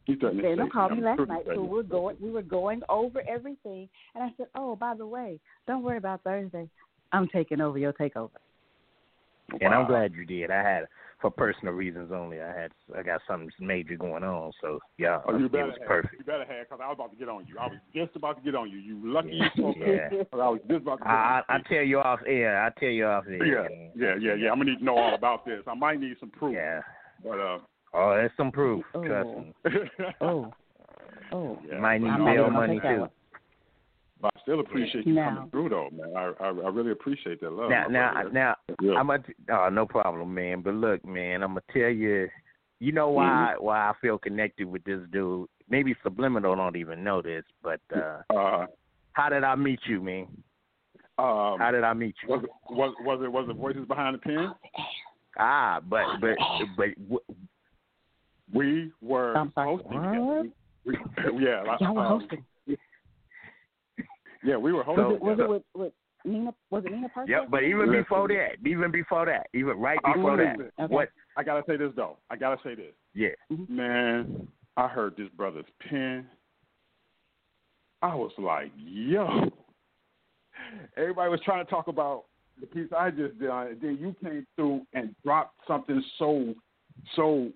you threatened to Venom called me I'm last night, so we were going we were going over everything, and I said, "Oh, by the way, don't worry about Thursday. I'm taking over your takeover." And I'm glad you did. I had, for personal reasons only, I had, I got something major going on. So yeah, Oh, you it was have. perfect. You better have, because I was about to get on you. I was just about to get on you. You lucky you spoke Yeah. I was just about to get I, I on I tell you off air. I tell you off air. Yeah, yeah, yeah, yeah. I'm gonna need to know all about this. I might need some proof. Yeah. But uh, Oh, there's some proof. Oh. Trust me. Oh, oh, yeah, might need but I'm I- not bail money take that too. But I still appreciate you No. coming through, though, man. I I, I really appreciate that love. Now, now, brother. now, Yeah. I'm gonna. Oh, no problem, man. But look, man, I'm gonna tell you. You know why why I feel connected with this dude? Maybe subliminal don't even know this, but uh uh, how did I meet you, man? um, How did I meet you? was it was was it was it voices behind the pen? Ah, but but but w- We were I'm sorry. hosting. We, yeah, Y'all were um, hosting. Yeah, we were Was hosting. it, was it with, with Nina? Was it Nina Parker? Yep, but even Listen. before that, even before that, even right before that, Okay. what? I gotta say this though. I gotta say this. Yeah, mm-hmm. Man, I heard this brother's pen. I was like, yo. Everybody was trying to talk about the piece I just did, and then you came through and dropped something so, so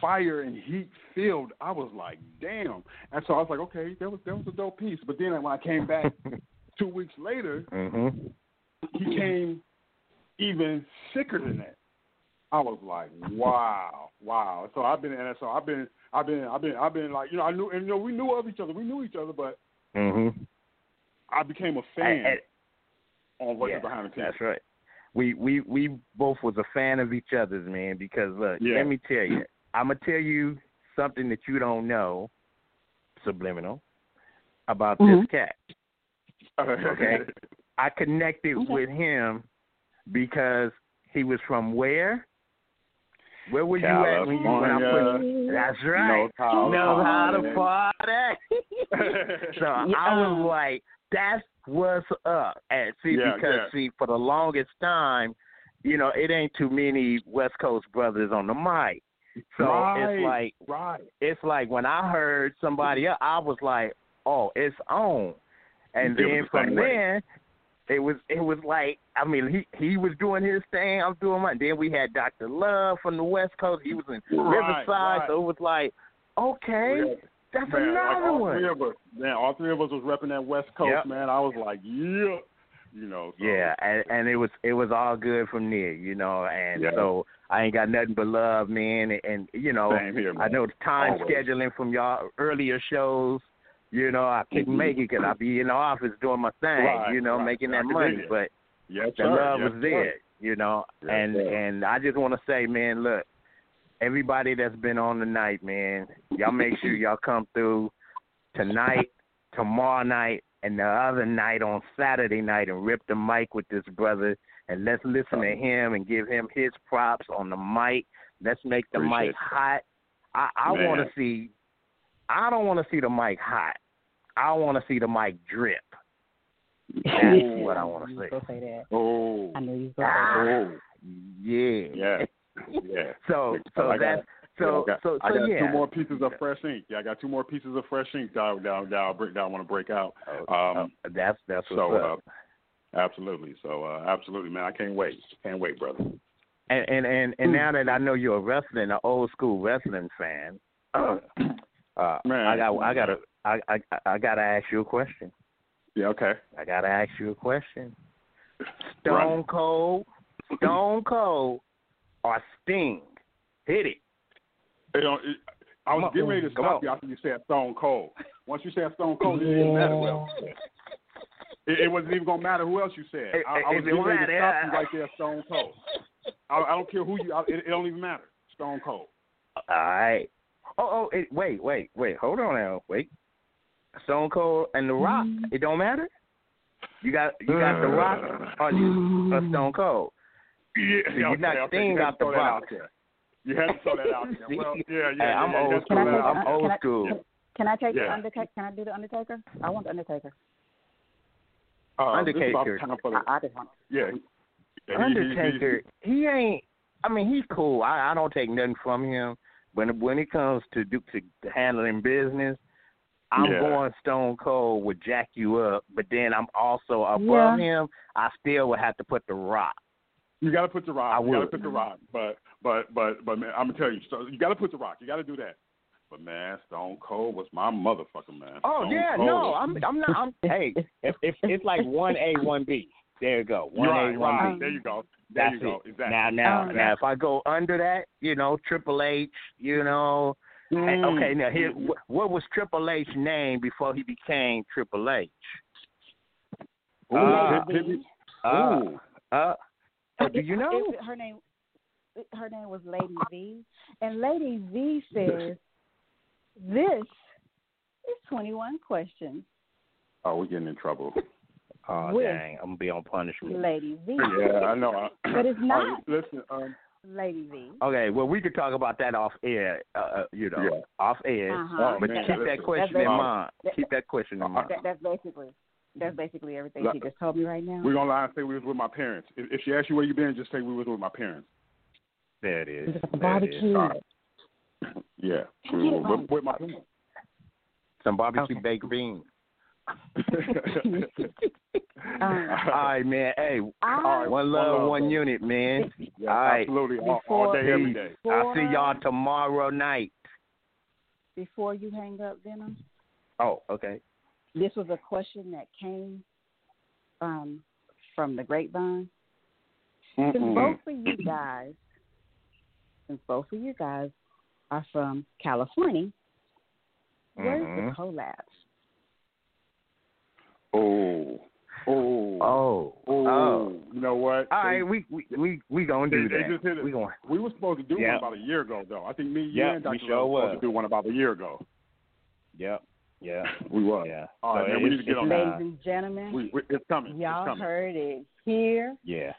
fire and heat filled. I was like, damn. And so I was like, okay, that was that was a dope piece. But then when I came back two weeks later, mhm. he came even sicker than that. I was like, wow, wow. So I've been, and so I've been, I've been, I've been, I've been like, you know, I knew, and you know, we knew of each other, we knew each other, but Mhm. I became a fan And- and- on Voices yeah, Behind the Pen. That's right. We we we both was a fan of each other's, man. Because look, Yeah. let me tell you, I'm gonna tell you something that you don't know, subliminal, about Mhm. this cat. Okay, I connected with him because he was from where? Where were you at when you when I put? California, That's right. North Carolina. Know how to party. so I was like, that's what's up. And see, Yeah, because yeah. see, for the longest time, you know, it ain't too many West Coast brothers on the mic. So right, it's like right. it's like when I heard somebody else, I was like, oh, it's on. And It then the from same way. there, it was it was like I mean he he was doing his thing, I'm doing mine. Then we had Doctor Love from the West Coast. He was in Right, Riverside, right. so it was like, okay, Yeah. that's man, like another all one. three of us, man, all three of us was repping that West Coast, Yep. man. I was like, yeah, you know. So, Yeah, and, and it was it was all good from there, you know. And Yeah. so I ain't got nothing but love, man. And, and you know, here. I know the time Always. scheduling from y'all earlier shows. You know, I couldn't Mhm. make it because I be in the office doing my thing, Right, you know, right. making that money. But yes, the sir. love yes, was sir. there, you know. Yes, and sir. and I just want to say, man, look, everybody that's been on tonight, man, y'all make sure y'all come through tonight, tomorrow night, and the other night on Saturday night and rip the mic with this brother and let's listen to him and give him his props on the mic. Let's make the Appreciate mic that. hot. I, I want to see. I don't want to see the mic hot. I want to see the mic drip. That's what I want to You say that. Oh, I knew you was gonna oh, Yeah. yeah, yeah. So so I got- that's so I got, so I so got yeah. two more pieces of fresh ink. Yeah, I got two more pieces of fresh ink that that, that I'll break that I want to break out. Um, Oh, that's that's what's so up. uh, absolutely, so uh, absolutely, man. I can't wait. Can't wait, brother. And and and, and now that I know you're a wrestling, an old school wrestling fan, uh, Man. I got I gotta I, I I gotta ask you a question. Yeah, okay. I gotta ask you a question. Stone Cold, Stone Cold, or Sting? Hit it. You know, it, I was on. getting ready to Come stop you after you said Stone Cold. Once you said Stone Cold, it didn't matter well. It, it wasn't even gonna matter who else you said. It- I, I was it getting don't ready to matter. stop you right there, Stone Cold. I, I don't care who you. I, it, it don't even matter. Stone Cold. All right. Oh oh it, wait wait wait hold on now wait. Stone Cold and The Rock. Mm-hmm. It don't matter. You got you got The uh, Rock or you or Stone Cold. Yeah, So you okay, knocked okay, Sting you out the throw out there. You had to throw that out there. Well, yeah, yeah. Hey, I'm yeah, old yeah, school. throw that I'm old Can I- school. Can, can I take the Undertaker? Can I do the Undertaker? I want the Undertaker. Uh, this is about Undertaker. time for the- I, I just. Yeah. Yeah, he- he- he- Undertaker, he ain't. I mean, he's cool. I, I don't take nothing from him. When when it comes to do to handling business, I'm Yeah. going Stone Cold would jack you up. But then I'm also above Yeah. him. I still would have to put the Rock. You got to put the rock. I you got to put the rock. But but but but man, I'm gonna tell you, so you got to put the rock. You got to do that. But man, Stone Cold was my motherfucker, man. Oh Stone yeah, Cold. no, I'm I'm not. I'm hey, if, if it's like one A, one B. There you go. One You're right, A, one right. B. There you go. There That's you go. it. Exactly. Now, now, Exactly. now, if I go under that, you know, Triple H, you know, hey, Mm. okay. Now, here, wh- what was Triple H's name before he became Triple H? Ooh, Uh, hit- hit uh, Ooh. uh, oh, do you know? it- her name? Her name was Lady V, and Lady V says, "This is 21 questions." Oh, we're getting in trouble. Oh With dang, I'm gonna be on punishment. Lady V. Yeah, I know. But it's All right, not. listen, um, Lady V. Okay, well, we could talk about that off air. Uh, uh, you know, Yeah. off air. Uh-huh. But Oh, man, keep that listen. question That's in basically- mind. Keep that question in mind. That, that's basically that's basically everything Look, she just told me right now. we're gonna lie and say we was with my parents. If, if she asks you where you been, just say we was with my parents. There it is. It's at the There it is. barbecue. All right. Yeah, Get we it were with, with my parents. Some barbecue baked beans. Um, All right, man. Hey, I- one love, one unit, man. Yeah, All right. absolutely. All, all day, every day. I'll see y'all tomorrow night. Before you hang up, Venom, Oh, okay. this was a question that came um, from the grapevine. Since Mm-mm. both of you guys, since both of you guys are from California, where's Mhm. the collabs? Oh, oh, Oh, oh. oh. You know what? All They- right, we we we we gonna do they, that. They just hit it. We going We were supposed to do Yeah. one about a year ago, though. I think me, you, Yeah, and we Dr. sure Love were supposed to do one about a year ago. Yep. Yeah. We were. Yeah. All right, So man. We need to get on it's, Ladies and gentlemen, We, we, it's coming. y'all it's coming. heard it here Yeah.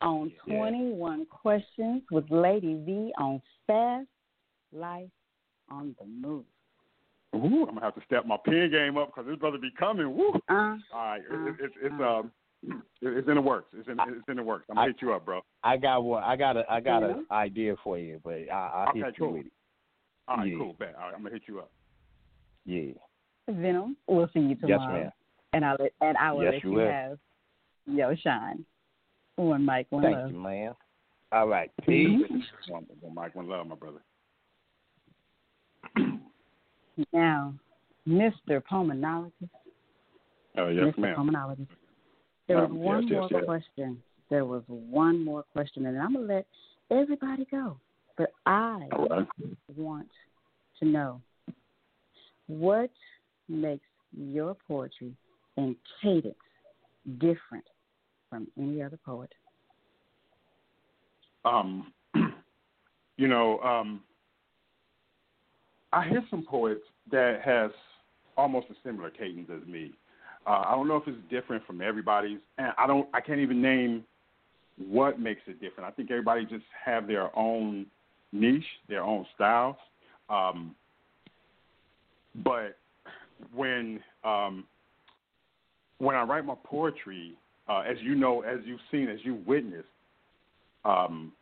on Yeah. 21 Questions with Lady V on Fast Life on the Move. Ooh, I'm gonna have to step my pen game up because this brother be coming. Woo! Uh, All right, uh, it, it's it's um, it's in the works. It's in it's in the works. I'm gonna I- hit you up, bro. I got one. I got a I got Yeah. an idea for you, but I, I'll Okay, hit you cool. with it. All right, Yeah. cool. Bet. All right, I'm gonna hit you up. Yeah. Venom, we'll see you Yes, tomorrow. ma'am. And I'll let, and I will Yes, let you you will. have your shine. One mic, one Thank love. you, man. All right. Peace. One, one Mike, one love, my brother. Now, Mr. Poemanologist. Oh yes, Mr. ma'am. Poemanologist. There was Um, one yes, more yes. question. There was one more question, and I'm gonna let everybody go. But I right. want to know what makes your poetry and cadence different from any other poet. Um, you know, um, I hear some poets that has almost a similar cadence as me. Uh, I don't know if it's different from everybody's, and I don't. I can't even name what makes it different. I think everybody just have their own niche, their own styles. Um, but when um, when I write my poetry, uh, as you know, as you've seen, as you've witnessed, um,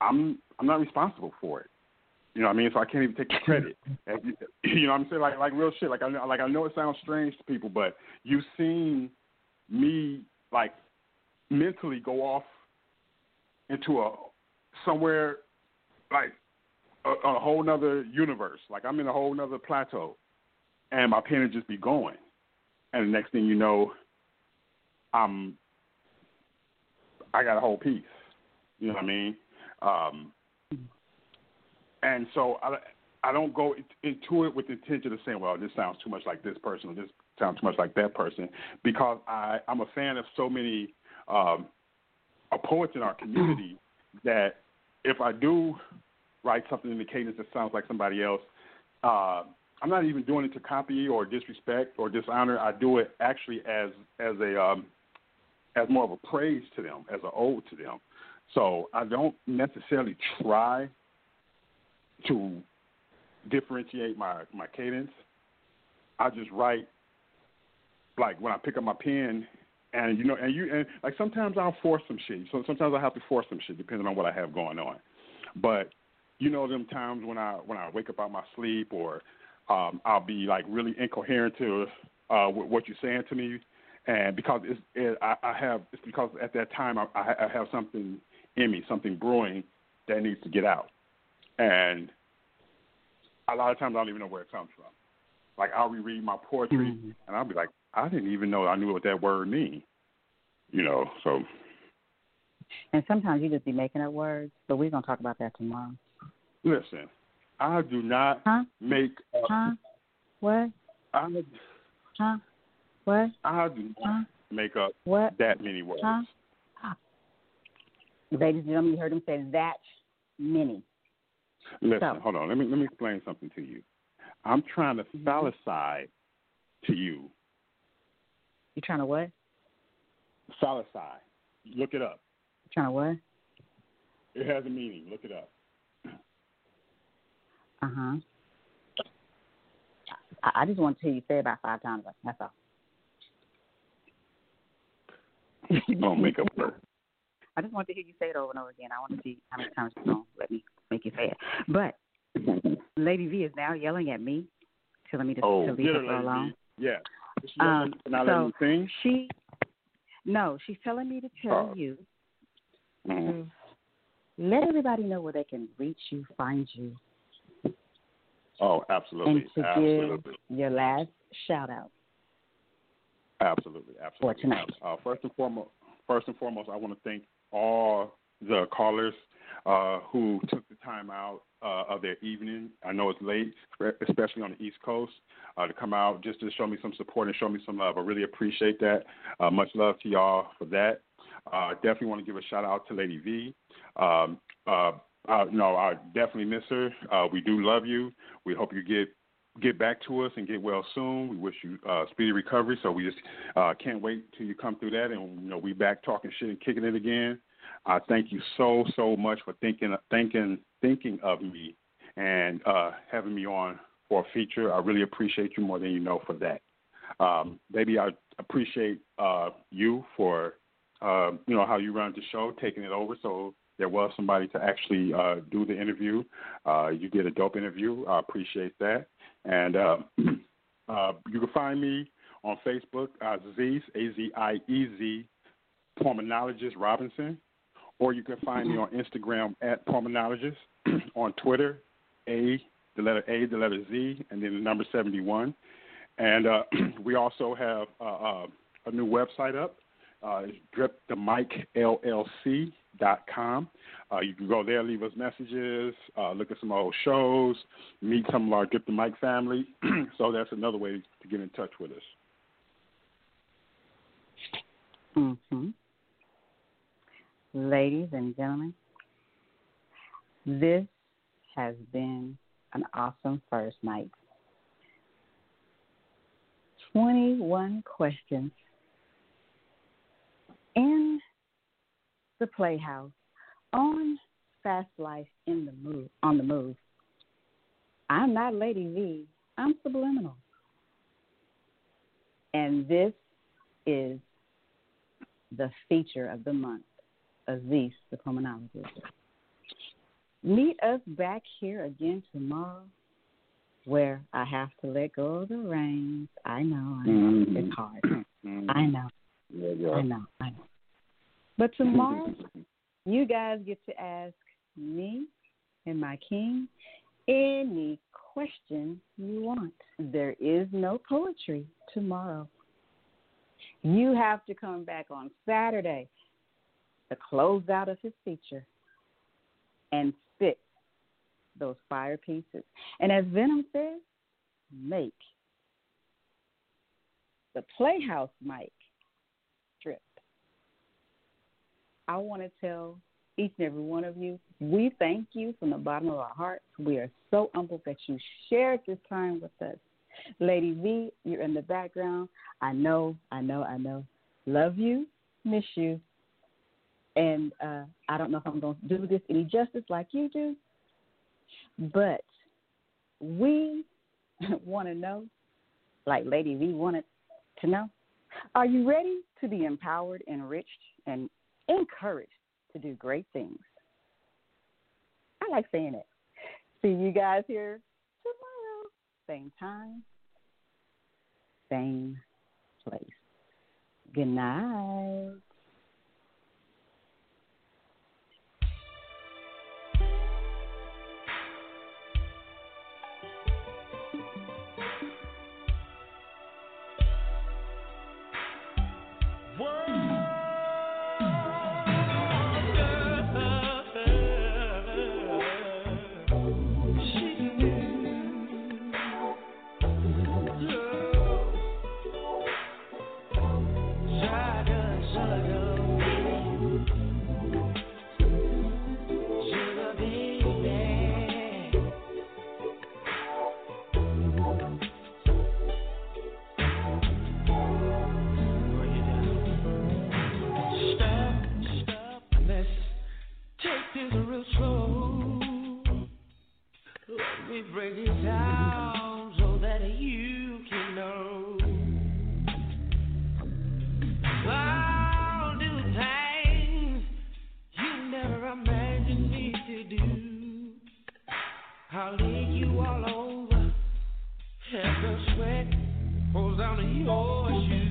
I'm I'm not responsible for it. You know what I mean? So I can't even take the credit. You know what I'm saying? Like like real shit. Like I know like I know it sounds strange to people, but you've seen me like mentally go off into a somewhere like a, a whole nother universe. Like I'm in a whole nother plateau, and my pen would just be going, and the next thing you know, I'm I got a whole piece. You know what I mean? Um, and so I I don't go into it with the intention of saying, well, this sounds too much like this person, or this sounds too much like that person, because I I'm a fan of so many um, poets in our community that if I do write something in the cadence that sounds like somebody else, uh, I'm not even doing it to copy or disrespect or dishonor. I do it actually as as a um, as more of a praise to them, as an ode to them. So I don't necessarily try to differentiate my my cadence. I just write like when I pick up my pen and you know and you and like sometimes I'll force some shit. So sometimes I have to force some shit depending on what I have going on. But you know them times when I when I wake up out my sleep or um I'll be like really incoherent to uh what you're saying to me and because it's it, I, I have it's because at that time I, I have something in me, something brewing that needs to get out, and a lot of times I don't even know where it comes from. Like I'll reread my poetry mm-hmm. and I'll be like, I didn't even know I knew what that word mean. You know, so. And sometimes you just be making up words, but we're gonna talk about that tomorrow. Listen, I do not huh? make up. Huh? What? I, huh? What? I do not huh? make up what? that many words. Huh? Ladies and gentlemen, you heard him say that many. Listen, so. hold on. Let me let me explain something to you. I'm trying to phalicide to you. You trying to what? Phalicide. Look it up. You trying to what? It has a meaning. Look it up. Uh huh. I, I just want to hear you say it about five times. That's all. Don't make up words. I just want to hear you say it over and over again. I want to see how many times you're going to let me make you say it. But Lady V is now yelling at me, telling me to, oh, to leave her alone. V. Yeah. Um, so she, no, she's telling me to tell oh. you mm-hmm. let everybody know where they can reach you, find you. Oh, absolutely. And to absolutely. give your last shout out. Absolutely, absolutely. For tonight. Uh, first and foremost, first and foremost, I want to thank all the callers uh, who took the time out uh, of their evening. I know it's late, especially on the East Coast, uh, to come out just to show me some support and show me some love. I really appreciate that. Uh, much love to y'all for that. Uh, definitely want to give a shout out to Lady V. Um, uh, no, I definitely miss her. We do love you. We hope you get get back to us and get well soon. We wish you uh, speedy recovery. So we just uh, can't wait till you come through that, and you know we back talking shit and kicking it again. I thank you so so much for thinking thinking thinking of me and uh, having me on for a feature. I really appreciate you more than you know for that. Um, I appreciate uh, you for uh, you know how you run the show, taking it over. So there was somebody to actually uh, do the interview. Uh, you did a dope interview. I appreciate that. And uh, uh, you can find me on Facebook, Aziez, A Z I E Z, Poemanologist Robinson. Or you can find me on Instagram at Poemanologist, on Twitter, A, the letter A, the letter Z, and then the number 71. And uh, we also have uh, uh, a new website up. Uh, it's. Uh, you can go there, leave us messages, uh, look at some old shows, meet some of our Drip Da Mic family. so that's another way to get in touch with us. Mm-hmm. Ladies and gentlemen, this has been an awesome first night. 21 questions in the Playhouse on Fast Life in the Move on the Move. I'm not Lady V. I'm subliminal. And this is the feature of the month, Aziez, the Poemanologist. Meet us back here again tomorrow where I have to let go of the reins. I know, I know. Mhm. It's hard. Mhm. I know. Yeah. I know, I know. But tomorrow, you guys get to ask me and my king any question you want. There is no poetry tomorrow. You have to come back on Saturday to close out of his feature and spit those fire pieces. And as Venom says, make the Playhouse mic strip. I want to tell each and every one of you, we thank you from the bottom of our hearts. We are so humbled that you shared this time with us. Lady V, you're in the background. I know, I know, I know. Love you, miss you. And uh, I don't know if I'm going to do this any justice like you do, but we want to know, like Lady V wanted to know, are you ready to be empowered, enriched, and encouraged to do great things? I like saying it. See you guys here tomorrow, same time, same place. Good night. Me break it down so that you can know. I'll do things you never imagined me to do. I'll lay you all over, have the sweat falls down your shoes.